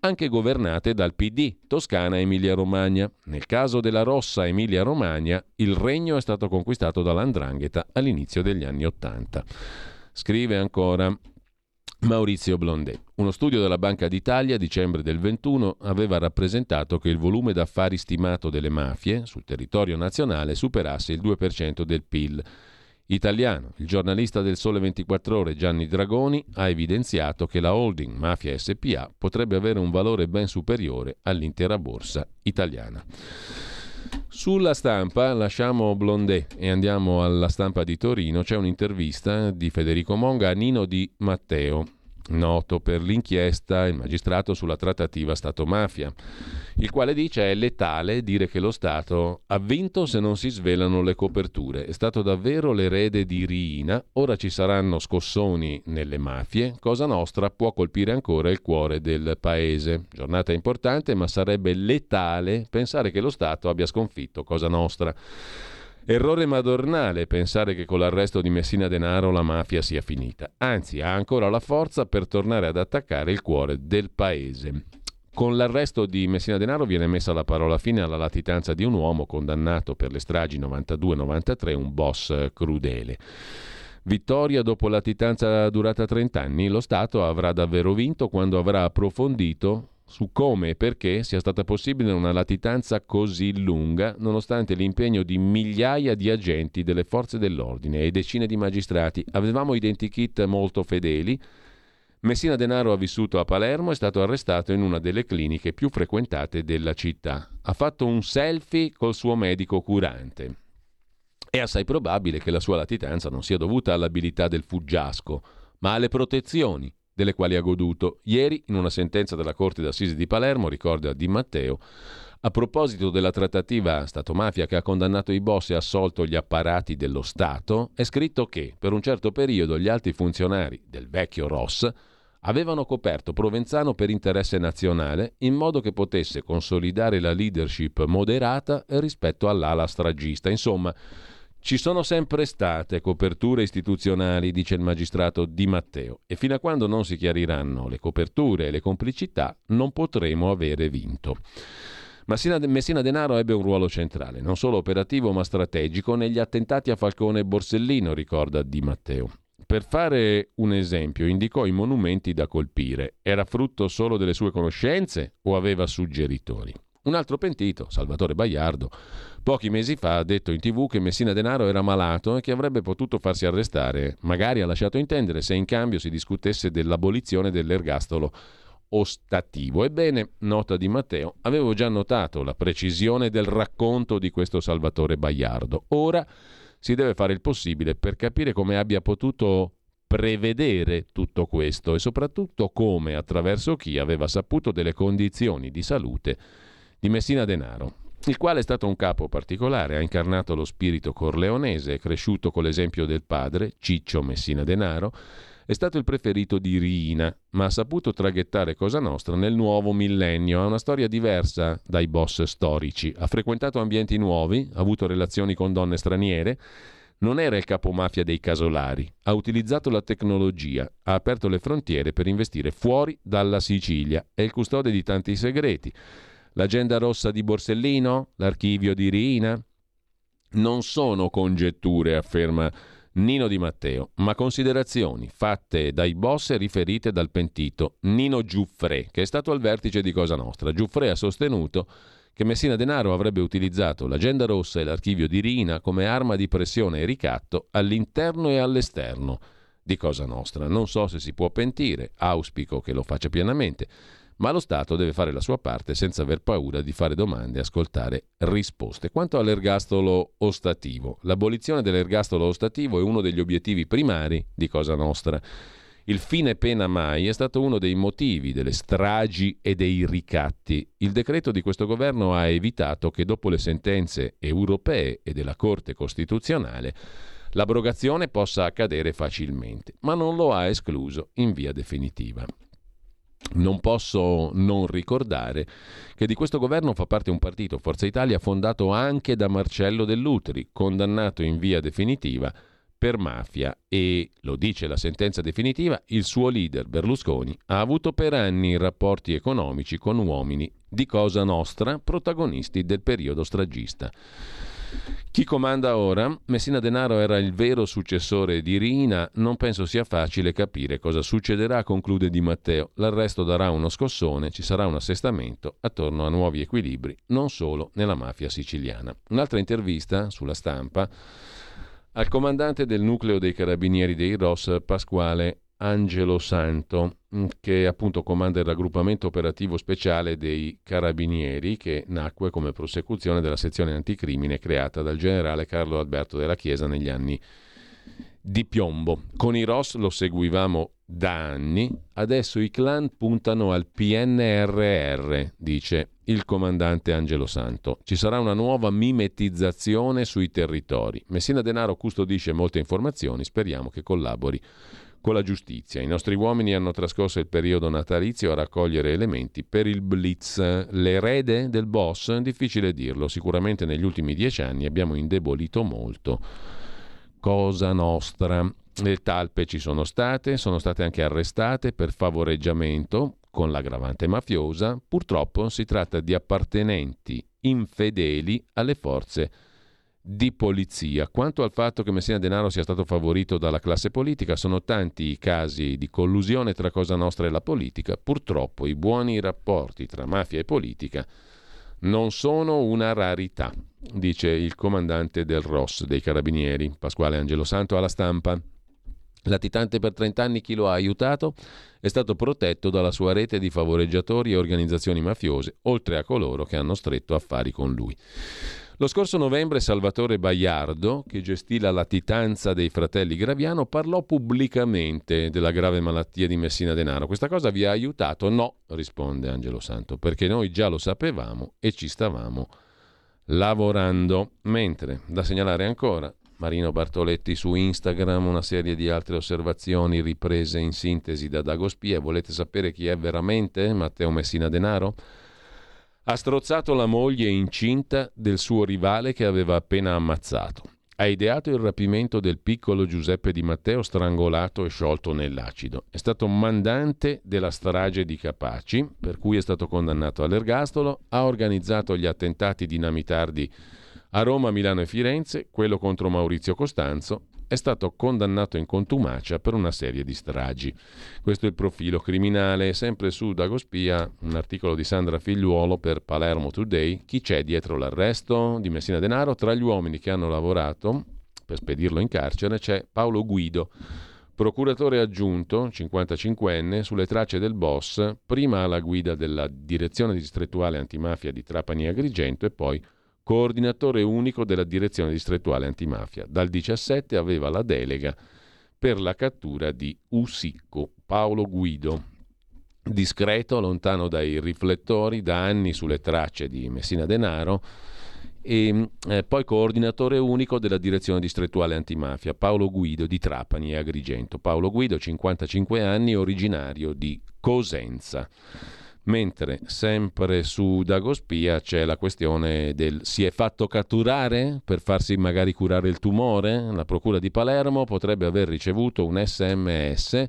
anche governate dal PD, Toscana e Emilia-Romagna. Nel caso della Rossa Emilia-Romagna, il regno è stato conquistato dall'Andrangheta all'inizio degli anni Ottanta. Scrive ancora Maurizio Blondet. Uno studio della Banca d'Italia, dicembre del 21, aveva rappresentato che il volume d'affari stimato delle mafie sul territorio nazionale superasse il 2% del PIL italiano. Il giornalista del Sole 24 Ore Gianni Dragoni ha evidenziato che la holding Mafia SPA potrebbe avere un valore ben superiore all'intera borsa italiana. Sulla stampa lasciamo Blondet e andiamo alla stampa di Torino. C'è un'intervista di Federico Monga a Nino Di Matteo, noto per l'inchiesta il magistrato sulla trattativa Stato-mafia, il quale dice è letale dire che lo Stato ha vinto se non si svelano le coperture. È stato davvero l'erede di Riina, ora ci saranno scossoni nelle mafie, Cosa Nostra può colpire ancora il cuore del paese. Giornata importante, ma sarebbe letale pensare che lo Stato abbia sconfitto Cosa Nostra. Errore madornale pensare che con l'arresto di Messina Denaro la mafia sia finita. Anzi, ha ancora la forza per tornare ad attaccare il cuore del paese. Con l'arresto di Messina Denaro viene messa la parola fine alla latitanza di un uomo condannato per le stragi 92-93, un boss crudele. Vittoria dopo latitanza durata 30 anni, lo Stato avrà davvero vinto quando avrà approfondito su come e perché sia stata possibile una latitanza così lunga, nonostante l'impegno di migliaia di agenti delle forze dell'ordine e decine di magistrati. Avevamo identikit molto fedeli. Messina Denaro ha vissuto a Palermo e è stato arrestato in una delle cliniche più frequentate della città. Ha fatto un selfie col suo medico curante. È assai probabile che la sua latitanza non sia dovuta all'abilità del fuggiasco, ma alle protezioni delle quali ha goduto. Ieri, in una sentenza della Corte d'Assise di Palermo, ricorda Di Matteo, a proposito della trattativa Stato-mafia che ha condannato i boss e assolto gli apparati dello Stato, è scritto che per un certo periodo gli alti funzionari del vecchio Ross avevano coperto Provenzano per interesse nazionale in modo che potesse consolidare la leadership moderata rispetto all'ala stragista. Insomma, ci sono sempre state coperture istituzionali, dice il magistrato Di Matteo, e fino a quando non si chiariranno le coperture e le complicità non potremo avere vinto. Messina Denaro ebbe un ruolo centrale, non solo operativo ma strategico, negli attentati a Falcone e Borsellino, ricorda Di Matteo. Per fare un esempio, indicò i monumenti da colpire. Era frutto solo delle sue conoscenze o aveva suggeritori? Un altro pentito, Salvatore Baiardo, pochi mesi fa ha detto in tv che Messina Denaro era malato e che avrebbe potuto farsi arrestare. Magari ha lasciato intendere se in cambio si discutesse dell'abolizione dell'ergastolo ostativo. Ebbene, nota di Matteo, avevo già notato la precisione del racconto di questo Salvatore Baiardo. Ora si deve fare il possibile per capire come abbia potuto prevedere tutto questo e soprattutto come, attraverso chi aveva saputo delle condizioni di salute di Messina Denaro, il quale è stato un capo particolare, ha incarnato lo spirito corleonese, è cresciuto con l'esempio del padre, Ciccio Messina Denaro, è stato il preferito di Riina, ma ha saputo traghettare Cosa Nostra nel nuovo millennio. Ha una storia diversa dai boss storici. Ha frequentato ambienti nuovi, ha avuto relazioni con donne straniere. Non era il capomafia dei casolari. Ha utilizzato la tecnologia, ha aperto le frontiere per investire fuori dalla Sicilia. È il custode di tanti segreti. L'agenda rossa di Borsellino? L'archivio di Riina? Non sono congetture, afferma Nino Di Matteo, ma considerazioni fatte dai boss e riferite dal pentito Nino Giuffre, che è stato al vertice di Cosa Nostra. Giuffre ha sostenuto che Messina Denaro avrebbe utilizzato l'agenda rossa e l'archivio di Rina come arma di pressione e ricatto all'interno e all'esterno di Cosa Nostra. Non so se si può pentire, auspico che lo faccia pienamente, ma lo Stato deve fare la sua parte senza aver paura di fare domande e ascoltare risposte. Quanto all'ergastolo ostativo, l'abolizione dell'ergastolo ostativo è uno degli obiettivi primari di Cosa Nostra. Il fine pena mai è stato uno dei motivi delle stragi e dei ricatti. Il decreto di questo governo ha evitato che dopo le sentenze europee e della Corte Costituzionale l'abrogazione possa accadere facilmente, ma non lo ha escluso in via definitiva. Non posso non ricordare che di questo governo fa parte un partito, Forza Italia, fondato anche da Marcello Dell'Utri, condannato in via definitiva per mafia e, lo dice la sentenza definitiva, il suo leader Berlusconi ha avuto per anni rapporti economici con uomini di Cosa Nostra, protagonisti del periodo stragista. Chi comanda ora? Messina Denaro era il vero successore di Rina, non penso sia facile capire cosa succederà, conclude Di Matteo. L'arresto darà uno scossone, ci sarà un assestamento attorno a nuovi equilibri, non solo nella mafia siciliana. Un'altra intervista sulla stampa al comandante del nucleo dei carabinieri dei ROS, Pasquale Angelo Santo, mm, che appunto comanda il raggruppamento operativo speciale dei carabinieri, che nacque come prosecuzione della sezione anticrimine creata dal generale Carlo Alberto della Chiesa negli anni di piombo. Con i ROS lo seguivamo da anni, adesso i clan puntano al PNRR, dice il comandante Angelo Santo. Ci sarà una nuova mimetizzazione sui territori. Messina Denaro custodisce molte informazioni, speriamo che collabori con la giustizia. I nostri uomini hanno trascorso il periodo natalizio a raccogliere elementi per il blitz. L'erede del boss? Difficile dirlo, sicuramente negli ultimi dieci anni abbiamo indebolito molto. Cosa nostra. Le talpe ci sono state, sono state anche arrestate per favoreggiamento con l'aggravante mafiosa. Purtroppo si tratta di appartenenti infedeli alle forze di polizia. Quanto al fatto che Messina Denaro sia stato favorito dalla classe politica, sono tanti i casi di collusione tra Cosa Nostra e la politica. Purtroppo i buoni rapporti tra mafia e politica non sono una rarità, dice il comandante del ROS dei Carabinieri, Pasquale Angelo Santo, alla stampa. Latitante per 30 anni chi lo ha aiutato è stato protetto dalla sua rete di favoreggiatori e organizzazioni mafiose, oltre a coloro che hanno stretto affari con lui. Lo scorso novembre Salvatore Baiardo, che gestì la latitanza dei fratelli Graviano, parlò pubblicamente della grave malattia di Messina Denaro. Questa cosa vi ha aiutato? No, risponde Angelo Santo, perché noi già lo sapevamo e ci stavamo lavorando. Mentre, da segnalare ancora, Marino Bartoletti su Instagram, una serie di altre osservazioni riprese in sintesi da Dagospia. Volete sapere chi è veramente Matteo Messina Denaro? Ha strozzato la moglie incinta del suo rivale che aveva appena ammazzato. Ha ideato il rapimento del piccolo Giuseppe Di Matteo strangolato e sciolto nell'acido. È stato mandante della strage di Capaci, per cui è stato condannato all'ergastolo. Ha organizzato gli attentati dinamitardi a Roma, Milano e Firenze, quello contro Maurizio Costanzo, è stato condannato in contumacia per una serie di stragi. Questo è il profilo criminale. Sempre su Dagospia, un articolo di Sandra Figliuolo per Palermo Today. Chi c'è dietro l'arresto di Messina Denaro? Tra gli uomini che hanno lavorato per spedirlo in carcere c'è Paolo Guido, procuratore aggiunto, 55enne, sulle tracce del boss, prima alla guida della direzione distrettuale antimafia di Trapani Agrigento e poi coordinatore unico della direzione distrettuale antimafia. Dal 17 aveva la delega per la cattura di Usicco, Paolo Guido. Discreto, lontano dai riflettori, da anni sulle tracce di Messina Denaro, e eh, poi coordinatore unico della direzione distrettuale antimafia, Paolo Guido di Trapani e Agrigento. Paolo Guido, 55 anni, originario di Cosenza. Mentre sempre su Dagospia c'è la questione del si è fatto catturare per farsi magari curare il tumore? La Procura di Palermo potrebbe aver ricevuto un sms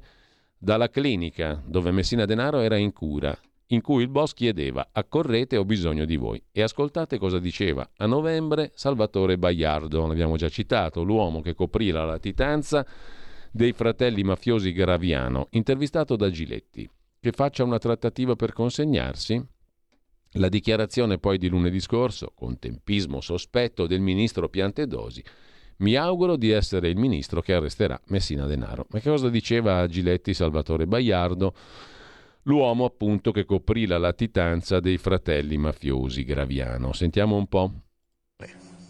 dalla clinica dove Messina Denaro era in cura, in cui il boss chiedeva accorrete ho bisogno di voi. E ascoltate cosa diceva a novembre Salvatore Baiardo, l'abbiamo già citato, l'uomo che coprì la latitanza dei fratelli mafiosi Graviano, intervistato da Giletti che faccia una trattativa per consegnarsi? La dichiarazione poi di lunedì scorso, con tempismo sospetto del ministro Piantedosi, mi auguro di essere il ministro che arresterà Messina Denaro. Ma che cosa diceva a Giletti Salvatore Baiardo? L'uomo appunto che coprì la latitanza dei fratelli mafiosi Graviano. Sentiamo un po'.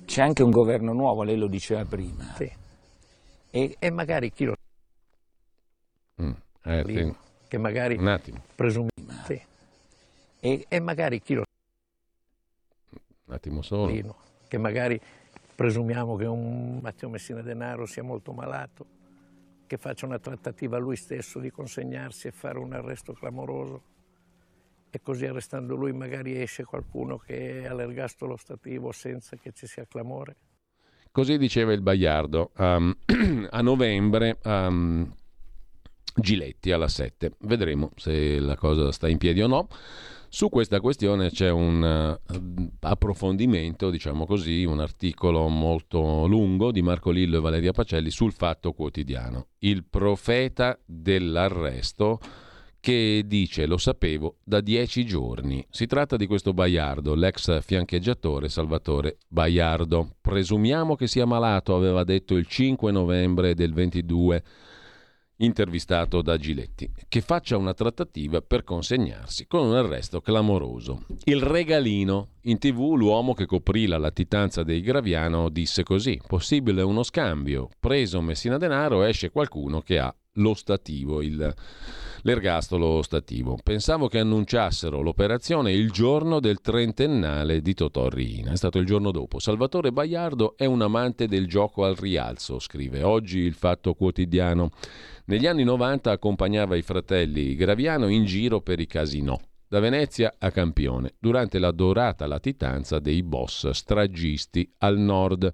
C'è anche un governo nuovo, lei lo diceva prima. Sì. E, e magari chi lo mm, eh, che magari un attimo. presumiamo. Sì. E, e, magari chi lo un attimo solo. Che magari presumiamo che un Matteo Messina Denaro sia molto malato, che faccia una trattativa lui stesso di consegnarsi e fare un arresto clamoroso e così arrestando lui magari esce qualcuno che è all'ergastolo stativo senza che ci sia clamore. Così diceva il Baiardo um, *clears throat* a novembre um, Giletti alla 7. Vedremo se la cosa sta in piedi o no. Su questa questione c'è un uh, approfondimento, diciamo così, un articolo molto lungo di Marco Lillo e Valeria Pacelli sul Fatto Quotidiano. Il profeta dell'arresto che dice lo sapevo da dieci giorni. Si tratta di questo Baiardo, l'ex fiancheggiatore Salvatore Baiardo. Presumiamo che sia malato, aveva detto il 5 novembre del 22 intervistato da Giletti, che faccia una trattativa per consegnarsi con un arresto clamoroso. Il regalino. In tv l'uomo che coprì la latitanza dei Graviano disse così, possibile uno scambio, preso Messina Denaro esce qualcuno che ha l'ostativo, il, l'ergastolo ostativo. Pensavo che annunciassero l'operazione il giorno del trentennale di Totò Riina, è stato il giorno dopo. Salvatore Baiardo è un amante del gioco al rialzo, scrive oggi il Fatto Quotidiano. Negli anni 90 accompagnava i fratelli Graviano in giro per i casinò, da Venezia a Campione, durante la dorata latitanza dei boss stragisti al nord.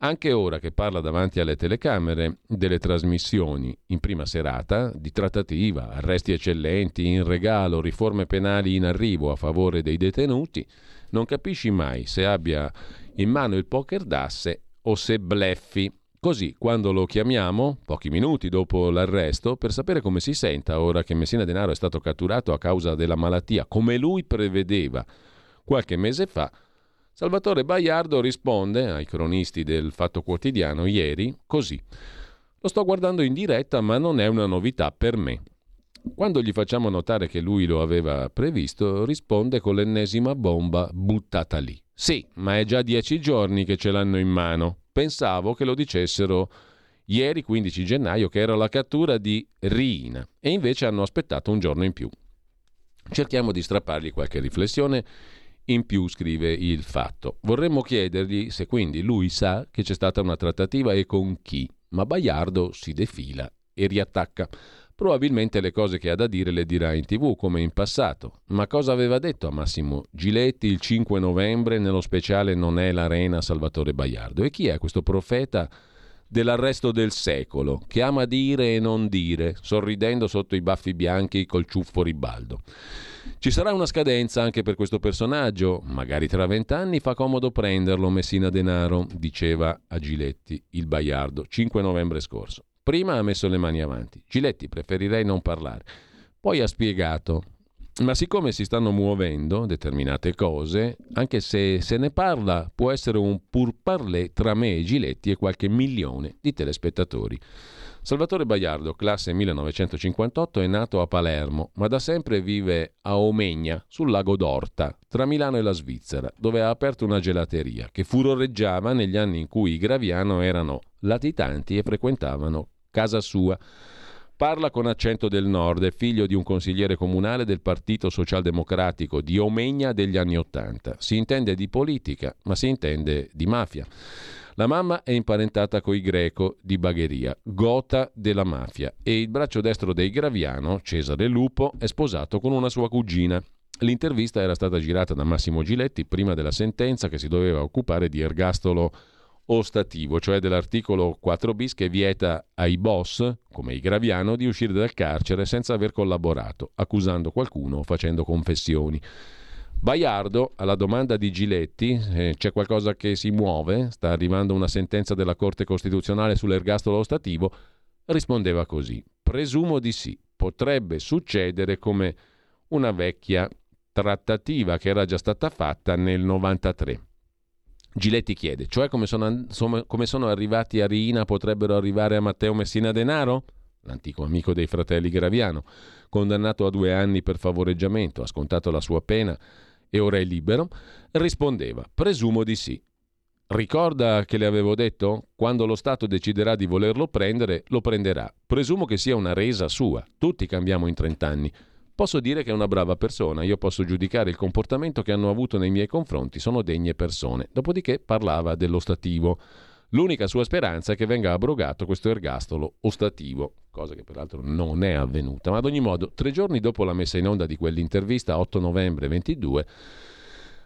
Anche ora che parla davanti alle telecamere delle trasmissioni in prima serata di trattativa, arresti eccellenti in regalo, riforme penali in arrivo a favore dei detenuti, non capisci mai se abbia in mano il poker d'asse o se bleffi. Così, quando lo chiamiamo, pochi minuti dopo l'arresto, per sapere come si senta ora che Messina Denaro è stato catturato a causa della malattia, come lui prevedeva qualche mese fa, Salvatore Baiardo risponde ai cronisti del Fatto Quotidiano ieri così. Lo sto guardando in diretta, ma non è una novità per me. Quando gli facciamo notare che lui lo aveva previsto, risponde con l'ennesima bomba buttata lì. Sì, ma è già dieci giorni che ce l'hanno in mano. Pensavo che lo dicessero ieri 15 gennaio che era la cattura di Riina e invece hanno aspettato un giorno in più. Cerchiamo di strappargli qualche riflessione in più, scrive il fatto. Vorremmo chiedergli se quindi lui sa che c'è stata una trattativa e con chi, ma Baiardo si defila e riattacca. Probabilmente le cose che ha da dire le dirà in tv come in passato. Ma cosa aveva detto a Massimo Giletti il 5 novembre nello speciale Non è l'arena Salvatore Baiardo? E chi è questo profeta dell'arresto del secolo che ama dire e non dire, sorridendo sotto i baffi bianchi col ciuffo ribaldo? Ci sarà una scadenza anche per questo personaggio, magari tra vent'anni fa comodo prenderlo Messina Denaro, diceva a Giletti il Baiardo 5 novembre scorso. Prima ha messo le mani avanti. Giletti, preferirei non parlare. Poi ha spiegato. Ma siccome si stanno muovendo determinate cose, anche se se ne parla, può essere un pourparlers tra me e Giletti e qualche milione di telespettatori. Salvatore Baiardo, classe 1958, è nato a Palermo, ma da sempre vive a Omegna, sul lago d'Orta, tra Milano e la Svizzera, dove ha aperto una gelateria che furoreggiava negli anni in cui i Graviano erano latitanti e frequentavano casa sua. Parla con accento del nord, è figlio di un consigliere comunale del Partito Socialdemocratico di Omegna degli anni Ottanta. Si intende di politica, ma si intende di mafia. La mamma è imparentata coi Greco di Bagheria, gota della mafia, e il braccio destro dei Graviano, Cesare Lupo, è sposato con una sua cugina. L'intervista era stata girata da Massimo Giletti prima della sentenza che si doveva occupare di ergastolo ostativo, cioè dell'articolo 4 bis che vieta ai boss, come i Graviano, di uscire dal carcere senza aver collaborato, accusando qualcuno o facendo confessioni. Baiardo, alla domanda di Giletti, eh, c'è qualcosa che si muove, sta arrivando una sentenza della Corte Costituzionale sull'ergastolo ostativo, rispondeva così, presumo di sì, potrebbe succedere come una vecchia trattativa che era già stata fatta nel 93. Giletti chiede, cioè come sono, come sono arrivati a Riina potrebbero arrivare a Matteo Messina Denaro? L'antico amico dei fratelli Graviano, condannato a due anni per favoreggiamento, ha scontato la sua pena e ora è libero, rispondeva, presumo di sì. Ricorda che le avevo detto? Quando lo Stato deciderà di volerlo prendere, lo prenderà. Presumo che sia una resa sua. Tutti cambiamo in trent'anni. Posso dire che è una brava persona, io posso giudicare il comportamento che hanno avuto nei miei confronti, sono degne persone. Dopodiché parlava dell'ostativo. L'unica sua speranza è che venga abrogato questo ergastolo ostativo, cosa che peraltro non è avvenuta. Ma ad ogni modo, tre giorni dopo la messa in onda di quell'intervista, 8 novembre 22,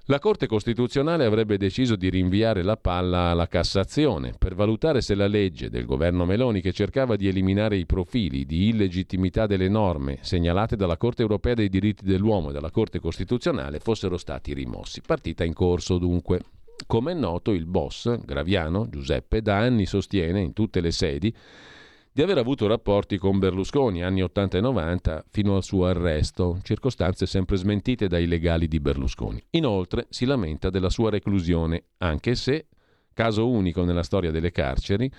la Corte Costituzionale avrebbe deciso di rinviare la palla alla Cassazione per valutare se la legge del governo Meloni che cercava di eliminare i profili di illegittimità delle norme segnalate dalla Corte Europea dei diritti dell'uomo e dalla Corte Costituzionale fossero stati rimossi. Partita in corso dunque. Come è noto, il boss, Graviano, Giuseppe, da anni sostiene in tutte le sedi di aver avuto rapporti con Berlusconi anni 80 e 90 fino al suo arresto, circostanze sempre smentite dai legali di Berlusconi. Inoltre si lamenta della sua reclusione, anche se, caso unico nella storia delle carceri,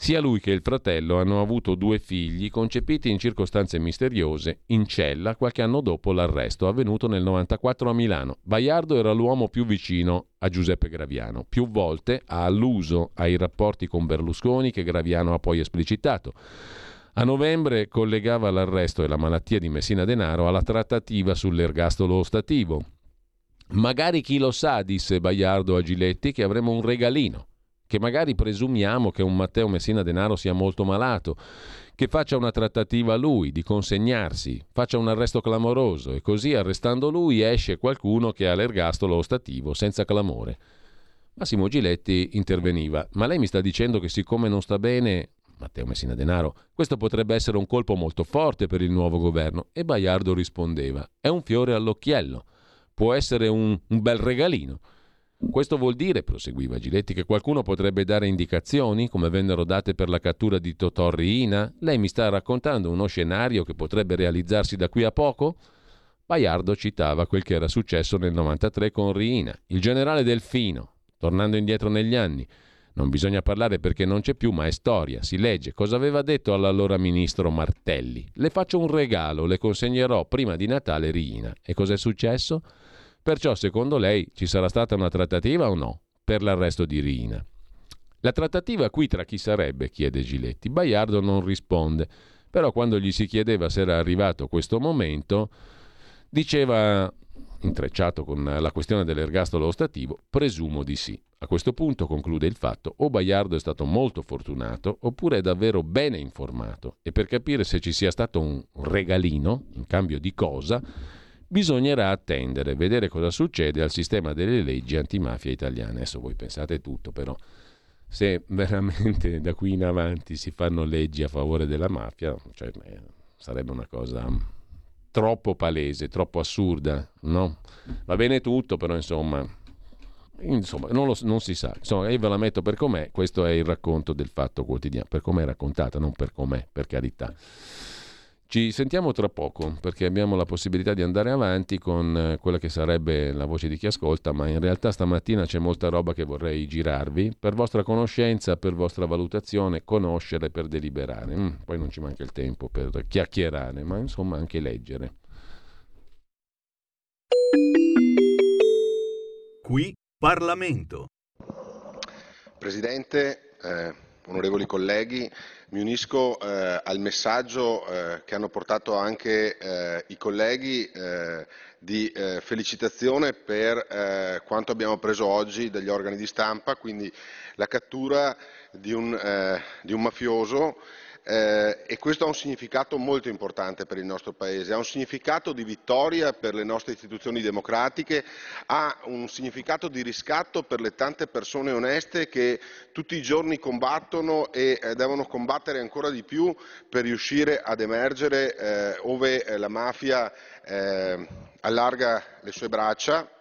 sia lui che il fratello hanno avuto due figli concepiti in circostanze misteriose in cella qualche anno dopo l'arresto avvenuto nel 94 a Milano. Baiardo era l'uomo più vicino a Giuseppe Graviano. Più volte ha alluso ai rapporti con Berlusconi che Graviano ha poi esplicitato. A novembre collegava l'arresto e la malattia di Messina Denaro alla trattativa sull'ergastolo ostativo. Magari chi lo sa, disse Baiardo a Giletti, che avremo un regalino che magari presumiamo che un Matteo Messina Denaro sia molto malato, che faccia una trattativa lui di consegnarsi, faccia un arresto clamoroso e così arrestando lui esce qualcuno che ha l'ergastolo ostativo senza clamore. Massimo Giletti interveniva, ma lei mi sta dicendo che siccome non sta bene Matteo Messina Denaro, questo potrebbe essere un colpo molto forte per il nuovo governo. E Baiardo rispondeva, è un fiore all'occhiello, può essere un, un bel regalino. Questo vuol dire, proseguiva Giletti, che qualcuno potrebbe dare indicazioni, come vennero date per la cattura di Totò Riina? Lei mi sta raccontando uno scenario che potrebbe realizzarsi da qui a poco? Baiardo citava quel che era successo nel 93 con Riina, il generale Delfino, tornando indietro negli anni. Non bisogna parlare perché non c'è più, ma è storia, si legge. Cosa aveva detto all'allora ministro Martelli? Le faccio un regalo, le consegnerò prima di Natale Riina. E cos'è successo? Perciò, secondo lei, ci sarà stata una trattativa o no per l'arresto di Rina? La trattativa qui tra chi sarebbe? chiede Giletti. Baiardo non risponde, però quando gli si chiedeva se era arrivato questo momento, diceva, intrecciato con la questione dell'ergastolo ostativo, presumo di sì. A questo punto conclude il fatto, o Baiardo è stato molto fortunato, oppure è davvero bene informato, e per capire se ci sia stato un regalino, in cambio di cosa, Bisognerà attendere, vedere cosa succede al sistema delle leggi antimafia italiane. Adesso voi pensate tutto, però se veramente da qui in avanti si fanno leggi a favore della mafia, cioè, eh, sarebbe una cosa troppo palese, troppo assurda, no? Va bene tutto, però insomma, insomma non, lo, non, si sa. Insomma, io ve la metto per com'è, questo è il racconto del fatto quotidiano, per com'è raccontata, non per com'è, per carità. Ci sentiamo tra poco perché abbiamo la possibilità di andare avanti con eh, quella che sarebbe la voce di chi ascolta, ma in realtà stamattina c'è molta roba che vorrei girarvi per vostra conoscenza, per vostra valutazione, conoscere per deliberare. Mm, poi non ci manca il tempo per chiacchierare, ma insomma anche leggere. Qui Parlamento. Presidente, eh, onorevoli colleghi, mi unisco eh, al messaggio eh, che hanno portato anche eh, i colleghi eh, di eh, felicitazione per eh, quanto abbiamo preso oggi dagli organi di stampa, quindi la cattura di un, di un mafioso eh, e questo ha un significato molto importante per il nostro Paese, ha un significato di vittoria per le nostre istituzioni democratiche, ha un significato di riscatto per le tante persone oneste che tutti i giorni combattono e eh, devono combattere ancora di più per riuscire ad emergere eh, ove eh, la mafia eh, allarga le sue braccia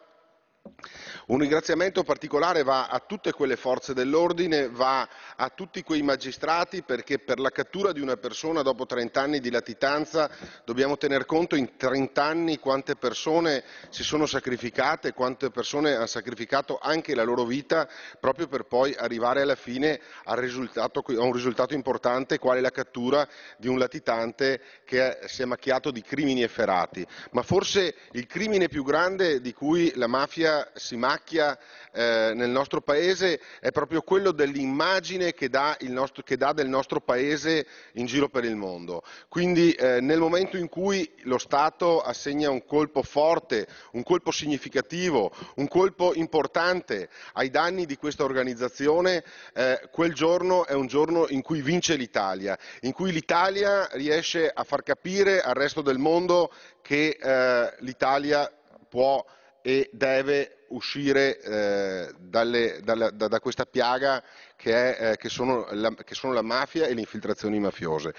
Un ringraziamento particolare va a tutte quelle forze dell'ordine, va a tutti quei magistrati perché per la cattura di una persona dopo 30 anni di latitanza dobbiamo tener conto in 30 anni quante persone si sono sacrificate, quante persone hanno sacrificato anche la loro vita proprio per poi arrivare alla fine a un risultato importante quale la cattura di un latitante che si è macchiato di crimini efferati. Ma forse il crimine più grande di cui la mafia si macchia eh, nel nostro paese è proprio quello dell'immagine che dà, nostro, che dà, del nostro paese in giro per il mondo. Quindi eh, nel momento in cui lo Stato assegna un colpo forte, un colpo significativo, un colpo importante ai danni di questa organizzazione, eh, quel giorno è un giorno in cui vince l'Italia, in cui l'Italia riesce a far capire al resto del mondo che eh, l'Italia può e deve uscire eh, dalle, dalla, da, da, questa piaga che, è, eh, che, sono la, che, sono la, mafia e le infiltrazioni mafiose.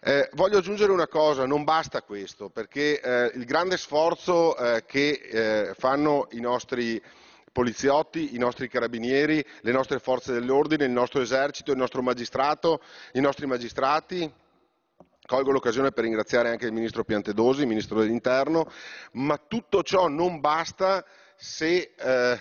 Eh, voglio aggiungere una cosa, non basta questo, perché eh, il grande sforzo eh, che eh, fanno i nostri poliziotti, i nostri carabinieri, le nostre forze dell'ordine, il nostro esercito, il nostro magistrato, i nostri magistrati, Colgo l'occasione per ringraziare anche il Ministro Piantedosi, il Ministro dell'Interno, ma tutto ciò non basta se eh,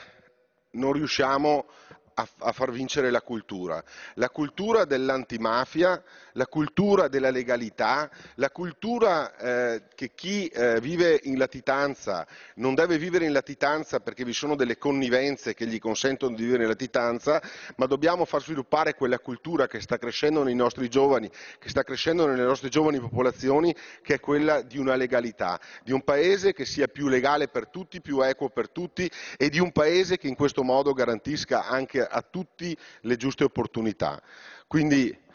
non riusciamo a, a, far vincere la cultura, la cultura dell'antimafia, la cultura della legalità, la cultura eh, che chi eh, vive in latitanza non deve vivere in latitanza perché vi sono delle connivenze che gli consentono di vivere in latitanza, ma dobbiamo far sviluppare quella cultura che sta crescendo nei nostri giovani, che sta crescendo nelle nostre giovani popolazioni, che è quella di una legalità, di un paese che sia più legale per tutti, più equo per tutti e di un paese che in questo modo garantisca anche a tutti le giuste opportunità. Quindi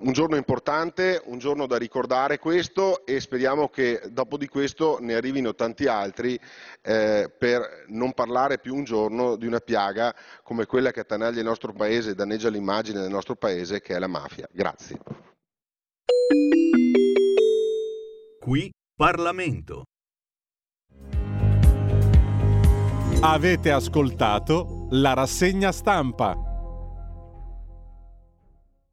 un giorno importante, un giorno da ricordare questo e speriamo che dopo di questo ne arrivino tanti altri eh, per non parlare più un giorno di una piaga come quella che attanaglia il nostro paese e danneggia l'immagine del nostro paese che è la mafia. Grazie. Qui Parlamento. Avete ascoltato la rassegna stampa.